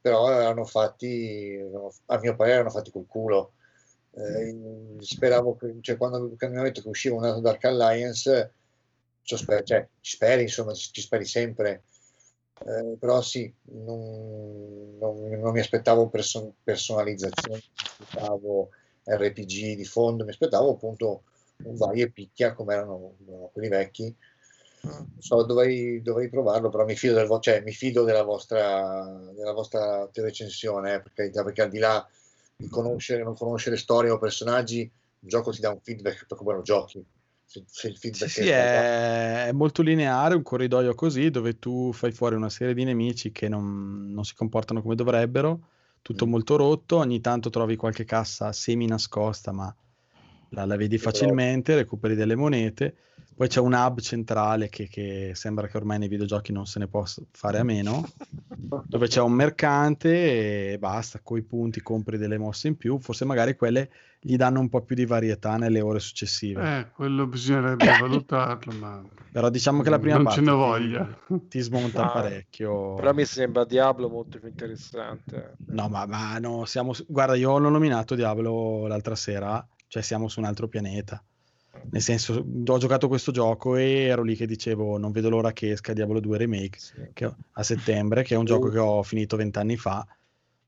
però erano fatti, a mio parere, erano fatti col culo. Eh, speravo che, cioè, quando quando mi detto che usciva un altro Dark Alliance, ci sper- cioè, ci speri, insomma, ci, ci speri sempre. Eh, però sì, non, non- non mi aspettavo person- personalizzazione, mi aspettavo RPG di fondo, mi aspettavo appunto un vai e picchia come erano erano quelli vecchi. Non so, dovrei, dovrei provarlo, però mi fido, del vo- cioè, mi fido della vostra, della vostra recensione, eh, per carità, perché al di là di conoscere o non conoscere storie o personaggi, il gioco ti dà un feedback per come lo giochi. Se, se il Sì, feedback sì, è, è molto lineare, un corridoio così dove tu fai fuori una serie di nemici che non, non si comportano come dovrebbero, tutto Mm. molto rotto, ogni tanto trovi qualche cassa semi nascosta, ma la, la vedi facilmente, recuperi delle monete, Poi c'è un hub centrale che, che sembra che ormai nei videogiochi non se ne possa fare a meno, dove c'è un mercante e basta, coi punti compri delle mosse in più, forse magari quelle gli danno un po' più di varietà nelle ore successive. Eh, quello bisognerebbe valutarlo, ma Però diciamo che la prima non parte ce ne ti- voglia. ti smonta Ah, parecchio. Però mi sembra Diablo molto più interessante. No, ma, ma no, siamo guarda, io l'ho nominato Diablo l'altra sera, cioè siamo su un altro pianeta. Nel senso, ho giocato questo gioco e ero lì che dicevo non vedo l'ora che esca Diablo 2 Remake che- a settembre, che è un gioco che ho finito vent'anni fa,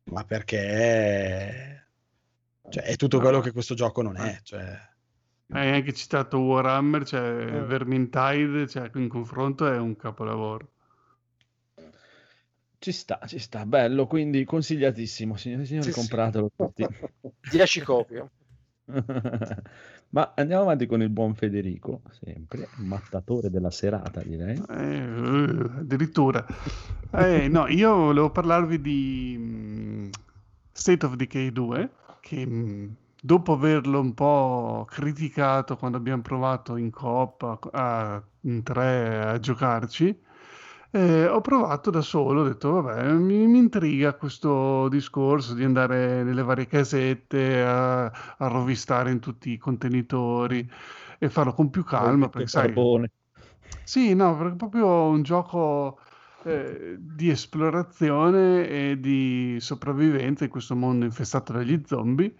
ma perché cioè, è tutto quello che questo gioco non è. Cioè, Hai anche citato Warhammer, cioè Eh. Vermintide, cioè in confronto è un capolavoro. Ci sta, ci sta, bello, quindi consigliatissimo, signori e signori, Sì, sì. compratelo tutti. 10 copie. Ma andiamo avanti con il buon Federico, sempre, mattatore della serata, direi. Eh, addirittura. Eh, no, io volevo parlarvi di mm, State of Decay 2, che mm, dopo averlo un po' criticato quando abbiamo provato in coop a, a- in tre a giocarci, eh, ho provato da solo, ho detto, vabbè, mi, mi intriga questo discorso di andare nelle varie casette a, a rovistare in tutti i contenitori e farlo con più calma, perché sai... Sì, no, perché è proprio un gioco eh, di esplorazione e di sopravvivenza in questo mondo infestato dagli zombie.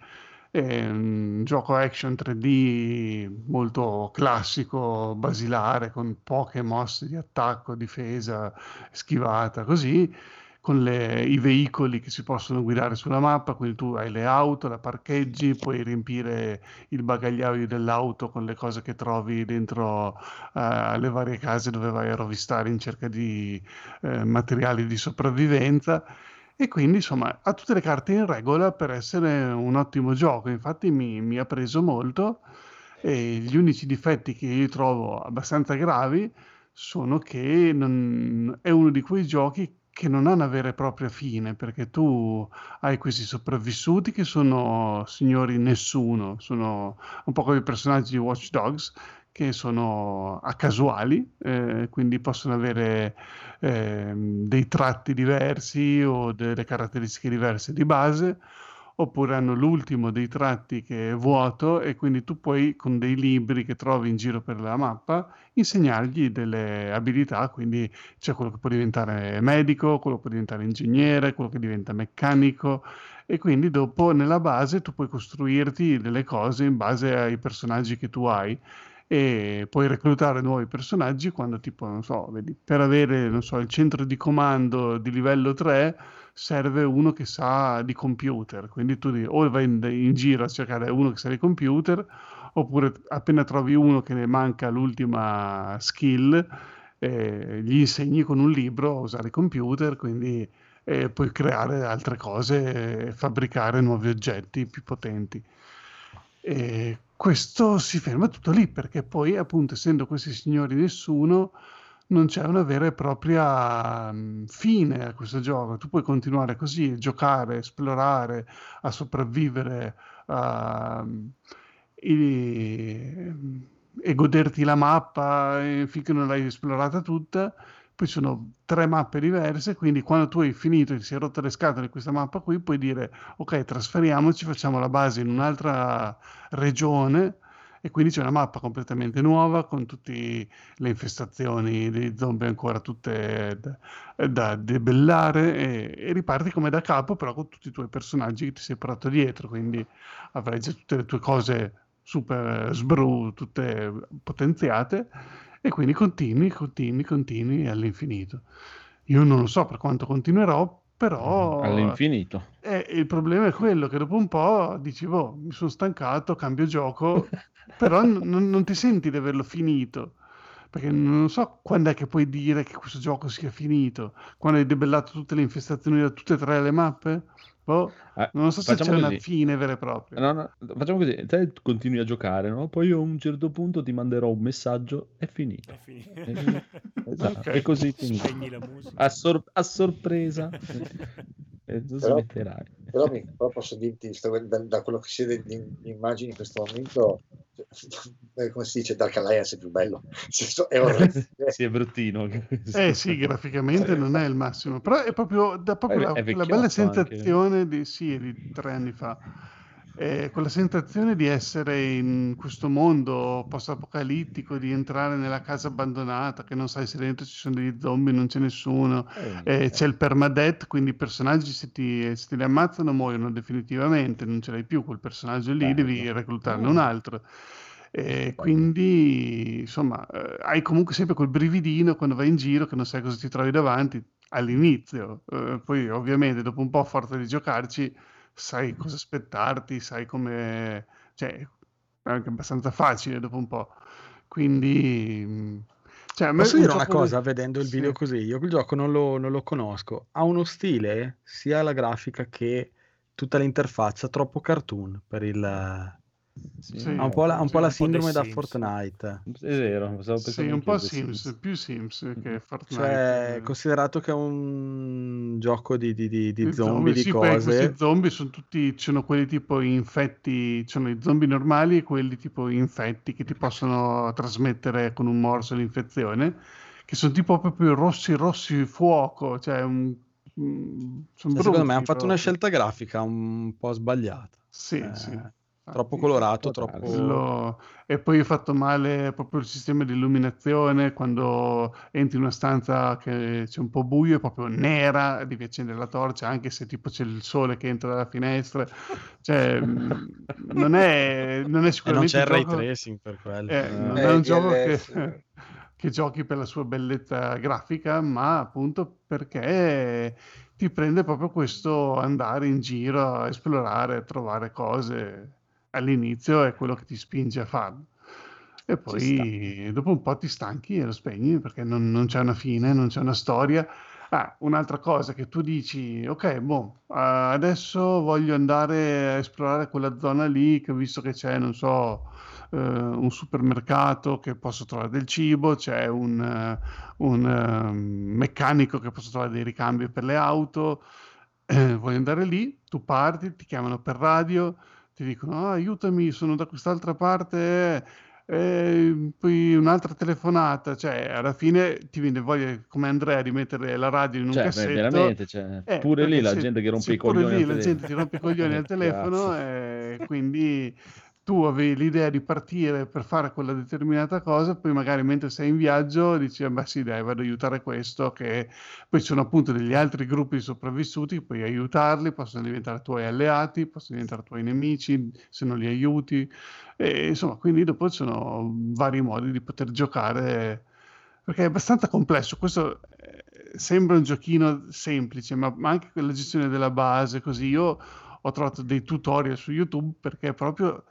Un gioco action 3D molto classico, basilare, con poche mosse di attacco, difesa, schivata, così, con le- i veicoli che si possono guidare sulla mappa, quindi tu hai le auto, la parcheggi, puoi riempire il bagagliaio dell'auto con le cose che trovi dentro eh, le varie case dove vai a rovistare in cerca di eh, materiali di sopravvivenza. E quindi insomma ha tutte le carte in regola per essere un ottimo gioco. Infatti mi, mi ha preso molto e gli unici difetti che io trovo abbastanza gravi sono che non- è uno di quei giochi che non ha una vera e propria fine, perché tu hai questi sopravvissuti che sono signori nessuno, sono un po' come i personaggi di Watch Dogs che sono a casuali, eh, quindi possono avere ehm, dei tratti diversi o delle caratteristiche diverse di base, oppure hanno l'ultimo dei tratti che è vuoto e quindi tu puoi con dei libri che trovi in giro per la mappa insegnargli delle abilità, quindi c'è quello che può diventare medico, quello che può diventare ingegnere, quello che diventa meccanico e quindi dopo nella base tu puoi costruirti delle cose in base ai personaggi che tu hai e puoi reclutare nuovi personaggi quando tipo, non so, vedi, per avere, non so, il centro di comando di livello 3 serve uno che sa di computer, quindi tu o vai in, in giro a cercare uno che sa di computer oppure appena trovi uno che ne manca l'ultima skill, eh, gli insegni con un libro a usare i computer, quindi eh, puoi creare altre cose e fabbricare nuovi oggetti più potenti. E questo si ferma tutto lì perché poi, appunto, essendo questi signori nessuno, non c'è una vera e propria mm, fine a questo gioco. Tu puoi continuare così, giocare, esplorare, a sopravvivere a- e, e goderti la mappa eh, finché non l'hai esplorata tutta. Poi sono tre mappe diverse, quindi quando tu hai finito e ti sei rotto le scatole di questa mappa qui, puoi dire ok, trasferiamoci, facciamo la base in un'altra regione. E quindi c'è una mappa completamente nuova con tutte le infestazioni dei zombie ancora tutte da, da debellare e, e riparti come da capo però con tutti i tuoi personaggi che ti sei portato dietro, quindi avrai già tutte le tue cose super sbru, tutte potenziate e quindi continui, continui, continui all'infinito. Io non lo so per quanto continuerò, però All'infinito. eh, il problema è quello che dopo un po' dici, boh, mi sono stancato, cambio gioco, però n- non ti senti di averlo finito. Perché non so quando è che puoi dire che questo gioco sia finito. Quando hai debellato tutte le infestazioni da tutte e tre le mappe? Boh, Eh, non so se c'è facciamo una così. fine vera e propria. No, no, facciamo così, te continui a giocare, no? Poi io a un certo punto ti manderò un messaggio, è finito. È finito. È finito. Esatto, Ok. E così finisce. A, sor- a sorpresa. e tu Però- smetterai. Però, mi, però posso dirti, sto- da, da quello che si vede di, di immagini in questo momento, eh, come si dice, Dark Alliance è più bello. Senso, È sì, è bruttino. Eh sì, graficamente non è il massimo, però è proprio, dà proprio È- la, è vecchiotto bella anche. sensazione di, sì, di tre anni fa, Eh, quella sensazione di essere in questo mondo post-apocalittico, di entrare nella casa abbandonata, che non sai se dentro ci sono degli zombie, non c'è nessuno, eh, c'è il permadeath, quindi i personaggi se ti, se ti li ammazzano muoiono definitivamente, non ce l'hai più quel personaggio lì, devi reclutarne un altro. E quindi, insomma, eh, hai comunque sempre quel brividino quando vai in giro che non sai cosa ti trovi davanti all'inizio. Eh, poi, ovviamente, dopo un po' a forza di giocarci, sai cosa aspettarti, sai come... cioè, è anche abbastanza facile dopo un po'. Quindi... mh, Cioè, Posso dire una cosa vedendo il Sì. video così? Io quel gioco non lo, non lo conosco. Ha uno stile, sia la grafica che tutta l'interfaccia, troppo cartoon per il... Sì, ha un po' la, un po' la Sì, po' sindrome dei da Sims. Fortnite. È vero, stavo Sì, un po' Sims, Sims. più Sims che Fortnite. Cioè, eh. considerato che è un gioco di, di- di- di zombie, di sì, poi cose, questi zombie sono tutti, ci sono quelli tipo infetti, ci sono i zombie normali e quelli tipo infetti che ti possono trasmettere con un morso l'infezione, che sono tipo proprio rossi rossi fuoco, cioè un, mm, sono Cioè, secondo me hanno fatto una scelta grafica un po' sbagliata. Sì, Eh, sì. Troppo Infatti, colorato, troppo... Quello- E poi è fatto male proprio il sistema di illuminazione quando entri in una stanza che c'è un po' buio, è proprio nera, devi accendere la torcia anche se tipo c'è il sole che entra dalla finestra. Cioè, mh, non è, non è E non sicuramente c'è il un ray gioco, tracing per quello. eh, non Eh, è un gioco DLS. che, che giochi per la sua bellezza grafica, ma appunto perché ti prende proprio questo andare in giro a esplorare, a trovare cose all'inizio è quello che ti spinge a farlo. E poi dopo un po' ti stanchi e lo spegni perché non, non c'è una fine, non c'è una storia. Ah, un'altra cosa che tu dici, ok, boh, adesso voglio andare a esplorare quella zona lì che ho visto che c'è, non so, eh, un supermercato che posso trovare del cibo, c'è un, eh, un, eh, meccanico che posso trovare dei ricambi per le auto, eh, voglio andare lì, tu parti, ti chiamano per radio, ti dicono "Ah, aiutami, sono da quest'altra parte, eh, poi un'altra telefonata, cioè alla fine ti viene voglia come Andrea di mettere la radio in un Cioè, beh, cassetto. veramente, cioè, Eh, pure lì la se- gente che rompe i pure coglioni lì al la gente ti rompe i coglioni al telefono e quindi tu avevi l'idea di partire per fare quella determinata cosa, poi magari mentre sei in viaggio dici, "Ah, beh sì dai, vado ad aiutare questo, che poi ci sono appunto degli altri gruppi di sopravvissuti, puoi aiutarli, possono diventare tuoi alleati, possono diventare tuoi nemici se non li aiuti, e insomma, quindi dopo ci sono vari modi di poter giocare, perché è abbastanza complesso, questo eh, sembra un giochino semplice, ma, ma anche quella gestione della base, così. Io ho trovato dei tutorial su YouTube perché proprio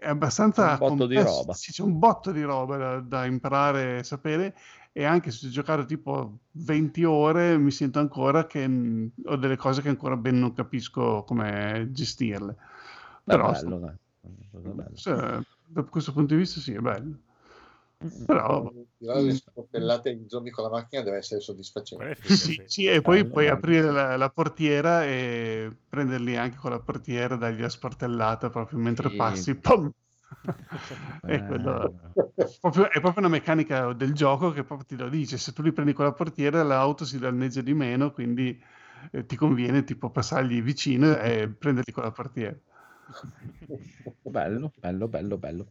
è abbastanza Un botto di complesso. roba. Sì, c'è un botto di roba da, da imparare e sapere e anche se ho giocato tipo 20 ore mi sento ancora che mh, ho delle cose che ancora ben non capisco come gestirle. Però bello, bella. se- da questo punto di vista sì, è bello. Però Tirare le sportellate di zombie con la macchina deve essere soddisfacente. È sì, sì. sì, e poi puoi aprire la, la portiera e prenderli anche con la portiera, dargli la sportellata proprio mentre Sì. passi. Pum! e quello proprio- è proprio una meccanica del gioco che proprio ti lo dice. Se tu li prendi con la portiera, l'auto si danneggia di meno, quindi eh, ti conviene tipo passargli vicino e prenderli con la portiera. Bello, bello, bello, bello.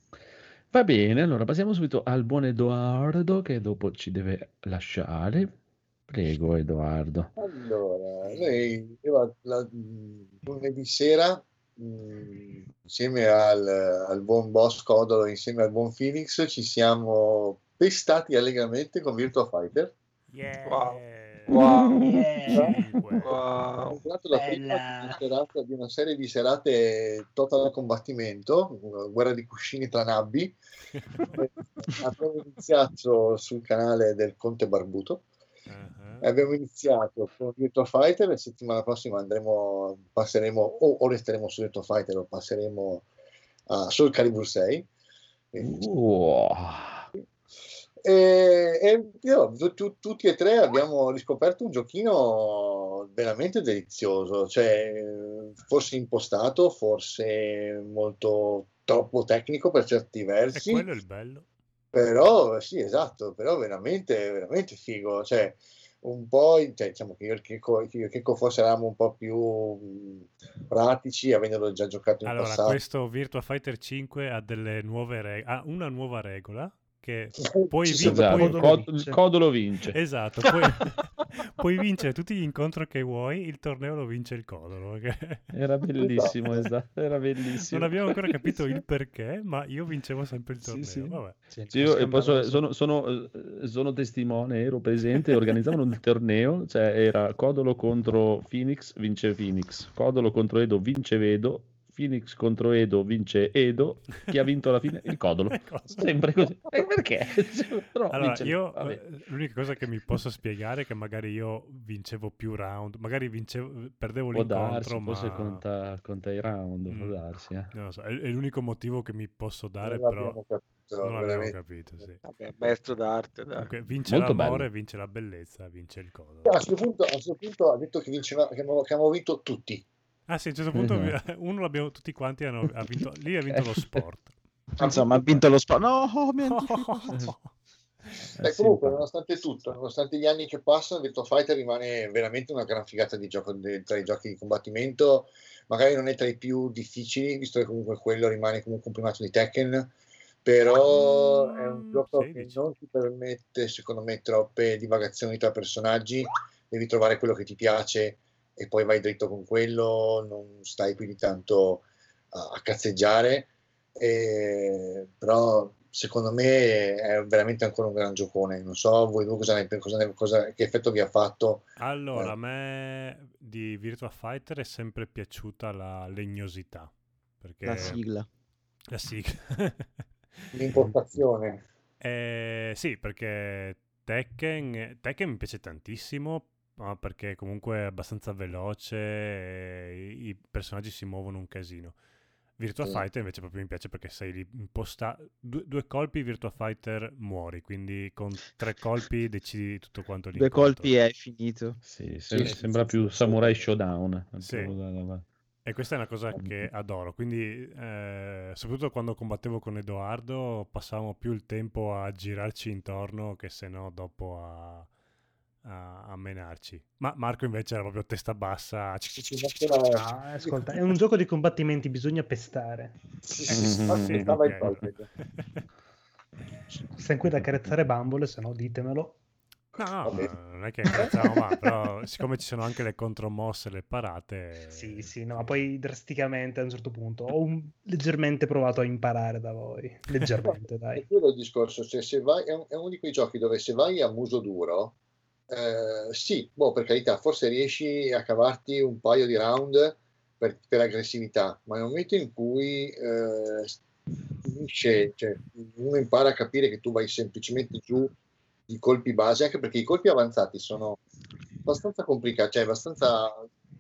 Va bene, allora passiamo subito al buon Edoardo che dopo ci deve lasciare. Prego, Edoardo. Allora, noi mh, lunedì sera, mh, insieme al, al buon boss Codolo, insieme al buon Phoenix, ci siamo pestati allegramente con Virtua Fighter. Yeah. Wow. Wow. Cinque. Wow. La prima serata- di una serie di serate total combattimento, guerra di cuscini tra nabbi. Abbiamo iniziato sul canale del Conte Barbuto. Uh-huh. Abbiamo iniziato con Virtua Fighter e settimana prossima andremo, passeremo o, o resteremo su Virtua Fighter o passeremo a Soul Calibur 6. Quindi- Wow. E, e io, tu- tu- tutti e tre abbiamo riscoperto un giochino veramente delizioso, cioè forse impostato, forse molto troppo tecnico per certi E versi, quello è il bello. però sì, esatto, però veramente, veramente figo. Cioè, un po', cioè, diciamo che io e Checco, e Checco forse eravamo un po' più mh, pratici, avendolo già giocato in Allora, passato. questo Virtua Fighter 5 ha delle nuove regole, ha una nuova regola che puoi, Ci vin- sono- puoi- Esatto, il cod- il codolo vince. Esatto, puoi, puoi vincere tutti gli incontri che vuoi, il torneo lo vince il codolo. perché Era bellissimo, esatto, era bellissimo. Non abbiamo ancora capito il perché, ma io vincevo sempre il Sì, torneo. sì. Vabbè. Sì, Sì, io posso- sono, sono, eh, sono testimone, ero presente, organizzavano il torneo, cioè era Codolo contro Phoenix, vince Phoenix, Codolo contro Edo, vince Vedo, Phoenix contro Edo, vince Edo, chi ha vinto alla fine? Il Codolo. Sempre così. E perché? Però Allora, vince- io vabbè. eh, l'unica cosa che mi posso spiegare è che magari io vincevo più round, magari vincevo, perdevo Può l'incontro, darsi, ma forse conta, conta i round, può Mm. darsi. eh. non lo so, è, è l'unico motivo che mi posso dare, Non però capito, non abbiamo veramente. capito. Sì. Vabbè, maestro d'arte, dai. Comunque, vince Molto l'amore, bello. vince la bellezza, vince il codolo. A questo punto, a questo punto ha detto che, vinceva, che abbiamo vinto tutti. Ah sì, a un certo punto Esatto. uno l'abbiamo tutti quanti hanno ha vinto, lì ha vinto lo sport. Insomma, ha vinto lo sport. No, oh, mi Oh, anticipo. Beh, Eh, comunque, nonostante tutto, nonostante gli anni che passano, Virtua Fighter rimane veramente una gran figata di gioco tra i giochi di combattimento. Magari non è tra i più difficili, visto che comunque quello rimane comunque un primato di Tekken, però è un Mm, gioco sì, che dici. non ti permette, secondo me, troppe divagazioni tra personaggi. Devi trovare quello che ti piace e poi vai dritto con quello, non stai più di tanto a, a cazzeggiare. E- però secondo me è veramente ancora un gran giocone. Non so voi due cosa ne, cosa ne- cosa- che effetto vi ha fatto. Allora, Eh. a me di Virtua Fighter è sempre piaciuta la legnosità, perché La sigla. la sigla. L'impostazione. Eh, sì, perché Tekken, Tekken mi piace tantissimo, ma perché comunque è abbastanza veloce e i personaggi si muovono un casino. Virtua Sì. Fighter invece proprio mi piace perché sei lì imposta due, due colpi Virtua Fighter muori, quindi con tre colpi decidi tutto quanto Due l'incontro. colpi è finito. Sì, sì, sembra sì, più sì, Samurai. Showdown. E questa è una cosa che adoro, quindi eh, soprattutto quando combattevo con Edoardo passavamo più il tempo a girarci intorno che se no dopo a, a, a menarci. Ma Marco invece era proprio testa bassa. Ah, ascolta, è un gioco di combattimenti, bisogna pestare. Sì, Eh, stava. Stai qui da carezzare bambole, se no ditemelo. No, no, non è che cazzavamo mai, però siccome ci sono anche le contromosse, le parate... Sì, sì, no, ma poi drasticamente a un certo punto ho un- leggermente provato a imparare da voi. Leggermente, È dai. quello il discorso, cioè se vai, è, un- è uno di quei giochi dove se vai a muso duro, eh, sì, boh, per carità, forse riesci a cavarti un paio di round per, per aggressività, ma nel momento in cui eh, finisce, cioè, uno impara a capire che tu vai semplicemente giù di colpi base, anche perché i colpi avanzati sono abbastanza complicati, cioè abbastanza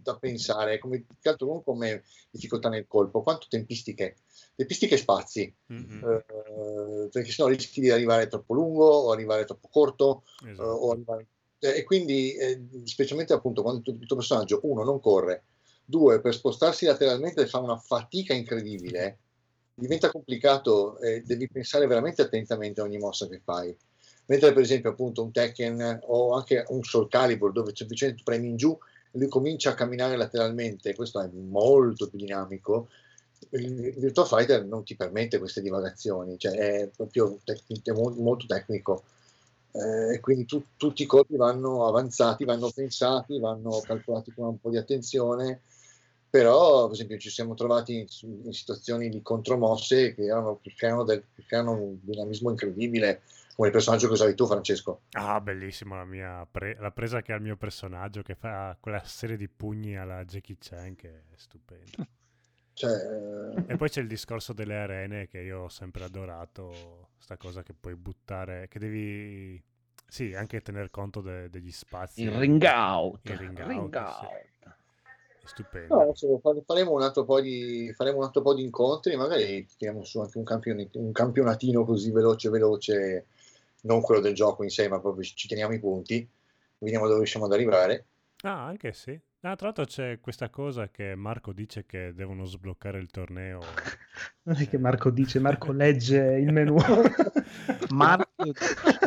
da pensare, come, non come difficoltà nel colpo, quanto tempistiche, tempistiche spazi. Mm-mm, Eh, perché sennò rischi di arrivare troppo lungo o arrivare troppo corto eh, esatto. o arrivare- eh, e quindi eh, specialmente appunto quando il tuo personaggio uno non corre due per spostarsi lateralmente fa una fatica incredibile diventa complicato e devi pensare veramente attentamente a ogni mossa che fai mentre per esempio appunto un Tekken o anche un Soul Calibur dove semplicemente premi in giù e lui comincia a camminare lateralmente questo è molto più dinamico il Virtua Fighter non ti permette queste divagazioni, cioè è proprio tec- molto tecnico. Eh, e quindi tu- tutti i colpi vanno avanzati, vanno pensati, vanno calcolati con un po' di attenzione. Però, per esempio, ci siamo trovati in, in situazioni di contromosse che erano, che creano, del, che creano un dinamismo incredibile, come il personaggio che usavi tu, Francesco. Ah, bellissimo la mia pre- la presa che ha il mio personaggio che fa quella serie di pugni alla Jackie Chan che è stupenda. Cioè, eh, E poi c'è il discorso delle arene che io ho sempre adorato, sta cosa che puoi buttare, che devi, sì, anche tener conto de- degli spazi. Il ring out. Il ring out, Ring sì. out. È stupendo. No, fa- faremo un altro po' di, faremo un altro po' di incontri, magari tiriamo su anche un, campioni- un campionatino così veloce, veloce, non quello del gioco in sé, ma proprio ci teniamo i punti, vediamo dove riusciamo ad arrivare. Ah, anche sì. Ah, tra l'altro c'è questa cosa che Marco dice che devono sbloccare il torneo. Non è che Marco dice, Marco legge il menu. Marco,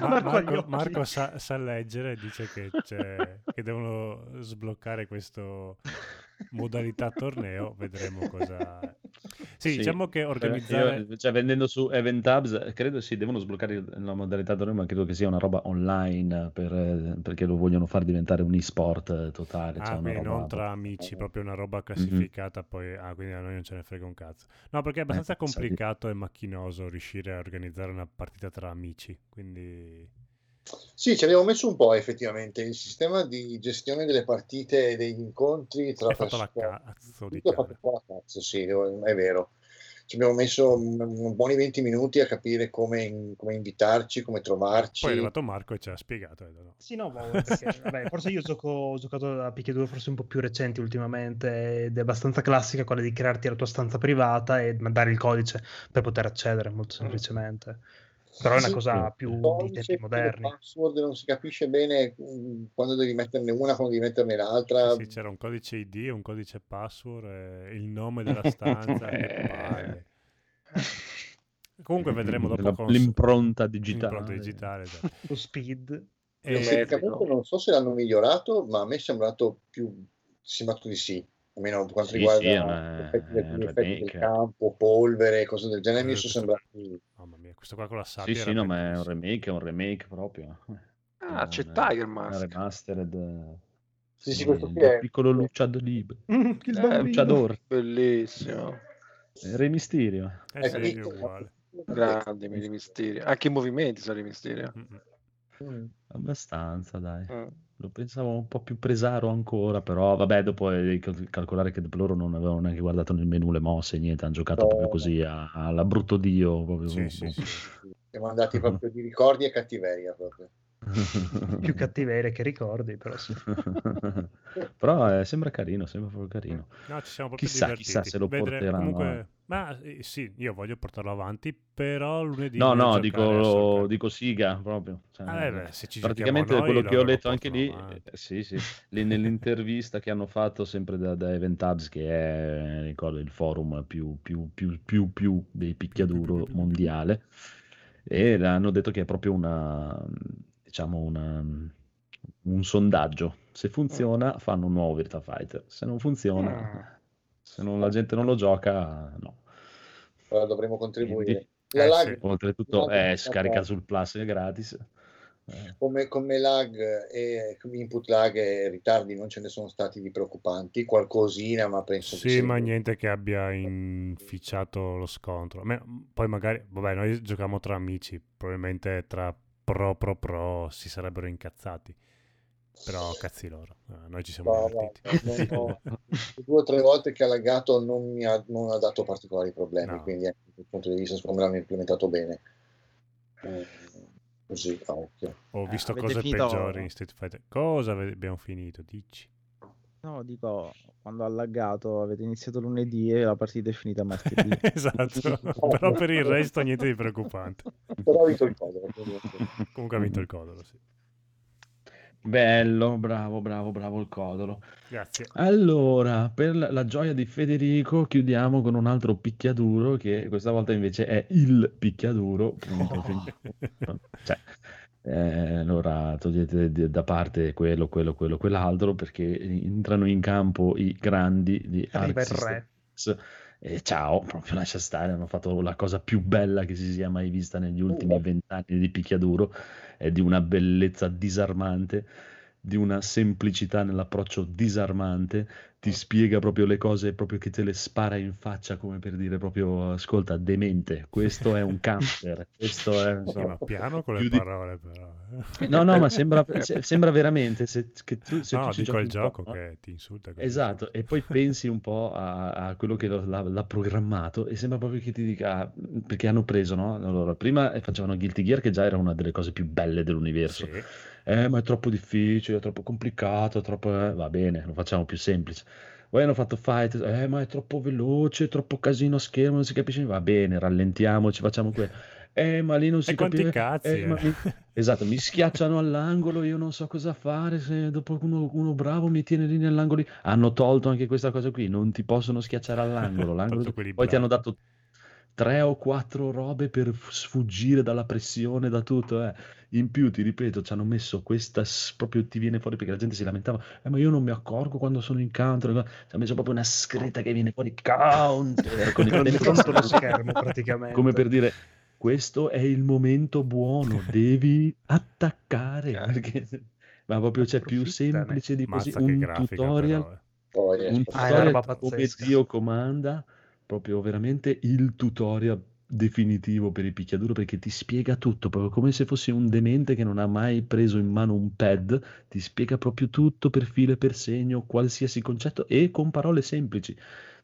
Ma- Marco Marco, sa, sa leggere e dice che, c'è- che devono sbloccare questo modalità torneo. Vedremo cosa. Sì, Sì, diciamo che eh, organizzare. io, cioè, vendendo su Event Hubs, eh, credo sì, devono sbloccare la modalità torneo, ma credo che sia una roba online per, eh, perché lo vogliono far diventare un e-sport eh, totale. Ah, cioè quindi roba- non tra amici, proprio una Mhm. roba classificata, poi ah, quindi a noi non ce ne frega un cazzo. No, perché è abbastanza Eh, sa di- complicato e macchinoso riuscire a organizzare una partita tra amici, quindi Sì, ci abbiamo messo un po' effettivamente. Il sistema di gestione delle partite e degli incontri tra hai fatto la cazzo di è fatto un po' la cazzo, sì, è vero. Ci abbiamo messo buoni 20 minuti a capire come, come invitarci, come trovarci. Poi è arrivato Marco e ci ha spiegato. e no. Sì, no, perché, vabbè, forse io gioco, ho giocato a picchiaduro forse un po' più recenti ultimamente ed è abbastanza classica quella di crearti la tua stanza privata e mandare il codice per poter accedere molto semplicemente. Però è una Sì, cosa più di tempi moderni. password non si capisce bene quando devi metterne una, quando devi metterne l'altra. Sì, c'era un codice ID, un codice password, e il nome della stanza. che palle. Comunque vedremo dopo La- con l'impronta digitale. l'impronta digitale. esatto. Lo speed. E- Sì, tecnicamente non so se l'hanno migliorato, ma a me è sembrato più sembrato di sì. Almeno per quanto Sì, riguarda sì, una- effetti, del, effetti del campo, polvere, cose del genere. Mi Eh, sono questo- sembrati. Mamma mia, questo qua con la sabbia Sì, sì, no, ma è un remake, è un remake proprio. Ah, c'è Tiger Una Mask. remastered. eh, Sì, sì, questo qui è. piccolo Luciado Libre. Il Eh. Luciador. Bellissimo. Re Mysterio. Eh Ecco, sì, uguale. Grandi Mini Mysterio. Anche i movimenti sono di Mysterio. Mm-mm. Mm. Abbastanza, dai. Mm. Lo pensavo un po' più presaro ancora, però vabbè, dopo devi cal- calcolare che loro non avevano neanche guardato nel menu le mosse, niente, hanno giocato No, proprio così a- alla brutto dio. Proprio, Sì, sì, sì. Siamo andati proprio di ricordi e cattiveria proprio. Più cattiveria che ricordi, però sì. Però eh, sembra carino, sembra proprio carino. No, ci siamo proprio Chissà, divertiti. chissà se lo Vedre- porteranno. Comunque, eh. ma eh, sì, io voglio portarlo avanti, però lunedì No, no, dico, dico Siga proprio. Cioè, Ah, eh, beh, se ci praticamente giochiamo quello noi, che ho letto anche lì, eh, sì, sì, lì nell'intervista che hanno fatto sempre da, da Event Hubs, che è ricordo, il forum più, più, più, più, più dei picchiaduro mondiale, e hanno detto che è proprio una, diciamo, una, un sondaggio. Se funziona, fanno un nuovo Virtua Fighter. Se non funziona, Ah. se non, la gente non lo gioca, no. Allora dovremo contribuire. Quindi, La Eh, lag, sì. oltretutto, la lag è è scarica sul Plus è gratis. Eh, come, come lag e come input lag e ritardi non ce ne sono stati di preoccupanti, qualcosina, ma penso che Sì, sia- ma niente che abbia inficiato lo scontro. Poi magari, vabbè, noi giochiamo tra amici, probabilmente tra pro pro pro si sarebbero incazzati. Però cazzi loro, eh, noi ci siamo No, divertiti. no, no. Due o tre volte che ha laggato non mi ha, non ha dato particolari problemi, No. quindi da quel punto di vista secondo me l'hanno implementato bene. Eh, così, a occhio. Ho Eh, visto avete cose peggiori in Street Fighter. Cosa abbiamo finito? Dici? No, dico, quando ha laggato avete iniziato lunedì e la partita è finita martedì. esatto, però per il resto niente di preoccupante. Però ha vinto il codolo. Comunque ha vinto il codolo, sì. Bello, bravo, bravo, bravo il codolo. Grazie. Allora, per la, la gioia di Federico, chiudiamo con un altro picchiaduro che questa volta invece è il picchiaduro. finito. Cioè, eh, allora togliete da parte quello, quello, quello, quell'altro perché entrano in campo i grandi di Arc. E ciao, proprio lascia stare, hanno fatto la cosa più bella che si sia mai vista negli ultimi vent'anni di picchiaduro, è di una bellezza disarmante, di una semplicità nell'approccio disarmante, ti spiega proprio le cose proprio che te le spara in faccia come per dire proprio ascolta, demente, questo è un counter, questo è... Sì, ma piano con le di- parole, però. eh. No, no, ma sembra, se- sembra veramente se, che tu, se no, tu dico il gioco no? che ti insulta. Esatto, e poi pensi un po' a, a quello che l'ha, l'ha programmato e sembra proprio che ti dica, perché hanno preso, no? Allora, prima eh, facevano Guilty Gear che già era una delle cose più belle dell'universo. Sì. Eh, ma è troppo difficile, è troppo complicato, è troppo... eh, va bene, lo facciamo più semplice. Poi hanno fatto fight, eh, ma è troppo veloce, è troppo casino a schermo, non si capisce. Va bene, rallentiamoci, facciamo quello. Eh, ma lì non si E capiva. cazzi, eh, eh? mi- Esatto, mi schiacciano all'angolo, io non so cosa fare, se dopo uno, uno bravo mi tiene lì nell'angolo. Hanno tolto anche questa cosa qui, non ti possono schiacciare all'angolo. l'angolo- Poi ti hanno dato tre o quattro robe per sfuggire dalla pressione, da tutto. eh. In più, ti ripeto, ci hanno messo questa, proprio ti viene fuori perché la gente si lamentava, "Eh, ma io non mi accorgo quando sono in counter. Ci hanno messo proprio una scritta che viene fuori counter con il Con telefono tutto lo schermo praticamente. come per dire questo è il momento buono, devi attaccare perché ma proprio c'è più Approfittane. semplice di così Mazza un grafica, tutorial, però, eh. Un. Ah, tutorial roba come. Dio comanda, proprio veramente il tutorial definitivo per il picchiaduro perché ti spiega tutto, proprio come se fossi un demente che non ha mai preso in mano un pad, ti spiega proprio tutto per filo e per segno, qualsiasi concetto e con parole semplici.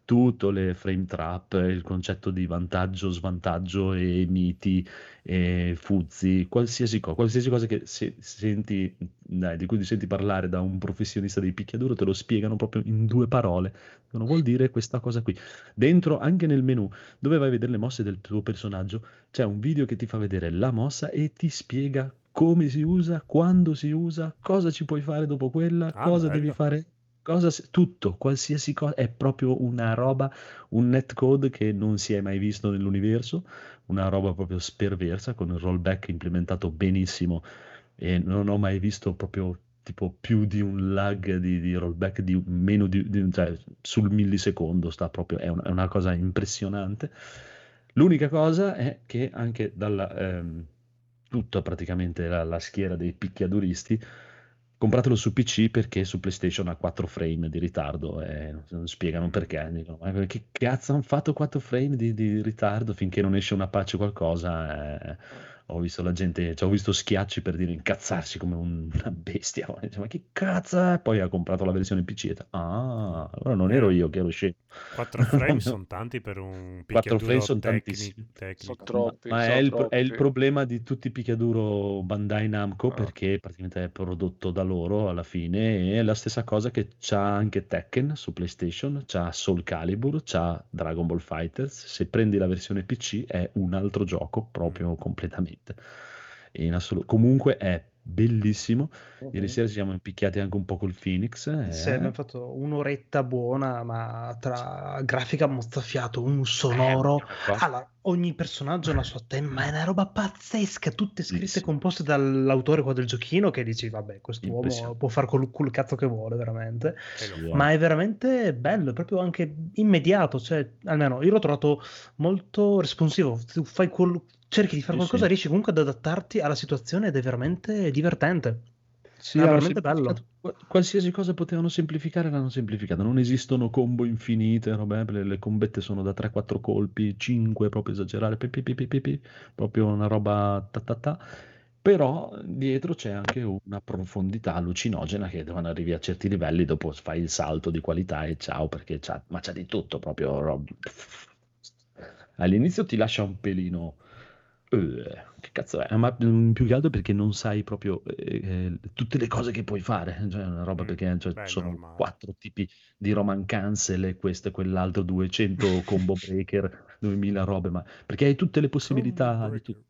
Tutto, le frame trap, il concetto di vantaggio, svantaggio e miti, e fuzzi, qualsiasi cosa, qualsiasi cosa che se- senti, dai, di cui ti senti parlare da un professionista dei picchiaduro, te lo spiegano proprio in due parole. Dicono, vuol dire questa cosa qui. Dentro, anche nel menu, dove vai a vedere le mosse del tuo personaggio, c'è un video che ti fa vedere la mossa e ti spiega come si usa, quando si usa, cosa ci puoi fare dopo quella, Ah, cosa bello. devi fare. Cosa, tutto, qualsiasi cosa, è proprio una roba, un netcode che non si è mai visto nell'universo, una roba proprio sperversa, con il rollback implementato benissimo e non ho mai visto proprio tipo più di un lag di, di rollback di meno di, di cioè, sul millisecondo, sta proprio, è una, è una cosa impressionante. L'unica cosa è che anche dalla, ehm, tutta praticamente la, la schiera dei picchiaduristi, compratelo su PC perché su PlayStation ha 4 frame di ritardo e non- spiegano perché. Dicono, ma che cazzo hanno fatto 4 frame di, di ritardo finché non esce una patch o qualcosa? eh, ho visto la gente, cioè, ho visto schiacci per dire incazzarsi come un- una bestia. Dice, ma che cazzo è? Poi ha comprato la versione PC e ah, allora non ero io che ero scemo. 4 frame sono tanti per un 4 frame picchiaduro sono tecni- tantissimi. tecnico. Sono troppi. Ma sono è il, è il problema di tutti i picchiaduro Bandai Namco Ah. perché praticamente è prodotto da loro alla fine e è la stessa cosa che c'ha anche Tekken su PlayStation, c'ha Soul Calibur, c'ha Dragon Ball Fighters. Se prendi la versione PC è un altro gioco proprio completamente. E in assolu- Comunque è bellissimo. Ieri sera ci siamo impicchiati anche un po' col Phoenix. eh. Sì, abbiamo fatto un'oretta buona, ma tra grafica mozzafiato, un sonoro. Allora, ogni personaggio ha la sua tema, ma è una roba pazzesca, tutte scritte Sì, e composte dall'autore qua del giochino che dici, vabbè, quest'uomo può fare col, col cazzo che vuole, veramente. E. Ma è veramente bello, è proprio anche immediato, cioè, almeno io l'ho trovato molto responsivo. Tu fai quel- cerchi di fare Sì, qualcosa, sì. riesci comunque ad adattarti alla situazione ed è veramente divertente. Sì, hanno veramente bello. Qualsiasi cosa potevano semplificare l'hanno semplificata. Non esistono combo infinite, robe, le, combette sono da 3-4 colpi, 5 proprio esagerare, pi, pi, pi, proprio una roba ta ta ta. Però dietro c'è anche una profondità allucinogena che quando arrivi a certi livelli dopo fai il salto di qualità e ciao perché c'ha, ma c'è di tutto proprio. rob- All'inizio ti lascia un pelino che cazzo è? Ma più che altro perché non sai proprio eh, eh, tutte le cose che puoi fare. Cioè, una roba Mm, perché cioè, beh, sono normale. quattro tipi di Roman cancel e questo e quell'altro, 200 combo breaker, 2000 robe, ma perché hai tutte le possibilità di tutto.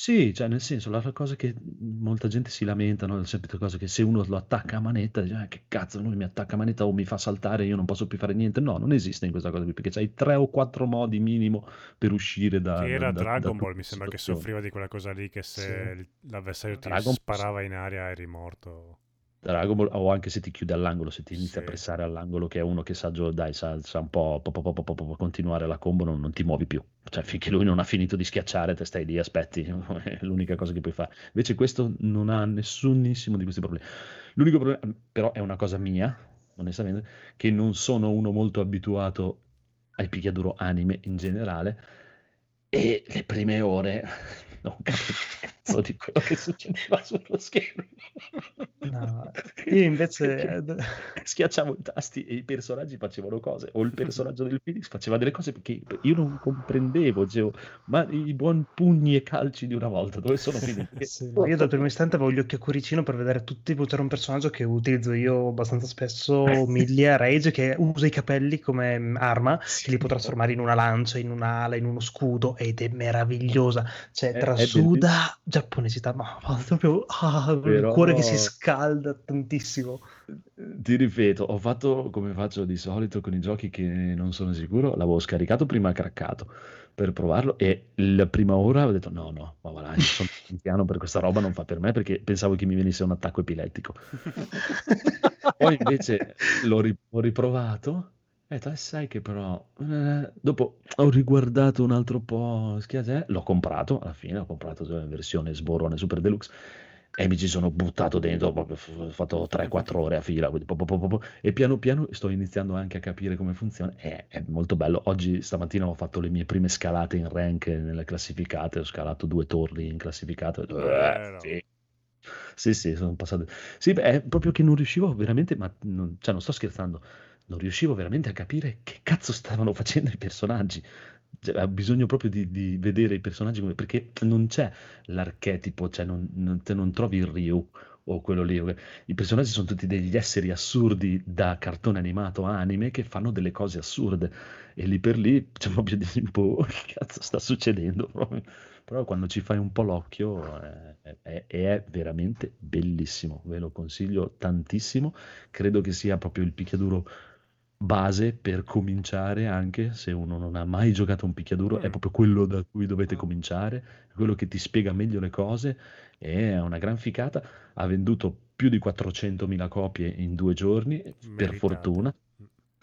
Sì, cioè nel senso, la cosa che molta gente si lamenta, no? Sempre cosa che se uno lo attacca a manetta, dice, "Ah, che cazzo, lui mi attacca a manetta o mi fa saltare, io non posso più fare niente. No, non esiste in questa cosa qui, perché c'hai tre o quattro modi minimo per uscire da... Che era da- Dragon da Ball, mi sembra che situazioni. soffriva di quella cosa lì che se Sì. l'avversario ti Dragon- sparava in aria eri morto. Dragon Ball, o anche se ti chiude all'angolo, se ti inizia Sì. a pressare all'angolo, che è uno che sa, dai, sa, sa un po', po- po- po- continuare la combo, non, non ti muovi più. Cioè, finché lui non ha finito di schiacciare, te stai lì, aspetti, è l'unica cosa che puoi fare. Invece questo non ha nessunissimo di questi problemi. L'unico problema, però è una cosa mia, onestamente, che non sono uno molto abituato ai picchiaduro anime in generale, e le prime ore non capivo cazzo di quello che succedeva sullo schermo. No, io invece... schiacciavo i tasti e i personaggi facevano cose, o il personaggio del Phoenix faceva delle cose che io non comprendevo, dicevo, ma i buoni pugni e calci di una volta, dove sono finiti? Sì, io dal primo istante avevo gli occhi a cuoricino per vedere tutti, c'era un personaggio che utilizzo io abbastanza spesso, Millia Rage, che usa i capelli come mm, arma, che li può trasformare in una lancia, in un'ala, in uno scudo, ed è meravigliosa. Cioè, È- è trasuda, giapponesità, ma, proprio ah, il Però- cuore che si scalda tantissimo. Ti ripeto, ho fatto come faccio di solito con i giochi che non sono sicuro, l'avevo scaricato prima craccato per provarlo e la prima ora ho detto no, no, ma va là, io sono anziano per questa roba, non fa per me perché pensavo che mi venisse un attacco epilettico. Poi invece l'ho, ri- ho riprovato e "Eh, sai che però... eh", dopo ho riguardato un altro po', schiaccia- l'ho comprato, alla fine ho comprato la versione sborone Super Deluxe e mi ci sono buttato dentro, ho fatto 3-4 ore a fila, quindi po- po- po- e piano piano sto iniziando anche a capire come funziona, è, è molto bello. Oggi, stamattina ho fatto le mie prime scalate in rank nelle classificate, ho scalato due torri in detto, "Eh, sì. Sì, sì, sono passato. Sì, beh, è proprio che non riuscivo veramente, ma non, cioè, non sto scherzando, non riuscivo veramente a capire che cazzo stavano facendo i personaggi. Cioè, ho bisogno proprio di, di vedere i personaggi come- perché non c'è l'archetipo, cioè non, non- non trovi il Ryu o quello lì. I personaggi sono tutti degli esseri assurdi da cartone animato a anime che fanno delle cose assurde e lì per lì c'è proprio di boh, che cazzo sta succedendo proprio. Però quando ci fai un po' l'occhio eh, è, è- è veramente bellissimo, ve lo consiglio tantissimo. Credo che sia proprio il picchiaduro base per cominciare anche se uno non ha mai giocato un picchiaduro, è Mm. proprio quello da cui dovete cominciare, è quello che ti spiega meglio le cose, è una gran ficata. Ha venduto più di 400.000 copie in due giorni, per Meritate. fortuna,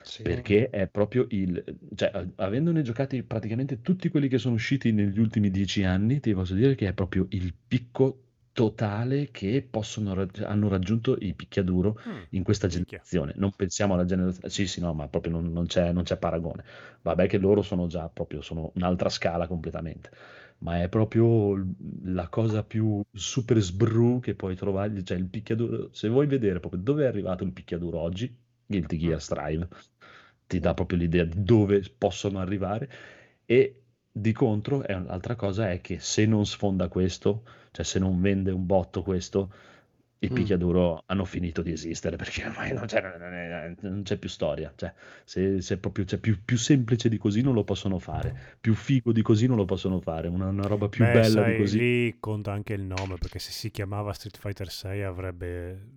Sì. perché è proprio il, cioè, avendone giocati praticamente tutti quelli che sono usciti negli ultimi dieci anni, ti posso dire che è proprio il picco totale che possono hanno raggiunto i picchiaduro Mm, in questa generazione. Non pensiamo alla generazione, sì, sì, no, ma proprio non, non c'è, non c'è paragone. Vabbè, che loro sono già proprio, sono un'altra scala completamente. Ma è proprio la cosa più super sbru che puoi trovare. Cioè, il picchiaduro. Se vuoi vedere proprio dove è arrivato il picchiaduro oggi, Guilty Gear Strive ti dà proprio l'idea di dove possono arrivare. E di contro, è un'altra cosa è che se non sfonda questo, cioè se non vende un botto questo, i Mm. picchiaduro hanno finito di esistere perché ormai non c'è, non c'è più storia. Cioè, se, se proprio c'è più, più semplice di così non lo possono fare, più figo di così non lo possono fare, una, una roba più Beh, bella sai, di così. lì conta anche il nome, perché se si chiamava Street Fighter 6 avrebbe...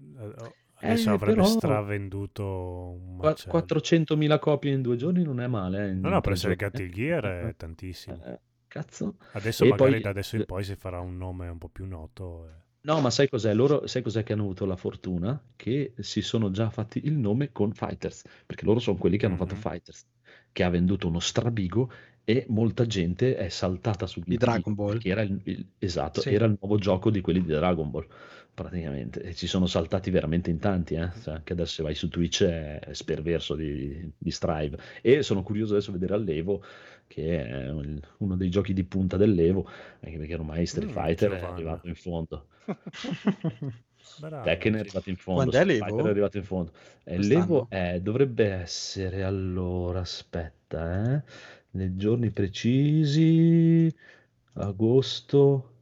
eh, Adesso Eh, avrebbe però- stravenduto un Qua- macello. 400.000 copie in due giorni non è male. eh, No, no, per essere giorni, Guilty. Gear è tantissimo. Eh, cazzo. Adesso E magari poi- da adesso in poi si farà un nome un po' più noto. eh. No, ma sai cos'è? Loro, sai cos'è che hanno avuto la fortuna? Che si sono già fatti il nome con Fighters, perché loro sono quelli che hanno fatto Mhm. Fighters, che ha venduto uno strabigo e molta gente è saltata su Di Dragon Ball. perché era il, il- esatto, Sì. era il nuovo gioco di quelli di Dragon Ball, praticamente, e ci sono saltati veramente in tanti, eh? Cioè, anche adesso se vai su Twitch è sperverso di, di Strive, e sono curioso adesso di vedere all'Evo, che è un- uno dei giochi di punta dell'Evo, anche perché ormai Street Mm, Fighter è arrivato in fondo. Tekken è arrivato in fondo, Quando è l'Evo? Fighter è arrivato in fondo. E Quest'anno? l'Evo è- dovrebbe essere allora, aspetta, eh, nei giorni precisi, agosto,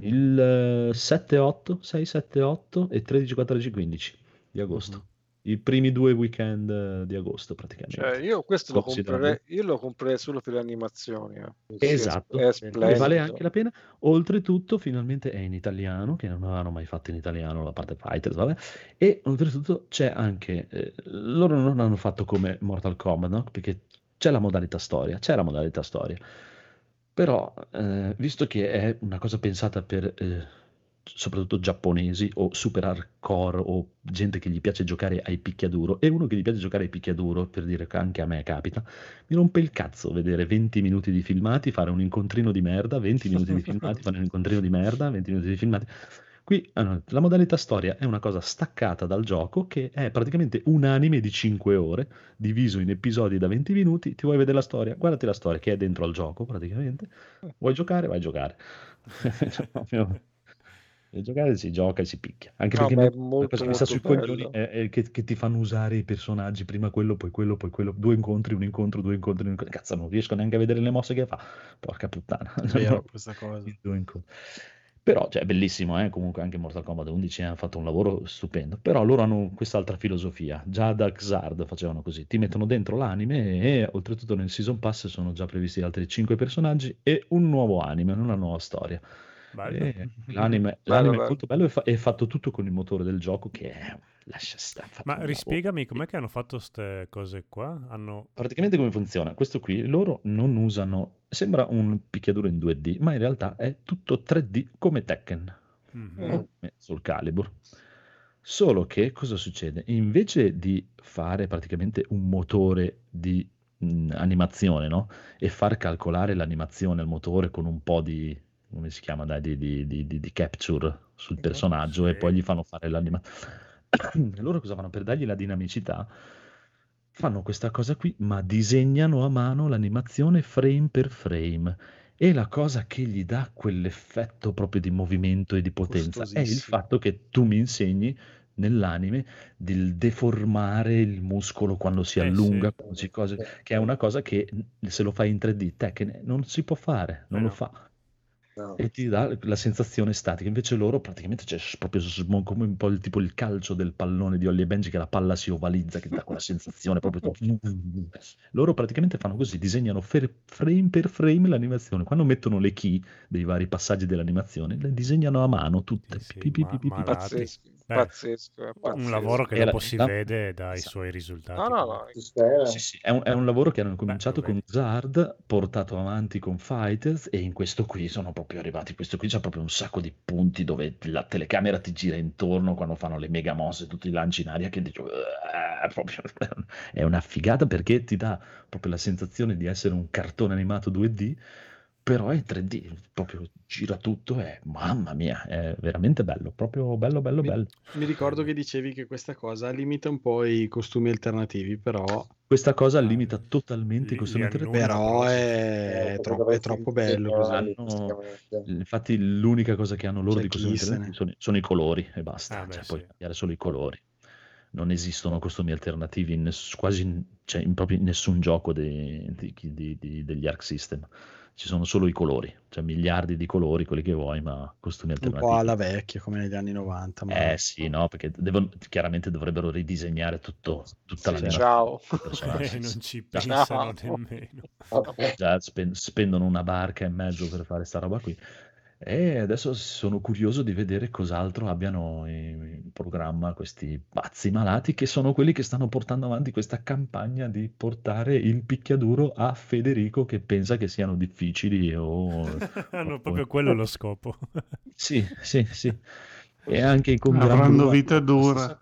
il 7-8, 6-7-8 e 13-14-15 di agosto. Mhm. I primi due weekend eh, di agosto praticamente. Cioè, io questo lo comprerei, io lo comprerei solo per le animazioni. eh. Esatto, e vale anche la pena. Oltretutto, finalmente è in italiano, che non avevano mai fatto in italiano la parte Fighters, vabbè. E oltretutto c'è anche, eh, loro non hanno fatto come Mortal Kombat, no? Perché c'è la modalità storia, c'è la modalità storia. Però, eh, visto che è una cosa pensata per eh, soprattutto giapponesi o super hardcore o gente che gli piace giocare ai picchiaduro, e uno che gli piace giocare ai picchiaduro, per dire che anche a me capita, mi rompe il cazzo vedere 20 minuti di filmati, fare un incontrino di merda, 20 minuti di filmati, fare un incontrino di merda, 20 minuti di filmati. Qui allora, la modalità storia è una cosa staccata dal gioco che è praticamente un anime di 5 ore diviso in episodi da 20 minuti. Ti vuoi vedere la storia? Guardati la storia che è dentro al gioco praticamente. Vuoi giocare? Vai a giocare. Cioè, proprio- Vuoi giocare si gioca e si picchia. Anche No, perché è la molto, cosa che mi sta sui coglioni è, è che, che ti fanno usare i personaggi, prima quello, poi quello, poi quello, due incontri, un incontro, due incontri, un incontro. Cazzo, non riesco neanche a vedere le mosse che fa. Porca puttana. Vero, questa cosa. Però, cioè, è bellissimo, eh? comunque anche Mortal Kombat 11 hanno fatto un lavoro stupendo. Però loro hanno quest'altra filosofia. Già da Xrd facevano così. Ti mettono dentro l'anime e oltretutto nel Season Pass sono già previsti altri 5 personaggi e un nuovo anime, una nuova storia. Bello. Eh, l'anime, Bello, l'anime è bello. molto bello e fa- è fatto tutto con il motore del gioco che è... Lascia stare. Ma rispiegami com'è che hanno fatto queste cose qua? Hanno... Praticamente come funziona? Questo qui loro non usano, sembra un picchiaduro in 2D, ma in realtà è tutto 3D come Tekken, Mhm. come Soul Calibur. Solo che cosa succede? Invece di fare praticamente un motore di mh, animazione, no? E far calcolare l'animazione al motore con un po' di, come si chiama, dai, di, di- di- di- di capture sul personaggio e Sì. poi gli fanno fare l'animazione. loro cosa fanno? Per dargli la dinamicità, fanno questa cosa qui, ma disegnano a mano l'animazione frame per frame. E la cosa che gli dà quell'effetto proprio di movimento e di potenza è il fatto che tu mi insegni nell'anime di deformare il muscolo quando si Eh, allunga, sì. cose, che è una cosa che se lo fai in 3D Tekken non si può fare, non Eh, lo no. fa No. e ti dà la sensazione statica. Invece loro praticamente c'è proprio smo- come un po' il tipo il calcio del pallone di Holly e Benji che la palla si ovalizza, che dà quella sensazione proprio. Loro praticamente fanno così, disegnano fer- frame per frame l'animazione. Quando mettono le key dei vari passaggi dell'animazione, le disegnano a mano tutte. Sì, sì, Pi, pi, ma- pi, pi, Pazzesco, Beh, pazzesco, è Un pazzesco. lavoro che la- dopo si vede dai Esatto. suoi risultati. No, no, no. Sì, sì, è un, è un lavoro che hanno cominciato lo con. Zard, portato avanti con Fighters e in questo qui sono proprio arrivati. Questo qui c'ha proprio un sacco di punti dove la telecamera ti gira intorno quando fanno le mega mosse, tutti i lanci in aria che dici, proprio, è una figata perché ti dà proprio la sensazione di essere un cartone animato 2D, però è in 3D, proprio gira tutto e mamma mia, è veramente bello, proprio bello, bello, Mi- bello. Mi ricordo che dicevi che questa cosa limita un po' i costumi alternativi, però, Questa cosa Ah, limita totalmente i costumi alternativi. però è, Eh, troppo, è troppo bello così. Hanno- praticamente. Infatti l'unica cosa che hanno loro C'è di costumi alternativi sono, sono i colori e basta, Ah, beh, cioè, puoi sì. cambiare solo i colori. Non esistono costumi alternativi in ness- quasi in, cioè, in proprio in nessun gioco dei- di- di- di- degli Arc System. Ci sono solo i colori, cioè miliardi di colori, quelli che vuoi, ma costumi Un po' alternativi. alla vecchia, come negli anni 90. Ma... Eh sì, no, perché devono- chiaramente dovrebbero ridisegnare tutto, tutta Sì, la ciao. Eh, non ci Già- pensano No. nemmeno. Già spen- spendono una barca e mezzo per fare sta roba qui. E adesso sono curioso di vedere cos'altro abbiano in in programma questi pazzi malati che sono quelli che stanno portando avanti questa campagna di portare il picchiaduro a Federico che pensa che siano difficili o... Hanno o- proprio quello lo scopo. Sì, sì, sì. E anche con Avranno Gran Blue vita dura.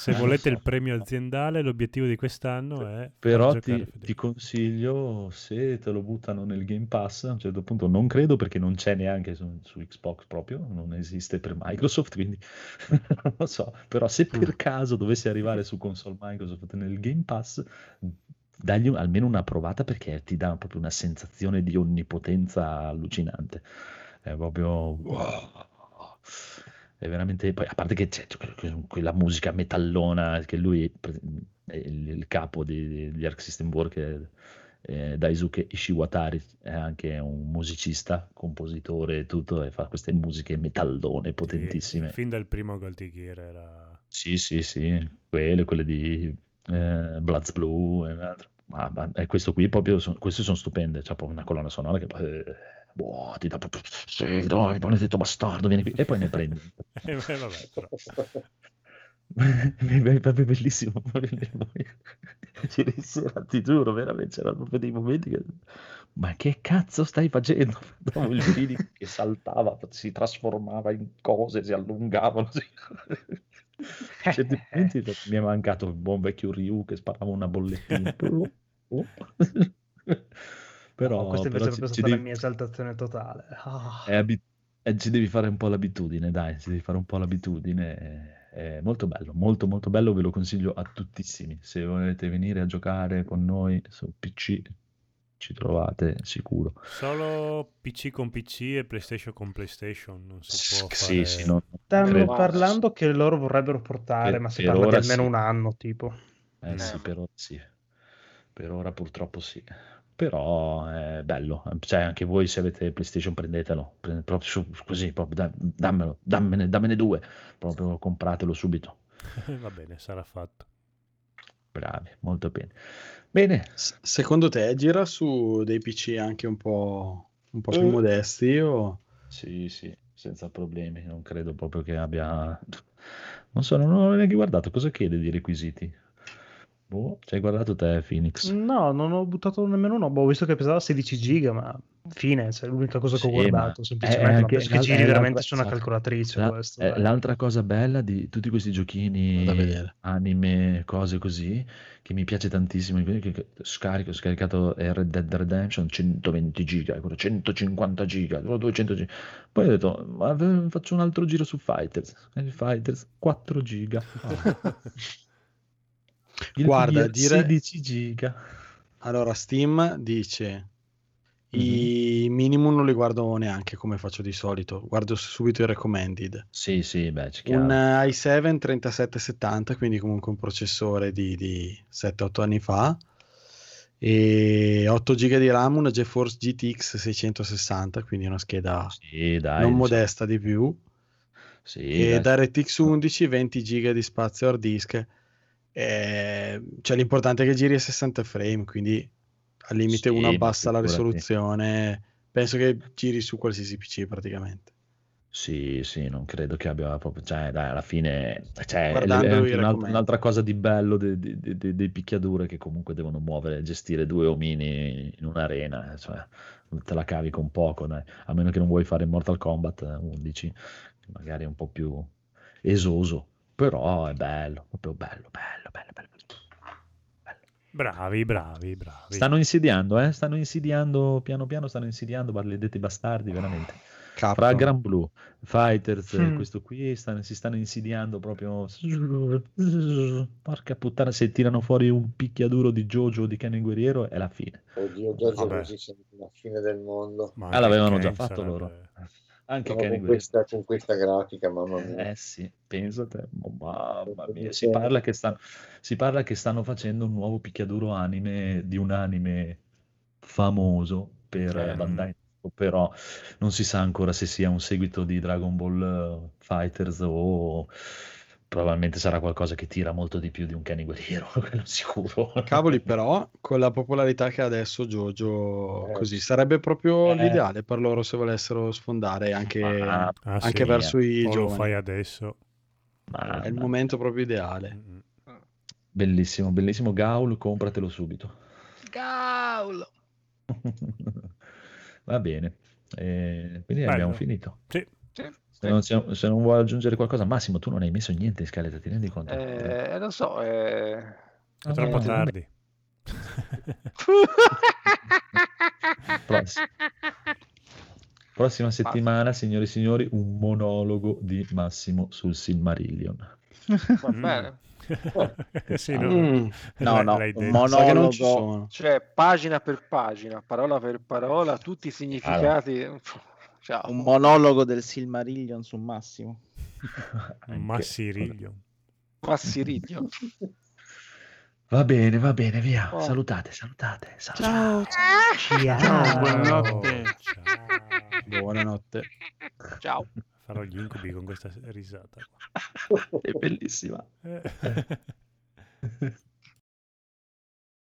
Se volete so. il premio aziendale, l'obiettivo di quest'anno è Però ti, ti consiglio, se te lo buttano nel Game Pass, a un certo punto non credo perché non c'è neanche su, su Xbox proprio, non esiste per Microsoft, quindi non lo so. Però se per caso dovesse arrivare su console Microsoft nel Game Pass, dagli un- almeno una provata perché ti dà proprio una sensazione di onnipotenza allucinante. È proprio... wow. È veramente... Poi, a parte che c'è que- que- quella musica metallona che lui è il, capo di, di Arc System Work, eh, Daisuke Ishiwatari, è anche un musicista, compositore e tutto, e fa queste musiche metallone potentissime. Fin dal primo Gold Gear era... Sì, sì, sì, quelle, quelle di eh, Bloods Blue e. Ma, ma- e questo qui proprio, son- queste sono stupende, c'è proprio una colonna sonora che poi, eh, boh, ti dà proprio, sì, dai, maledetto bastardo, vieni qui, e poi ne prendi. Eh, vabbè, però. È proprio bellissimo. Ieri sera, ti giuro, veramente c'erano proprio dei momenti che... Ma che cazzo stai facendo? Dopo il video che saltava, si trasformava in cose, si allungavano. si- Certi momenti mi è mancato il buon vecchio Ryu che sparava una bollettina. Oh. Però, No, questa invece però è proprio ci- ci stata devi- la mia esaltazione totale. Ah. è abi- eh, ci devi fare un po' l'abitudine, dai, ci devi fare un po' l'abitudine. È molto bello, molto molto bello, ve lo consiglio a tuttissimi. Se volete venire a giocare con noi su PC, ci trovate sicuro. Solo PC con PC e PlayStation con PlayStation non si può Sì, fare... sì, no, Stanno credo- parlando che loro vorrebbero portare, Per- ma si parla di almeno sì. un anno, tipo. Eh sì, per ora sì. Per ora purtroppo sì. Però è bello. Cioè, anche voi se avete PlayStation prendetelo. Prendete proprio su- così, proprio, da- dammelo, dammene, dammene due. Proprio compratelo subito. Va bene, sarà fatto. Bravi, molto bene. Bene, S- Secondo te gira su dei PC anche un po', un po' più Eh. modesti o Sì, sì, senza problemi. Non credo proprio che abbia... Non so, non ho neanche guardato. Cosa chiede di requisiti? Boh, ci hai guardato te, Phoenix? No, non ho buttato nemmeno uno. Boh, ho visto che pesava 16 giga, ma fine, cioè, l'unica cosa che ho Sì, guardato, è semplicemente. anche- penso che è giri veramente su una calcolatrice La- questo. dai. l'altra cosa bella di tutti questi Da giochini, vedere. anime, cose così, che mi piace tantissimo, che, scarico, ho scaricato Red Dead Redemption 120 giga, quello 150 giga, quello 200 giga. Poi ho detto, ma faccio un altro giro su Fighters, e Fighters 4 giga. Ah. Il Guarda, dire- 16 giga. Allora, Steam dice i minimum non li guardo neanche come faccio di solito, guardo subito i recommended. Sì, sì, beh, c'è Un eh, i7 3770, quindi comunque un processore di, di 7-8 anni fa, e 8 GB di RAM, una GeForce GTX 660, quindi una scheda Sì, dai, non modesta di più, Sì, e dai. DirectX 11, 20 GB di spazio hard disk. Eh, cioè l'importante è che giri a 60 frame, quindi al limite Sì, uno abbassa la risoluzione. Penso che giri su qualsiasi PC praticamente. Sì, sì, non credo che abbia proprio, cioè, dai, alla fine, cioè, un'alt- un'altra cosa di bello de- de- de- de- dei picchiadure che comunque devono muovere, gestire due omini in un'arena, cioè, te la cavi con poco, dai, a meno che non vuoi fare Mortal Kombat eh, 11, che magari è un po' più esoso, però è bello, proprio bello, bello, bello, bello. Bravi, bravi, bravi. Stanno insidiando, eh? Stanno insidiando, piano piano stanno insidiando, maledetti bastardi, veramente. Fra Capcom. Gran Blue, Fighters, Mm. questo qui, stanno- si stanno insidiando proprio. Porca puttana, se tirano fuori un picchiaduro di Jojo o di il Guerriero è la fine. Oddio, Giorgio Vabbè. così sembra la fine del mondo. Ma Ah, l'avevano già fatto sarebbe- loro. Anche No, con, questa, con questa grafica, mamma mia. Eh sì, pensa te, oh, mamma mia, si parla, che stanno, si parla che stanno facendo un nuovo picchiaduro anime di un anime famoso per Eh. eh, Bandai però non si sa ancora se sia un seguito di Dragon Ball eh, Fighters o probabilmente sarà qualcosa che tira molto di più di un Kenny Guerriero, quello sicuro. Cavoli, però, con la popolarità che ha adesso Jojo, Eh, così sì. sarebbe proprio Eh. l'ideale per loro se volessero sfondare anche, Ah, anche sì, verso i o lo giovani. fai adesso. ma- È il momento proprio ideale. Bellissimo, bellissimo Gaul, compratelo subito. Cavolo! Va bene, Eh, quindi Bello. abbiamo finito. Sì. Se non, se- se non vuoi aggiungere qualcosa, Massimo, tu non hai messo niente in scaletta, ti rendi conto? Eh, lo so, eh... È troppo Ah, tardi. Prossima. Prossima settimana, signori e signori, un monologo di Massimo sul Silmarillion. va Mm. bene. sì, no. Mm. No, no, un monologo. Cioè, pagina per pagina, parola per parola, tutti i significati. Ciao. Un monologo del Silmarillion su Massimo. Massiriglio. Massiriglio. Va bene, va bene, via. Oh. salutate, salutate. salutate. Ciao. Ciao, buonanotte. Ciao. Buonanotte. Ciao. Farò gli incubi con questa risata. È bellissima. Eh.